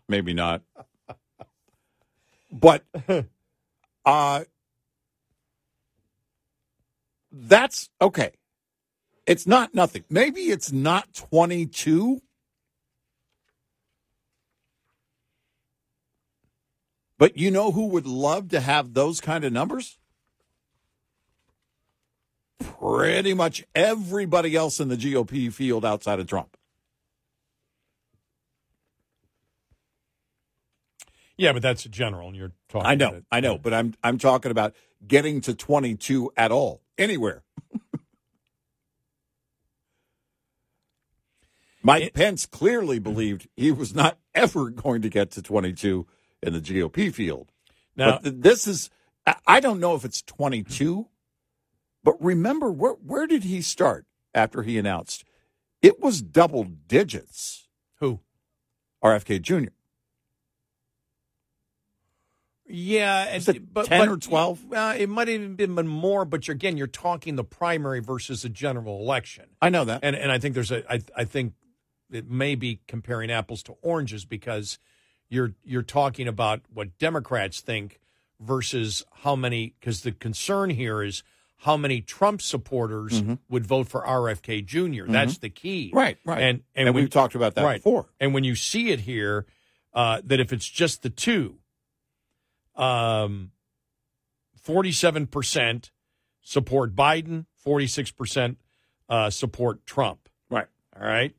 Maybe not. But uh that's okay. It's not nothing. Maybe it's not 22. But you know who would love to have those kind of numbers? Pretty much everybody else in the GOP field outside of Trump. yeah, but that's a general, and you're talking. I know. I know, but I'm I'm talking about getting to 22 at all, anywhere. Mike Pence clearly mm-hmm. believed he was not ever going to get to 22 in the GOP field. Now- but th- this is I- I don't know if it's 22, but remember where where did he start after he announced? It was double digits. Who? RFK Jr. Yeah, and, but 10 but- or 12? Uh, it might have even been more, but you're, again, you're talking the primary versus a general election. I know that. And and I think there's a I I think it may be comparing apples to oranges because you're you're talking about what Democrats think versus how many because the concern here is how many Trump supporters would vote for RFK junior That's the key. Mm-hmm. Right, right. And and, And when- we've talked about that right. before. And when you see it here, uh, that if it's just the two, um, forty-seven percent support Biden, forty-six percent uh, support Trump. Right. All right.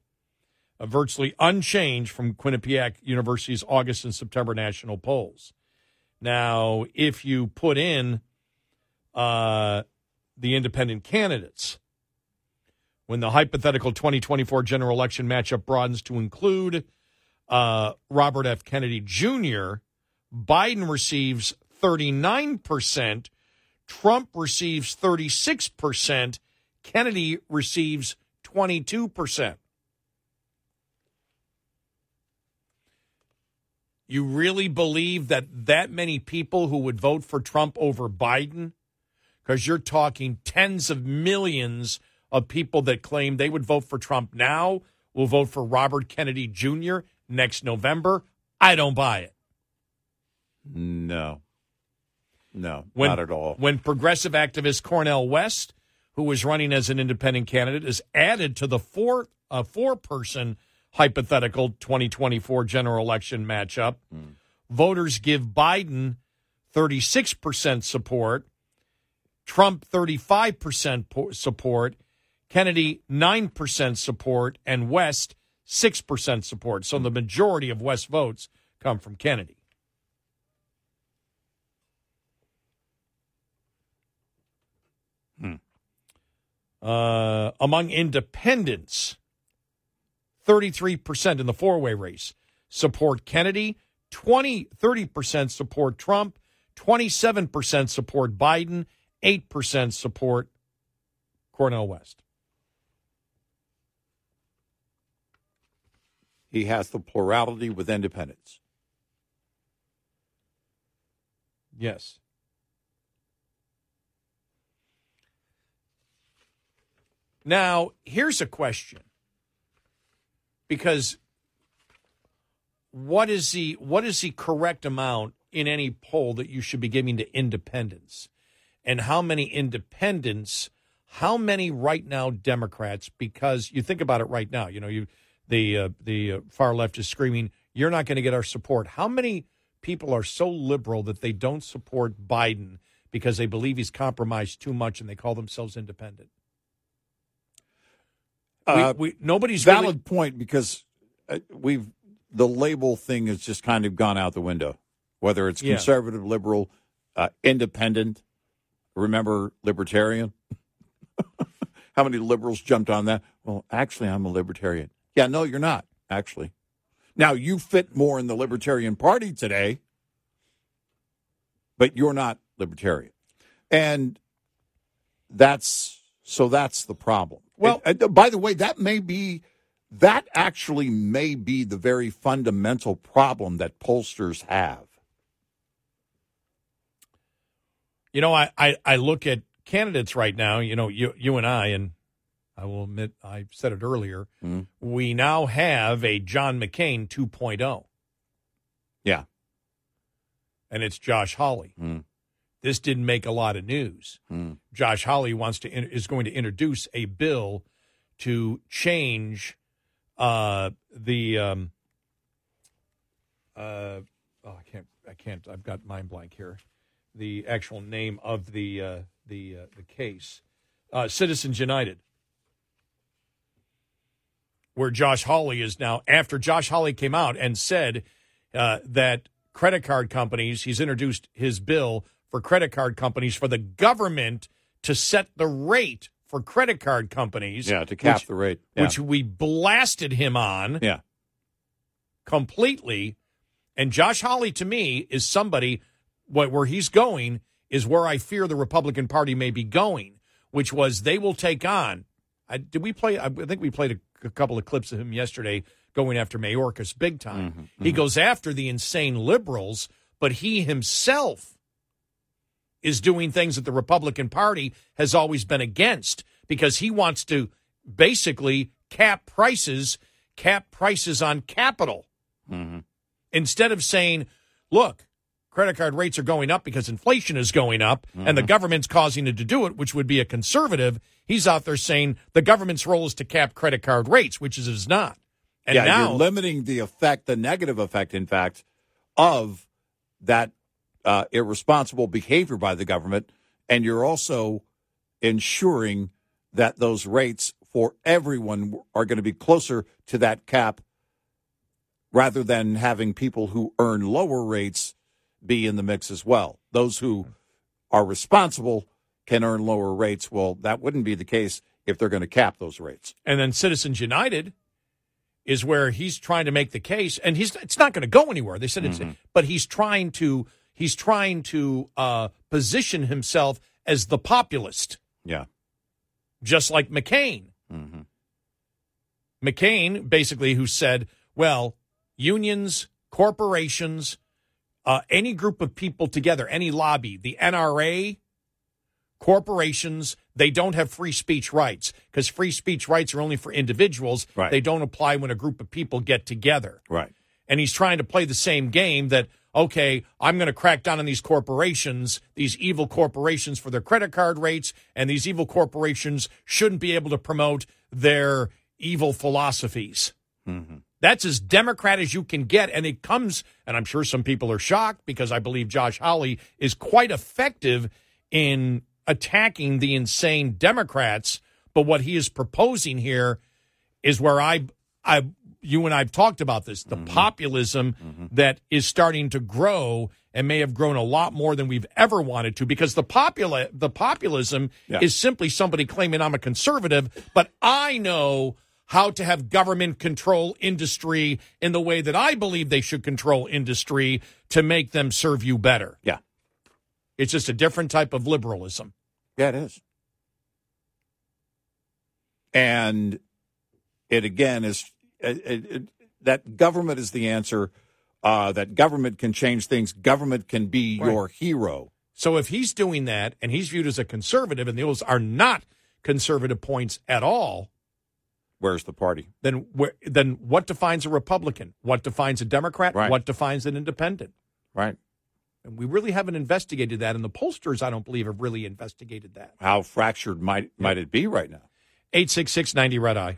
Uh, virtually unchanged from Quinnipiac University's August and September national polls. Now, if you put in uh, the independent candidates, when the hypothetical 2024 general election matchup broadens to include uh, Robert F. Kennedy Jr., Biden receives 39%, Trump receives 36%, Kennedy receives 22%. You really believe that that many people who would vote for Trump over Biden? Because you're talking tens of millions of people that claim they would vote for Trump now will vote for Robert Kennedy Jr. next November. I don't buy it. No. No, When, not at all. When progressive activist Cornel West, who was running as an independent candidate, is added to the four uh, four person hypothetical 2024 general election matchup, voters give Biden 36% support, Trump 35% po- support, Kennedy 9% support, and West 6% support. So the majority of West votes come from Kennedy. Uh, among independents, 33% in the four way race support Kennedy, 20, 30% support Trump, 27% support Biden, 8% support Cornel West. He has the plurality with independents. Yes. Now, here's a question. Because what is the what is the correct amount in any poll that you should be giving to independents? And how many independents, how many right now Democrats because you think about it right now, you know, you the uh, the uh, far left is screaming, "You're not going to get our support." How many people are so liberal that they don't support Biden because they believe he's compromised too much and they call themselves independent? Uh, we, we, nobody's valid really- point because uh, we've the label thing has just kind of gone out the window. Whether it's Yeah. conservative, liberal, uh, independent. Remember libertarian? How many liberals jumped on that? Well, actually, I'm a libertarian. Yeah, no, you're not. Actually, now you fit more in the Libertarian Party today, but you're not libertarian, and that's so that's the problem. Well, uh, by the way, that may be that actually may be the very fundamental problem that pollsters have. You know, I, I, I look at candidates right now, you know, you, you and I, and I will admit, I said it earlier, mm-hmm. we now have a John McCain 2.0, Yeah. and it's Josh Hawley. Mm. This didn't make a lot of news. Josh Hawley wants to is going to introduce a bill to change uh, the um, uh, oh I can't I can't I've got mind blank here. The actual name of the uh, the uh, the case. Uh, Citizens United. Where Josh Hawley is now after Josh Hawley came out and said uh, that credit card companies he's introduced his bill for credit card companies for the government to set the rate for credit card companies Yeah, to cap which- the rate. Yeah. which we blasted him on Yeah. completely. And Josh Hawley, to me, is somebody what where he's going is where I fear the Republican Party may be going, which was they will take on. I, did we play? I think we played a, a couple of clips of him yesterday going after Mayorkas big time. Mm-hmm, he mm-hmm. goes after the insane liberals, but he himself is doing things that the Republican Party has always been against because he wants to basically cap prices, cap prices on capital. Instead of saying, look, credit card rates are going up because inflation is going up and Mm-hmm. the government's causing it to do it, which would be a conservative. He's out there saying the government's role is to cap credit card rates, which is, is not. And yeah, now you're limiting the effect, the negative effect, in fact, of that uh, irresponsible behavior by the government, and you're also ensuring that those rates for everyone are going to be closer to that cap, rather than having people who earn lower rates be in the mix as well. Those who are responsible can earn lower rates. Well, that wouldn't be the case if they're going to cap those rates. and then Citizens United is where he's trying to make the case, and he's it's not going to go anywhere. They said it's, but he's trying to he's trying to uh, position himself as the populist, Yeah. just like McCain. McCain, basically, who said, well, unions, corporations, uh, any group of people together, any lobby, the NRA, corporations, they don't have free speech rights because free speech rights are only for individuals. Right. They don't apply when a group of people get together. Right. And he's trying to play the same game that, okay, I'm going to crack down on these corporations, these evil corporations for their credit card rates, and these evil corporations shouldn't be able to promote their evil philosophies. Mm-hmm. That's as Democrat as you can get. And it comes, and I'm sure some people are shocked because I believe Josh Hawley is quite effective in attacking the insane Democrats. But what he is proposing here is where I, I, you and I've talked about this the mm-hmm. populism mm-hmm. that is starting to grow and may have grown a lot more than we've ever wanted to because the popula- the populism Yeah. is simply somebody claiming I'm a conservative, but I know how to have government control industry in the way that I believe they should control industry to make them serve you better. Yeah. It's just a different type of liberalism. Yeah, it is. And it again is that government is the answer. Uh, that government can change things. Government can be Right. your hero. So if he's doing that and he's viewed as a conservative and those are not conservative points at all, Where's the party? then where, then what defines a Republican? What defines a Democrat? Right. What defines an independent? Right. And we really haven't investigated that, and the pollsters, I don't believe, have really investigated that. How fractured might might it be right now? 866 90 Red Eye.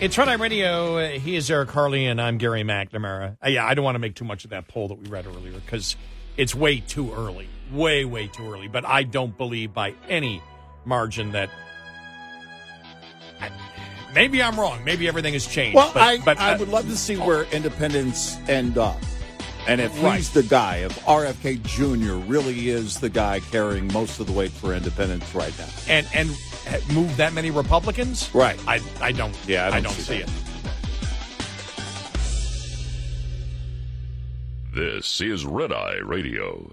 It's Red Eye Radio. He is Eric Harley, and I'm Gary McNamara. Uh, yeah, I don't want to make too much of that poll that we read earlier because it's way too early. Way, way too early. But I don't believe by any margin that. I- Maybe I'm wrong. Maybe everything has changed. Well, but, I but I uh, would love to see where independents end up. And if Right. he's the guy, if RFK Jr. really is the guy carrying most of the weight for independence right now. and and move that many Republicans. Right. I I don't. Yeah, I I don't don't, see see it. This is Red Eye Radio